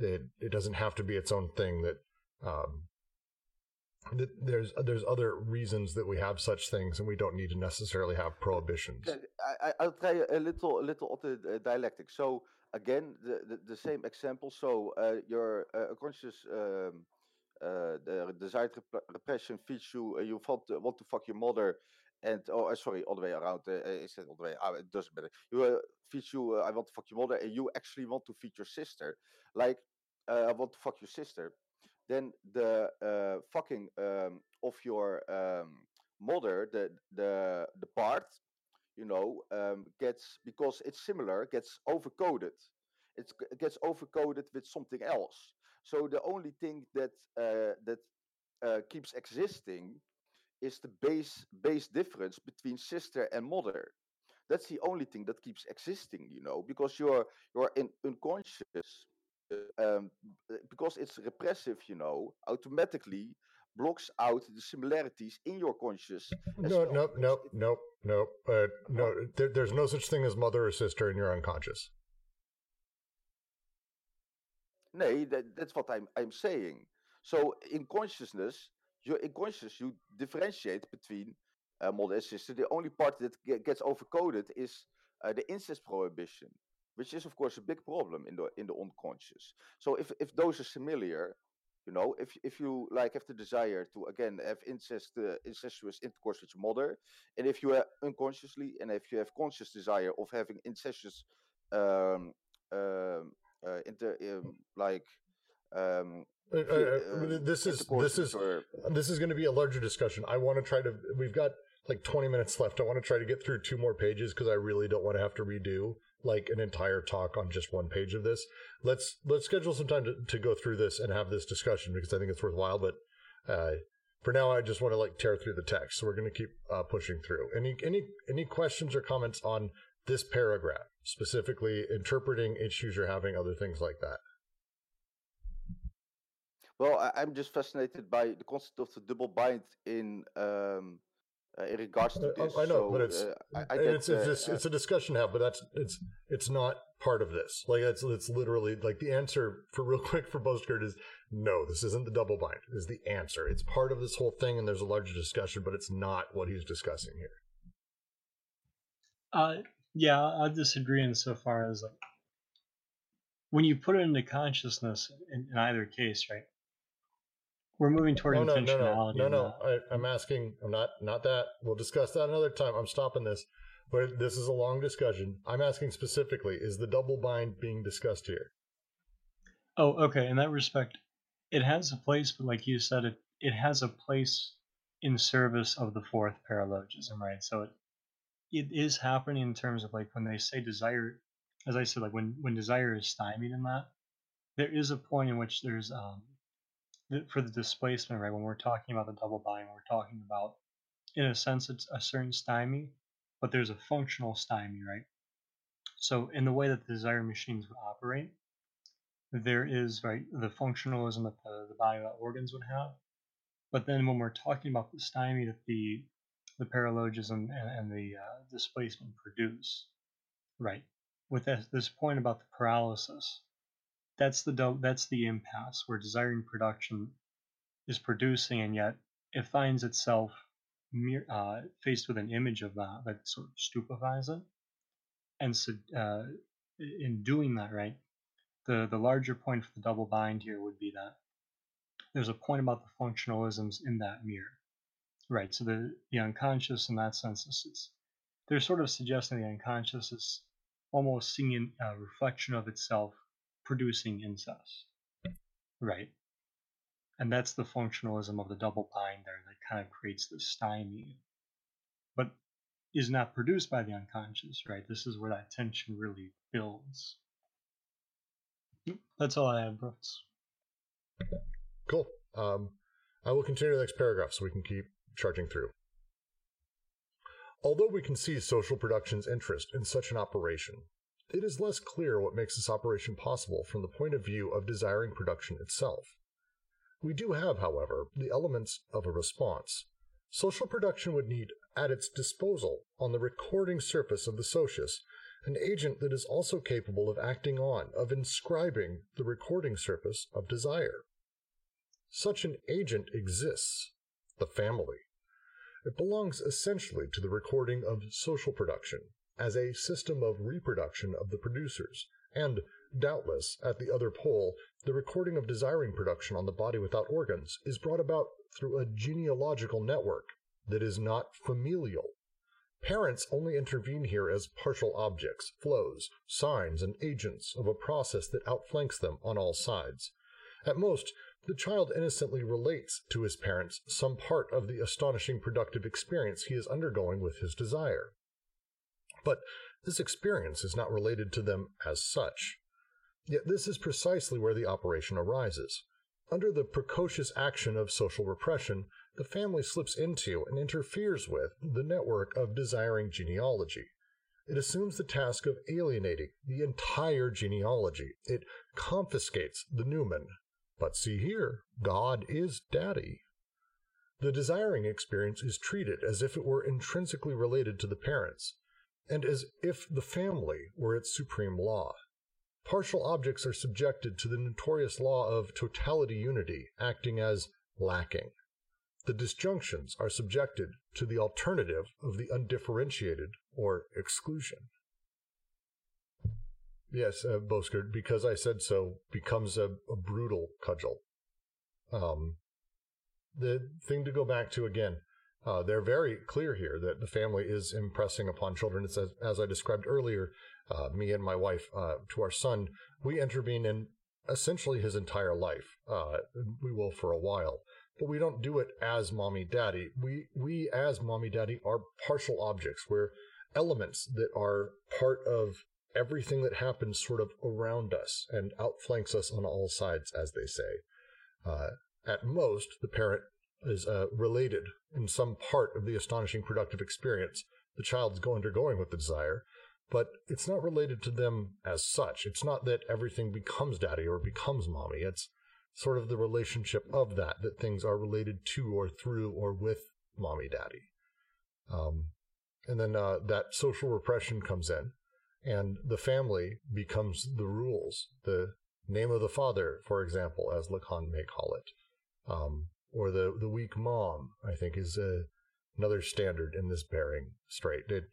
it, it doesn't have to be its own thing. That um, that there's there's other reasons that we have such things, and we don't need to necessarily have prohibitions. I, I- I'll try a little, a little of the uh, dialectic. So again, the, the, the same example. So uh, your uh, unconscious um, uh, the desired rep- repression feeds you. Uh, you want to, want to fuck your mother, and oh, uh, sorry, all the way around. Uh, uh, all the way? Ah, it doesn't matter. You uh, feeds you. Uh, I want to fuck your mother, and you actually want to feed your sister. Like uh, I want to fuck your sister. Then the uh, fucking um, of your um, mother, the the the part you know, um, gets because it's similar, gets overcoded. It gets overcoded with something else. So the only thing that uh, that uh, keeps existing is the base base difference between sister and mother. That's the only thing that keeps existing, you know, because you're you're in unconscious. uh, Um, because it's repressive, you know, automatically blocks out the similarities in your conscious. No, no, no, no, no, uh, no. There, there's no such thing as mother or sister in your unconscious. Nee, that, that's what I'm I'm saying. So in consciousness, you in consciousness you differentiate between uh, mother and sister. The only part that ge- gets overcoded is uh, the incest prohibition, which is of course a big problem in the in the unconscious. So if if those are similar, you know, if if you like have the desire to again have incest uh, incestuous intercourse with your mother, and if you are unconsciously and if you have conscious desire of having incestuous um, um, uh, inter um, like um, This is this is this is going to be a larger discussion. I want to try to. We've got like 20 minutes left. I want to try to get through two more pages because I really don't want to have to redo like an entire talk on just one page of this. Let's let's schedule some time to, to go through this and have this discussion because I think it's worthwhile. But uh, for now, I just want to like tear through the text. So we're going to keep uh, pushing through. Any any any questions or comments on this paragraph specifically interpreting issues you're having, other things like that? Well, I, I'm just fascinated by the concept of the double bind in um, uh, in regards to Uh, this. I know, so, but it's uh, I, I get, it's it's, uh, just, it's a discussion to have, but that's it's it's not part of this. Like it's it's literally like the answer for real quick for Boskert is no, this isn't the double bind. Is the answer. It's part of this whole thing and there's a larger discussion, but it's not what he's discussing here. Uh, yeah, I disagree insofar as like when you put it into consciousness in, in either case, right? We're moving toward no, no, no, no, intentionality. no, no. I, I'm asking. I'm not not that. We'll discuss that another time. I'm stopping this. But this is a long discussion. I'm asking specifically: Is the double bind being discussed here? Oh, okay. In that respect, it has a place, but like you said, it it has a place in service of the fourth paralogism, right? So it it is happening in terms of like when they say desire, as I said, like when when desire is stymied in that, there is a point in which there's um for the displacement, right? When we're talking about the double bind, we're talking about, in a sense, it's a certain stymie, but there's a functional stymie, right? So in the way that the desire machines would operate, there is right the functionalism that the, the body organs would have. But then when we're talking about the stymie that the the paralogism and, and the uh, displacement produce, right? With this, this point about the paralysis, that's the that's the impasse where desiring production is producing, and yet it finds itself mere, uh, faced with an image of that that sort of stupefies it, and so uh, in doing that, right, the the larger point for the double bind here would be that there's a point about the functionalisms in that mirror, right? So the the unconscious, in that sense, is it's, they're sort of suggesting the unconscious is almost seeing a reflection of itself producing incest, right? And that's the functionalism of the double bind there that kind of creates the stymie, but is not produced by the unconscious, right? This is where that tension really builds. That's all I have, Brooks. Cool. Um, I will continue the next paragraph so we can keep charging through. Although we can see social production's interest in such an operation, it is less clear what makes this operation possible from the point of view of desiring production itself. We do have, however, the elements of a response. Social production would need at its disposal, on the recording surface of the socius, an agent that is also capable of acting on, of inscribing the recording surface of desire. Such an agent exists the family. It belongs essentially to the recording of social production as a system of reproduction of the producers, and, doubtless, at the other pole, the recording of desiring production on the body without organs is brought about through a genealogical network that is not familial. Parents only intervene here as partial objects, flows, signs, and agents of a process that outflanks them on all sides. At most, the child innocently relates to his parents some part of the astonishing productive experience he is undergoing with his desire. But this experience is not related to them as such. Yet this is precisely where the operation arises. Under the precocious action of social repression, the family slips into and interferes with the network of desiring genealogy. It assumes the task of alienating the entire genealogy. It confiscates the Numen. But see here, God is daddy. The desiring experience is treated as if it were intrinsically related to the parents, and as if the family were its supreme law. Partial objects are subjected to the notorious law of totality unity, acting as lacking. The disjunctions are subjected to the alternative of the undifferentiated or exclusion. Yes, uh, Bosker, because I said so, becomes a, a brutal cudgel. Um, the thing to go back to again, uh, they're very clear here that the family is impressing upon children. It's as, as I described earlier, uh, me and my wife, uh, to our son, we intervene in essentially his entire life. Uh, we will for a while, but we don't do it as mommy daddy. We, we as mommy daddy are partial objects. We're elements that are part of everything that happens sort of around us and outflanks us on all sides, as they say. Uh, at most, the parent is uh, related in some part of the astonishing productive experience the child's go undergoing with the desire, but it's not related to them as such. It's not that everything becomes daddy or becomes mommy. It's sort of the relationship of that, that things are related to or through or with mommy daddy. Um, and then uh, that social repression comes in. and the family becomes the rules. The name of the father, for example, as Lacan may call it, um, or the the weak mom, I think, is uh, another standard in this bearing straight. It,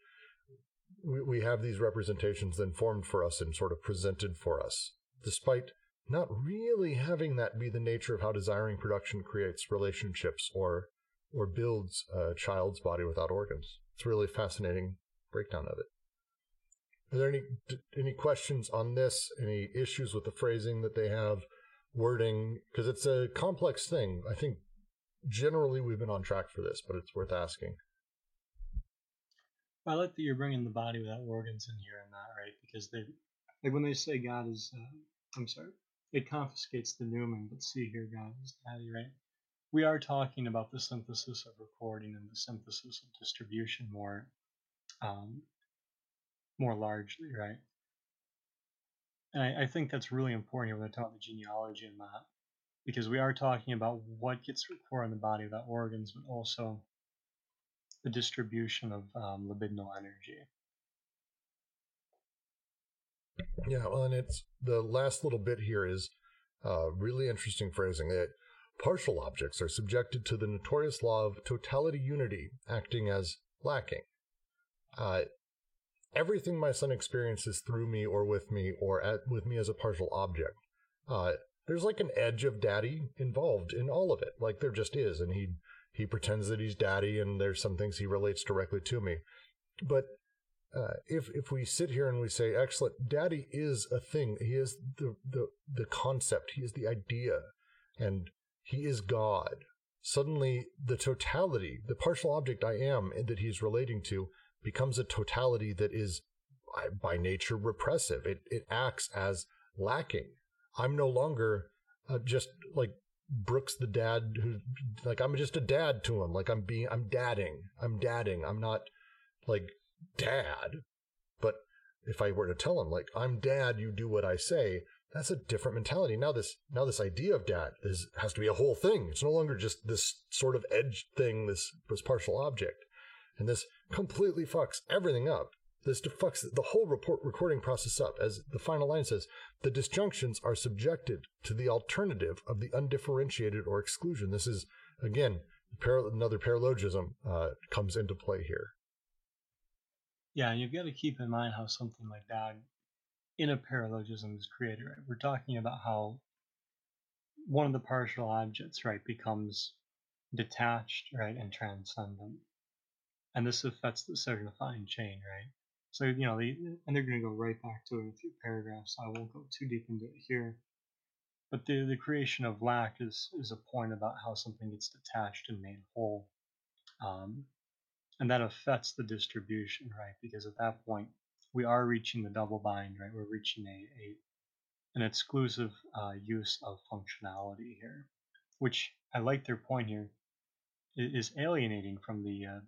we, we have these representations then formed for us and sort of presented for us, despite not really having that be the nature of how desiring production creates relationships or or builds a child's body without organs. It's a really fascinating breakdown of it. Are there any any questions on this? Any issues with the phrasing that they have, wording? Because it's a complex thing. I think generally we've been on track for this, but it's worth asking. I like that you're bringing the body without organs in here and that, right? Because they, like when they say God is, uh, I'm sorry, it confiscates the Numen, but see here, God is daddy, right? We are talking about the synthesis of recording and the synthesis of distribution more, um, more largely, right? And I, I think that's really important here when we talk about the genealogy and that, because we are talking about what gets recorded in the body without organs, but also the distribution of um, libidinal energy. Yeah, well, and it's the last little bit here is uh, really interesting phrasing that partial objects are subjected to the notorious law of totality unity acting as lacking. Uh, everything my son experiences through me or with me or at, with me as a partial object. Uh, there's like an edge of daddy involved in all of it. Like there just is, and he he pretends that he's daddy, and there's some things he relates directly to me. But uh, if if we sit here and we say, "Excellent, Daddy is a thing. He is the the the concept. He is the idea, and he is God." Suddenly, the totality, the partial object I am that he's relating to, becomes a totality that is by nature repressive. It it acts as lacking. I'm no longer uh, just like Brooks the dad who like I'm just a dad to him. Like I'm being I'm dadding. I'm dadding. I'm not like dad. But if I were to tell him like I'm dad, you do what I say, that's a different mentality. Now this now this idea of dad is has to be a whole thing. It's no longer just this sort of edge thing, this this partial object. And this completely fucks everything up. This fucks the whole report recording process up. As the final line says, the disjunctions are subjected to the alternative of the undifferentiated or exclusion. This is, again, another paralogism uh, comes into play here. Yeah, you've got to keep in mind how something like that in a paralogism is created. Right? We're talking about how one of the partial objects, right, becomes detached, right, and transcendent. And this affects the signifying chain, right? So, you know, they, and they're going to go right back to it in a few paragraphs. So I won't go too deep into it here. But the, the creation of lack is, is a point about how something gets detached and made whole. Um, and that affects the distribution, right? Because at that point, we are reaching the double bind, right? We're reaching a, a an exclusive uh, use of functionality here, which I like their point here, is alienating from the uh,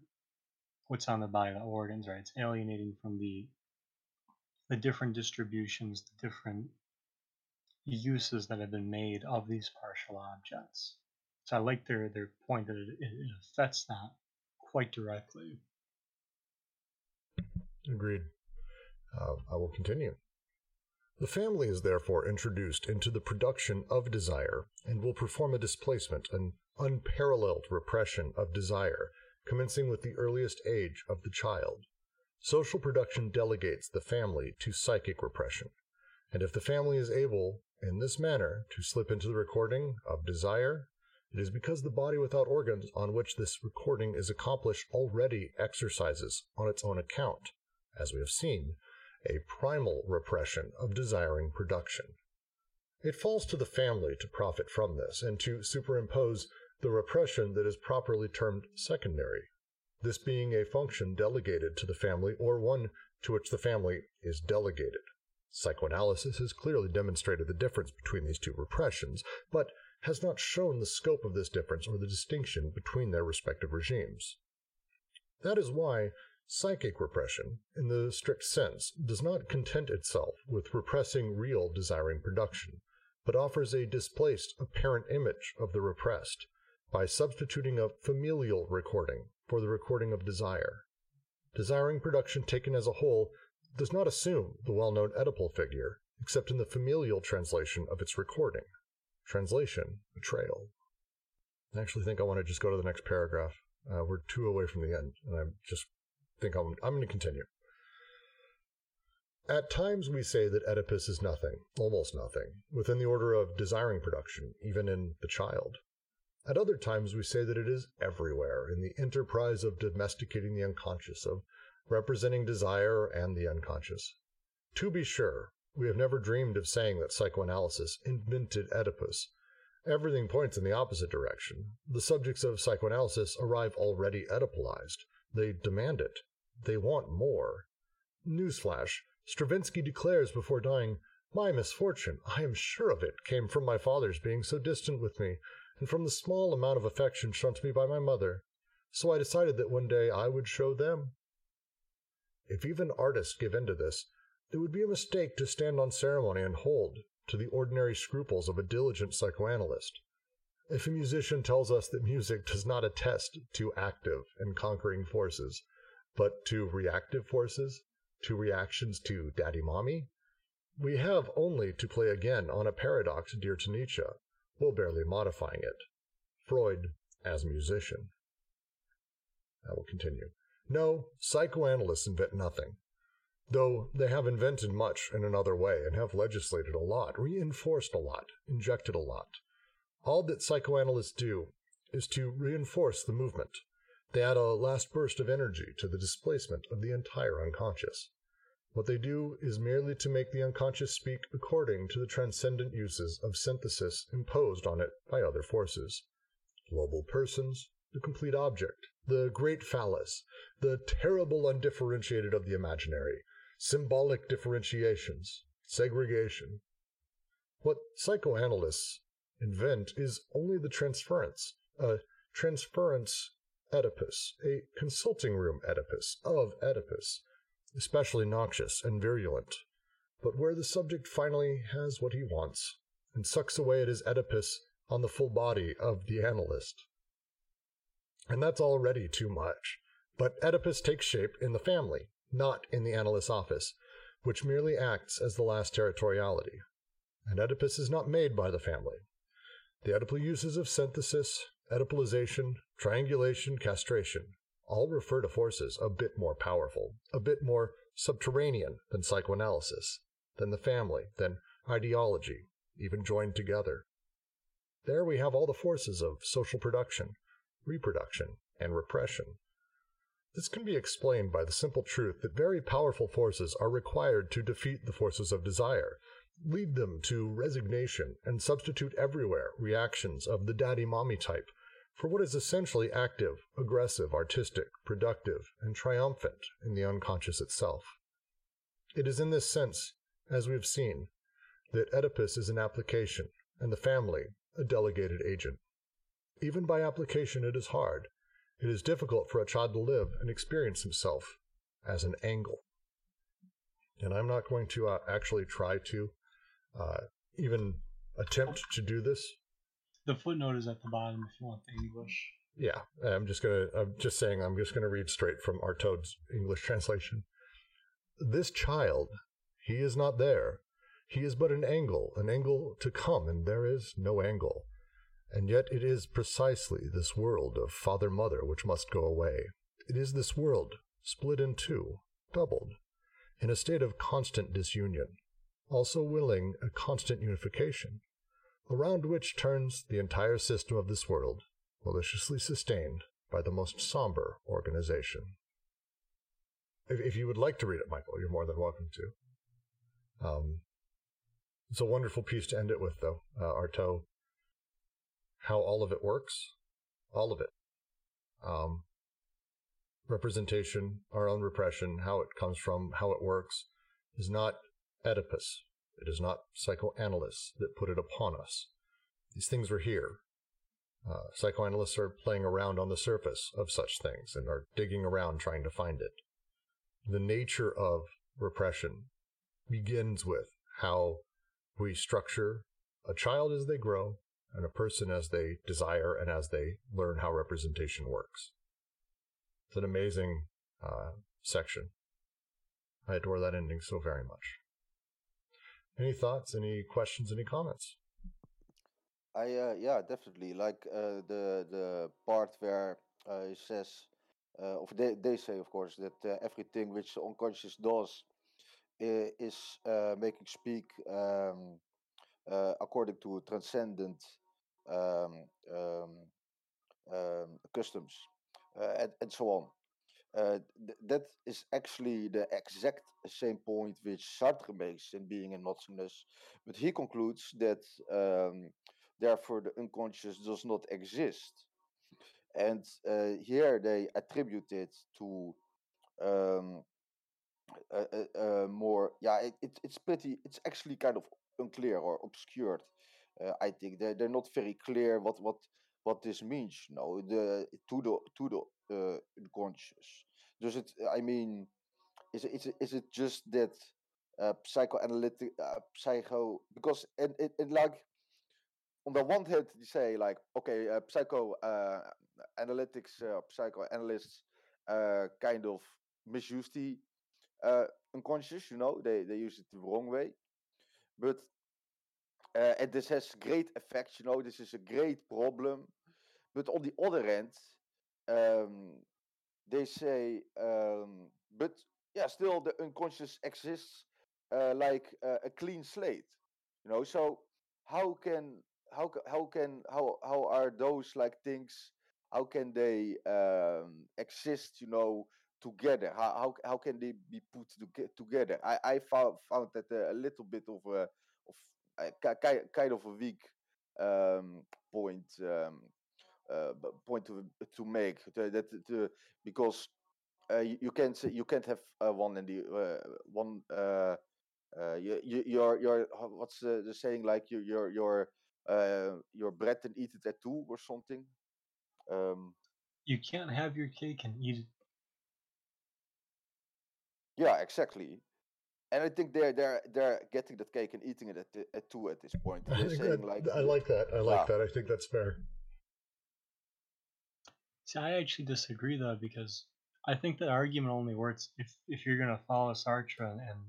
what's on the body, the organs, right? It's alienating from the the different distributions, the different uses that have been made of these partial objects. So I like their their point that it, it affects that quite directly. Agreed. Uh, I will continue. The family is therefore introduced into the production of desire and will perform a displacement, an unparalleled repression of desire, commencing with the earliest age of the child. Social production delegates the family to psychic repression, and if the family is able, in this manner, to slip into the recording of desire, it is because the body without organs on which this recording is accomplished already exercises, on its own account, as we have seen, a primal repression of desiring production. It falls to the family to profit from this and to superimpose the repression that is properly termed secondary, this being a function delegated to the family or one to which the family is delegated. Psychoanalysis has clearly demonstrated the difference between these two repressions, but has not shown the scope of this difference or the distinction between their respective regimes. That is why psychic repression, in the strict sense, does not content itself with repressing real desiring production, but offers a displaced apparent image of the repressed by substituting a familial recording for the recording of desire. Desiring production taken as a whole does not assume the well known Oedipal figure, except in the familial translation of its recording. Translation, betrayal. I actually think I want to just go to the next paragraph. Uh, we're two away from the end, and I just think I'm, I'm going to continue. At times we say that Oedipus is nothing, almost nothing, within the order of desiring production, even in the child. At other times we say that it is everywhere, in the enterprise of domesticating the unconscious, of representing desire and the unconscious. To be sure, we have never dreamed of saying that psychoanalysis invented Oedipus. Everything points in the opposite direction. The subjects of psychoanalysis arrive already Oedipalized. They demand it. They want more. Newsflash Stravinsky declares before dying, My misfortune, I am sure of it, came from my father's being so distant with me, and from the small amount of affection shown to me by my mother. So I decided that one day I would show them. If even artists give in to this, it would be a mistake to stand on ceremony and hold to the ordinary scruples of a diligent psychoanalyst. If a musician tells us that music does not attest to active and conquering forces, but to reactive forces, to reactions to Daddy Mommy, we have only to play again on a paradox dear to Nietzsche, while barely modifying it. Freud as musician. I will continue. No, psychoanalysts invent nothing. Though they have invented much in another way and have legislated a lot, reinforced a lot, injected a lot. All that psychoanalysts do is to reinforce the movement, they add a last burst of energy to the displacement of the entire unconscious. What they do is merely to make the unconscious speak according to the transcendent uses of synthesis imposed on it by other forces. Global persons, the complete object, the great phallus, the terrible undifferentiated of the imaginary, symbolic differentiations, segregation. What psychoanalysts invent is only the transference, a transference Oedipus, a consulting room Oedipus of Oedipus, especially noxious and virulent, but where the subject finally has what he wants and sucks away at his Oedipus on the full body of the analyst. And that's already too much. But Oedipus takes shape in the family, not in the analyst's office, which merely acts as the last territoriality. And Oedipus is not made by the family. The Oedipal uses of synthesis, Oedipalization, triangulation, castration all refer to forces a bit more powerful, a bit more subterranean than psychoanalysis, than the family, than ideology, even joined together. There we have all the forces of social production, reproduction, and repression. This can be explained by the simple truth that very powerful forces are required to defeat the forces of desire, lead them to resignation, and substitute everywhere reactions of the daddy mommy type for what is essentially active, aggressive, artistic, productive, and triumphant in the unconscious itself. It is in this sense, as we have seen, that Oedipus is an application, and the family a delegated agent. Even by application, it is hard. It is difficult for a child to live and experience himself as an angle. And I'm not going to uh, actually try to uh, even attempt to do this the footnote is at the bottom if you want the English. Yeah, I'm just gonna. I'm just saying. I'm just gonna read straight from Artaud's English translation. This child, he is not there. He is but an angle, an angle to come, and there is no angle. And yet it is precisely this world of father mother which must go away. It is this world, split in two, doubled, in a state of constant disunion, also willing a constant unification around which turns the entire system of this world, maliciously sustained by the most somber organization. If, if you would like to read it, Michael, you're more than welcome to. Um, it's a wonderful piece to end it with, though, uh, Artaud. How all of it works, all of it. Um, representation, our own repression, how it comes from, how it works, is not Oedipus. It is not psychoanalysts that put it upon us. These things were here. Uh, psychoanalysts are playing around on the surface of such things and are digging around trying to find it. The nature of repression begins with how we structure a child as they grow and a person as they desire and as they learn how representation works. It's an amazing uh, section. I adore that ending so very much. Any thoughts? Any questions? Any comments? I uh, yeah, definitely like uh, the the part where uh, he says, uh, of they they say of course that uh, everything which the unconscious does is uh, making speak um, uh, according to transcendent um, um, um, customs uh, and, and so on. Uh, th- that is actually the exact same point which Sartre makes in Being and Nothingness, but he concludes that um, therefore the unconscious does not exist. And uh, here they attribute it to um, uh, uh, uh, more, yeah, it, it, it's pretty, it's actually kind of unclear or obscured. Uh, I think they're, they're not very clear what, what, what this means, you know, the, to the, to the uh, unconscious. Does it, I mean, is it, is it, is it just that uh, psychoanalytic, uh, psycho, because, and, and, and like, on the one hand, you say like, okay, uh, psycho uh, analytics, uh, psychoanalysts uh, kind of misuse the uh, unconscious. You know, they they use it the wrong way, but uh, and this has great effects. You know, this is a great problem. But on the other hand, um, they say, um, but yeah, still the unconscious exists uh, like uh, a clean slate. You know, so how can how how can how how are those like things? How can they um, exist? You know, together. How how how can they be put to together? I I found found that a, little bit of a of a, ki- ki- kind of a weak um, point um, point to to make that to, because uh, you, can't you can't have uh, one and the uh, one uh, uh, you, you you're you're what's the, the saying like you you're you're uh, your bread and eat it at two or something. Um, You can't have your cake and eat it. yeah, exactly. And I think they're they're they're getting that cake and eating it at, the- at two at this point. I They're think saying that, like I uh, like that. I like yeah. that. I think that's fair. See, I actually disagree though because I think that argument only works if if you're gonna follow Sartre and, and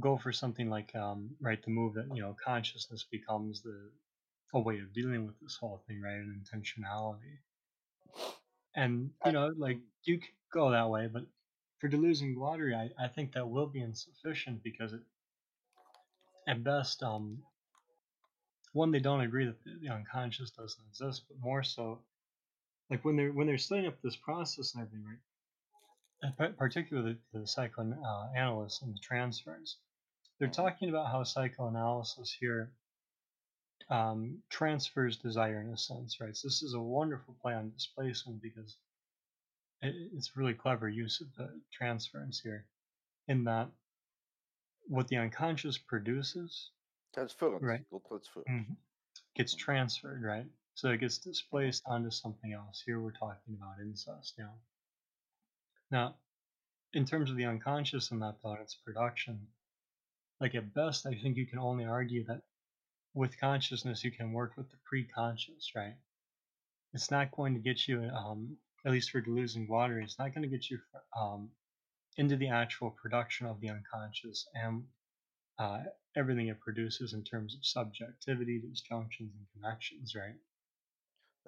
go for something like um right the move that you know consciousness becomes the a way of dealing with this whole thing right and intentionality. And you know like you could go that way but for Deleuze Guattari I, I think that will be insufficient because it at best um one they don't agree that the unconscious doesn't exist but more so like when they're when they're setting up this process and everything right particularly the, the psychoanalysts and the transference they're mhm. talking about how psychoanalysis here um, transfers desire in a sense, right? So this is a wonderful play on displacement because it, it's really clever use of the transference here, in that what the unconscious produces, transference, right, transfer. mhm, gets Mm, transferred, right? So it gets displaced onto something else. Here we're talking about incest now. Now, in terms of the unconscious and that thought, its production, like at best, I think you can only argue that with consciousness you can work with the pre-conscious, right? It's not going to get you, um, at least for and Guattari, it's not going to get you um, into the actual production of the unconscious and uh, everything it produces in terms of subjectivity, disjunctions, and connections, right?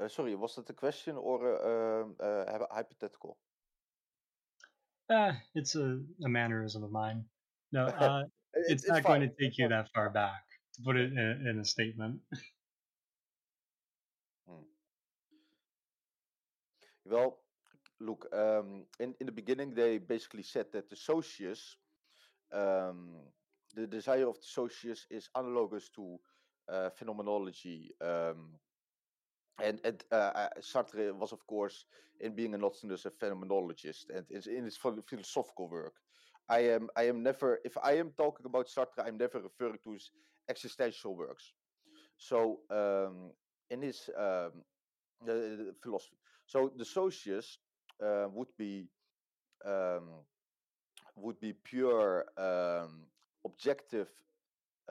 Uh, sorry, was that a question or a, um, uh, hypothetical? Ah, it's a, a mannerism of mine. No, uh, it's it's not going to take you fine. that far back to put it in, in a statement. Hmm. Well, look, um, in, in the beginning, they basically said that the socius, um, the desire of the socius is analogous to uh, phenomenology. Um, and and uh, Sartre was, of course, in being a nothingness, a phenomenologist, and in his philosophical work. I am I am never if I am talking about Sartre, I'm never referring to his existential works. So um, in his um, philosophy, so the socius uh, would be um, would be pure um, objective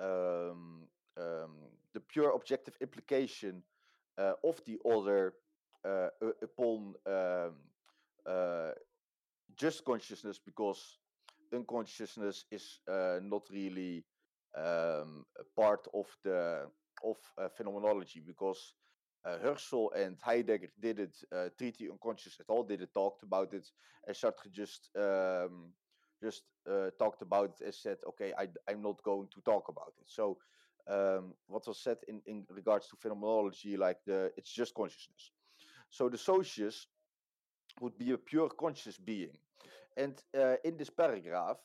um, um, the pure objective implication of the other uh, upon um, uh, just consciousness because unconsciousness is uh, not really um, part of the of uh, phenomenology because uh, Husserl and Heidegger didn't uh, treat the unconscious at all. Didn't talked about it, and Sartre just um, just uh, talked about it and said, "Okay, I, I'm not going to talk about it." So, um, what was said in, in regards to phenomenology, like the it's just consciousness. So the socius would be a pure conscious being, and uh, in this paragraph,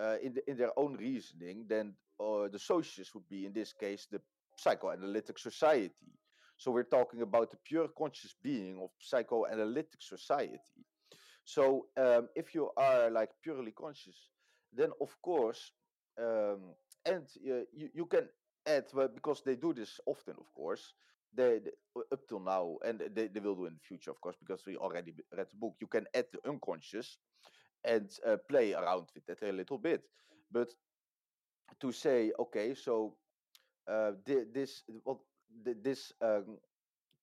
uh, in the, in their own reasoning, then uh, the socius would be in this case the psychoanalytic society. So we're talking about the pure conscious being of psychoanalytic society. So um, if you are like purely conscious, then of course, um, and uh, you, you can add because they do this often, of course. They, they up till now, and they, they will do in the future, of course, because we already read the book. You can add the unconscious and uh, play around with that a little bit, but to say, okay, so uh, this what this um,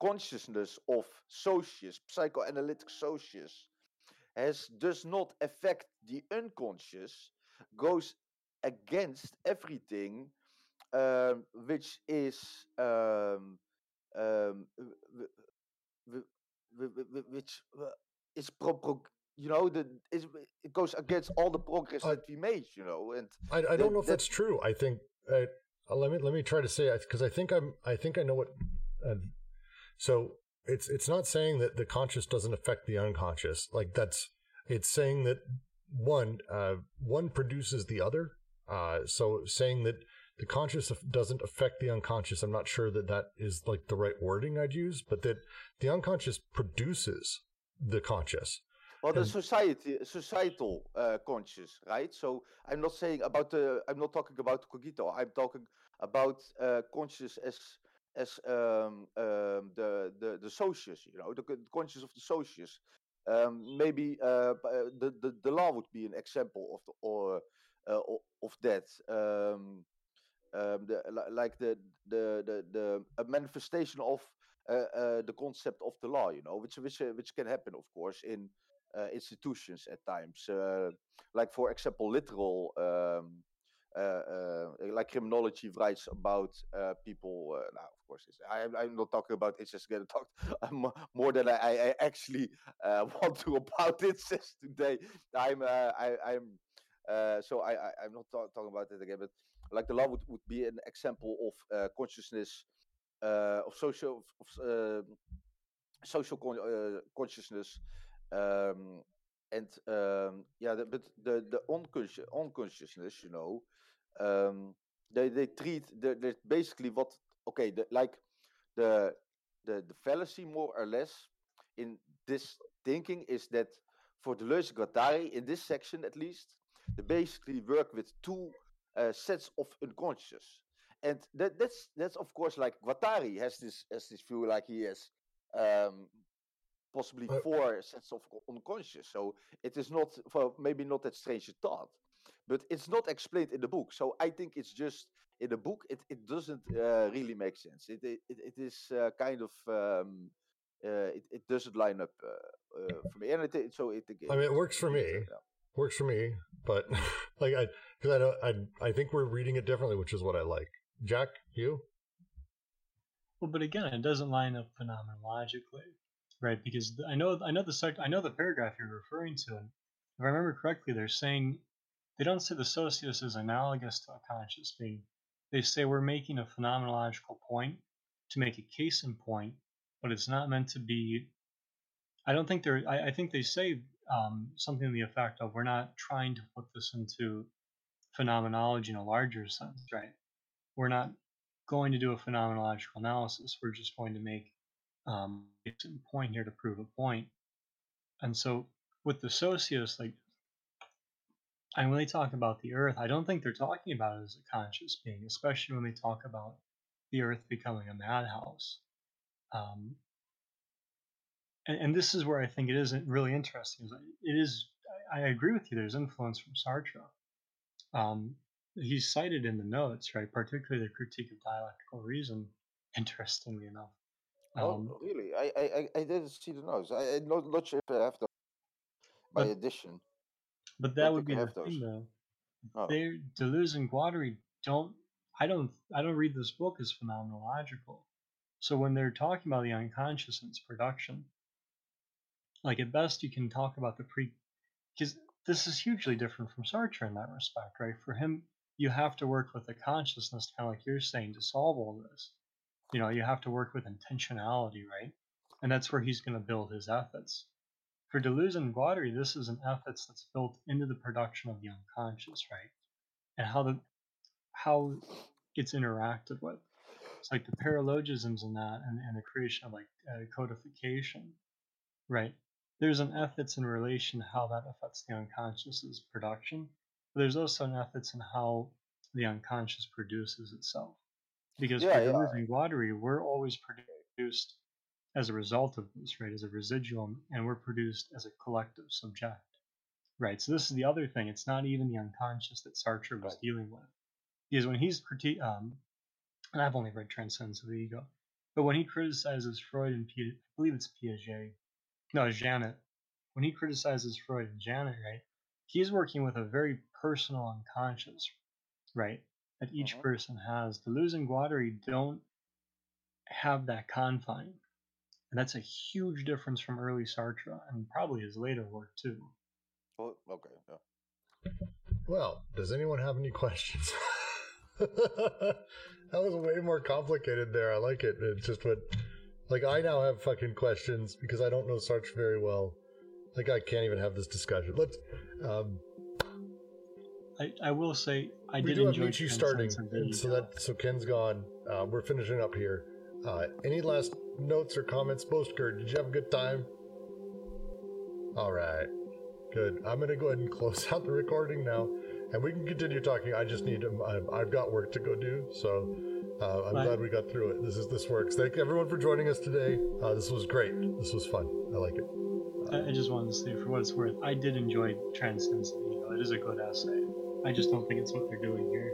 consciousness of socius, psychoanalytic socius, has does not affect the unconscious, goes against everything um, which is um, um, which uh, is pro, pro you know the is it goes against all the progress that we made you know and I, I don't know if that's true I think uh, let me let me try to say because I think I'm I think I know what uh, so it's it's not saying that the conscious doesn't affect the unconscious. Like that's it's saying that one uh, one produces the other. Uh, so saying that the conscious doesn't affect the unconscious, I'm not sure that that is like the right wording I'd use, but that the unconscious produces the conscious. Well, the society, societal uh, conscious, right? So I'm not saying about the. I'm not talking about cogito. I'm talking about uh, conscious as as um, um, the the the socius, you know, the, the conscious of the socius. Um, maybe uh, uh, the, the the law would be an example of the or uh, of that. Um, um, the, like the the the the a manifestation of uh, uh, the concept of the law, you know, which which uh, which can happen, of course, in institutions at times. like for example, literal um, uh, uh, like criminology writes about uh, people. now, of course, I, I'm not talking about incest. To talk more than I, I actually want to about incest today. I'm I, am so I, I am not talk, talking about it again. But like the law would, would be an example of consciousness of social of, social con- consciousness. Um, and um, yeah, the, but the the unconscious unconsciousness, you know, um, they they treat the, basically what okay, the, like the the the fallacy more or less in this thinking is that for Deleuze Guattari in this section at least, they basically work with two uh, sets of unconscious, and that that's that's of course like Guattari has this has this view like he has um, possibly uh, four sets of unconscious. So it is not, well, maybe not that strange a thought, but it's not explained in the book. So I think it's just in the book, it, it doesn't uh, really make sense. It it, it is uh, kind of. Um, uh, it, it doesn't line up uh, uh, for me, and it, so it. I mean, it works for me. Yeah. Works for me, but like I, because I, know, I, I think we're reading it differently, which is what I like. Jack, you? Well, but again, it doesn't line up phenomenologically right? Because I know I know the sect I know the paragraph you're referring to, and if I remember correctly, they're saying they don't say the socius is analogous to a conscious being. They say we're making a phenomenological point to make a case in point, but it's not meant to be. I don't think they're. I, I think they say um, something to the effect of we're not trying to put this into phenomenology in a larger sense, right? We're not going to do a phenomenological analysis. We're just going to make um, a point here to prove a point. And so with the socius, like, and when they talk about the earth, I don't think they're talking about it as a conscious being, especially when they talk about the earth becoming a madhouse. Um, and, and, this is where I think it isn't really interesting. It is, I agree with you, there's influence from Sartre. Um, he's cited in the notes, right? Particularly the critique of dialectical reason, interestingly enough. Oh, um, oh, really? I, I I didn't see the notes. I, I'm not, not sure if I have them by but edition. But that would be I the have thing, though. Oh. They Deleuze and Guattari don't. I don't. I don't read this book as phenomenological. So when they're talking about the unconscious and its production, like at best you can talk about the pre, because this is hugely different from Sartre in that respect, right? For him, you have to work with the consciousness, kind of like you're saying, to solve all this. You know, you have to work with intentionality, right? And that's where he's going to build his ethics. For Deleuze and Guattari, this is an ethics that's built into the production of the unconscious, right? And how the how it's interacted with. It's like the paralogisms in that and, and the creation of like uh, codification, right? There's an ethics in relation to how that affects the unconscious's production. But there's also an ethics in how the unconscious produces itself. Because Yeah, for yeah. And we're always produced as a result of this, right? As a residuum, and we're produced as a collective subject, right? So this is the other thing. It's not even the unconscious that Sartre was Right. dealing with, because when he's um, and I've only read Transcendence of the Ego, but when he criticizes Freud and Pia- I believe it's Piaget, no, Janet. When he criticizes Freud and Janet, right, he's working with a very personal unconscious, right, that each Mhm. person has. Deleuze and Guattari don't have that confine. And that's a huge difference from early Sartre and probably his later work too. Oh, okay. Yeah. Well, does anyone have any questions? that was way more complicated there. I like it. It's just what, like, I now have fucking questions because I don't know Sartre very well. Like, I can't even have this discussion. Let's, um, I, I will say I we did do have enjoy Michi starting, Transcendence of the and so that so Ken's gone. Uh, we're finishing up here. Uh, any last notes or comments, Boastger? Did you have a good time? All right, good. I'm gonna go ahead and close out the recording now, and we can continue talking. I just need to. I've, I've got work to go do, so uh, I'm Bye. glad we got through it. This is this works. Thank everyone for joining us today. Uh, this was great. This was fun. I like it. I, I just wanted to say, for what it's worth, I did enjoy Transcendence It is a good essay. I just don't think it's what they're doing here.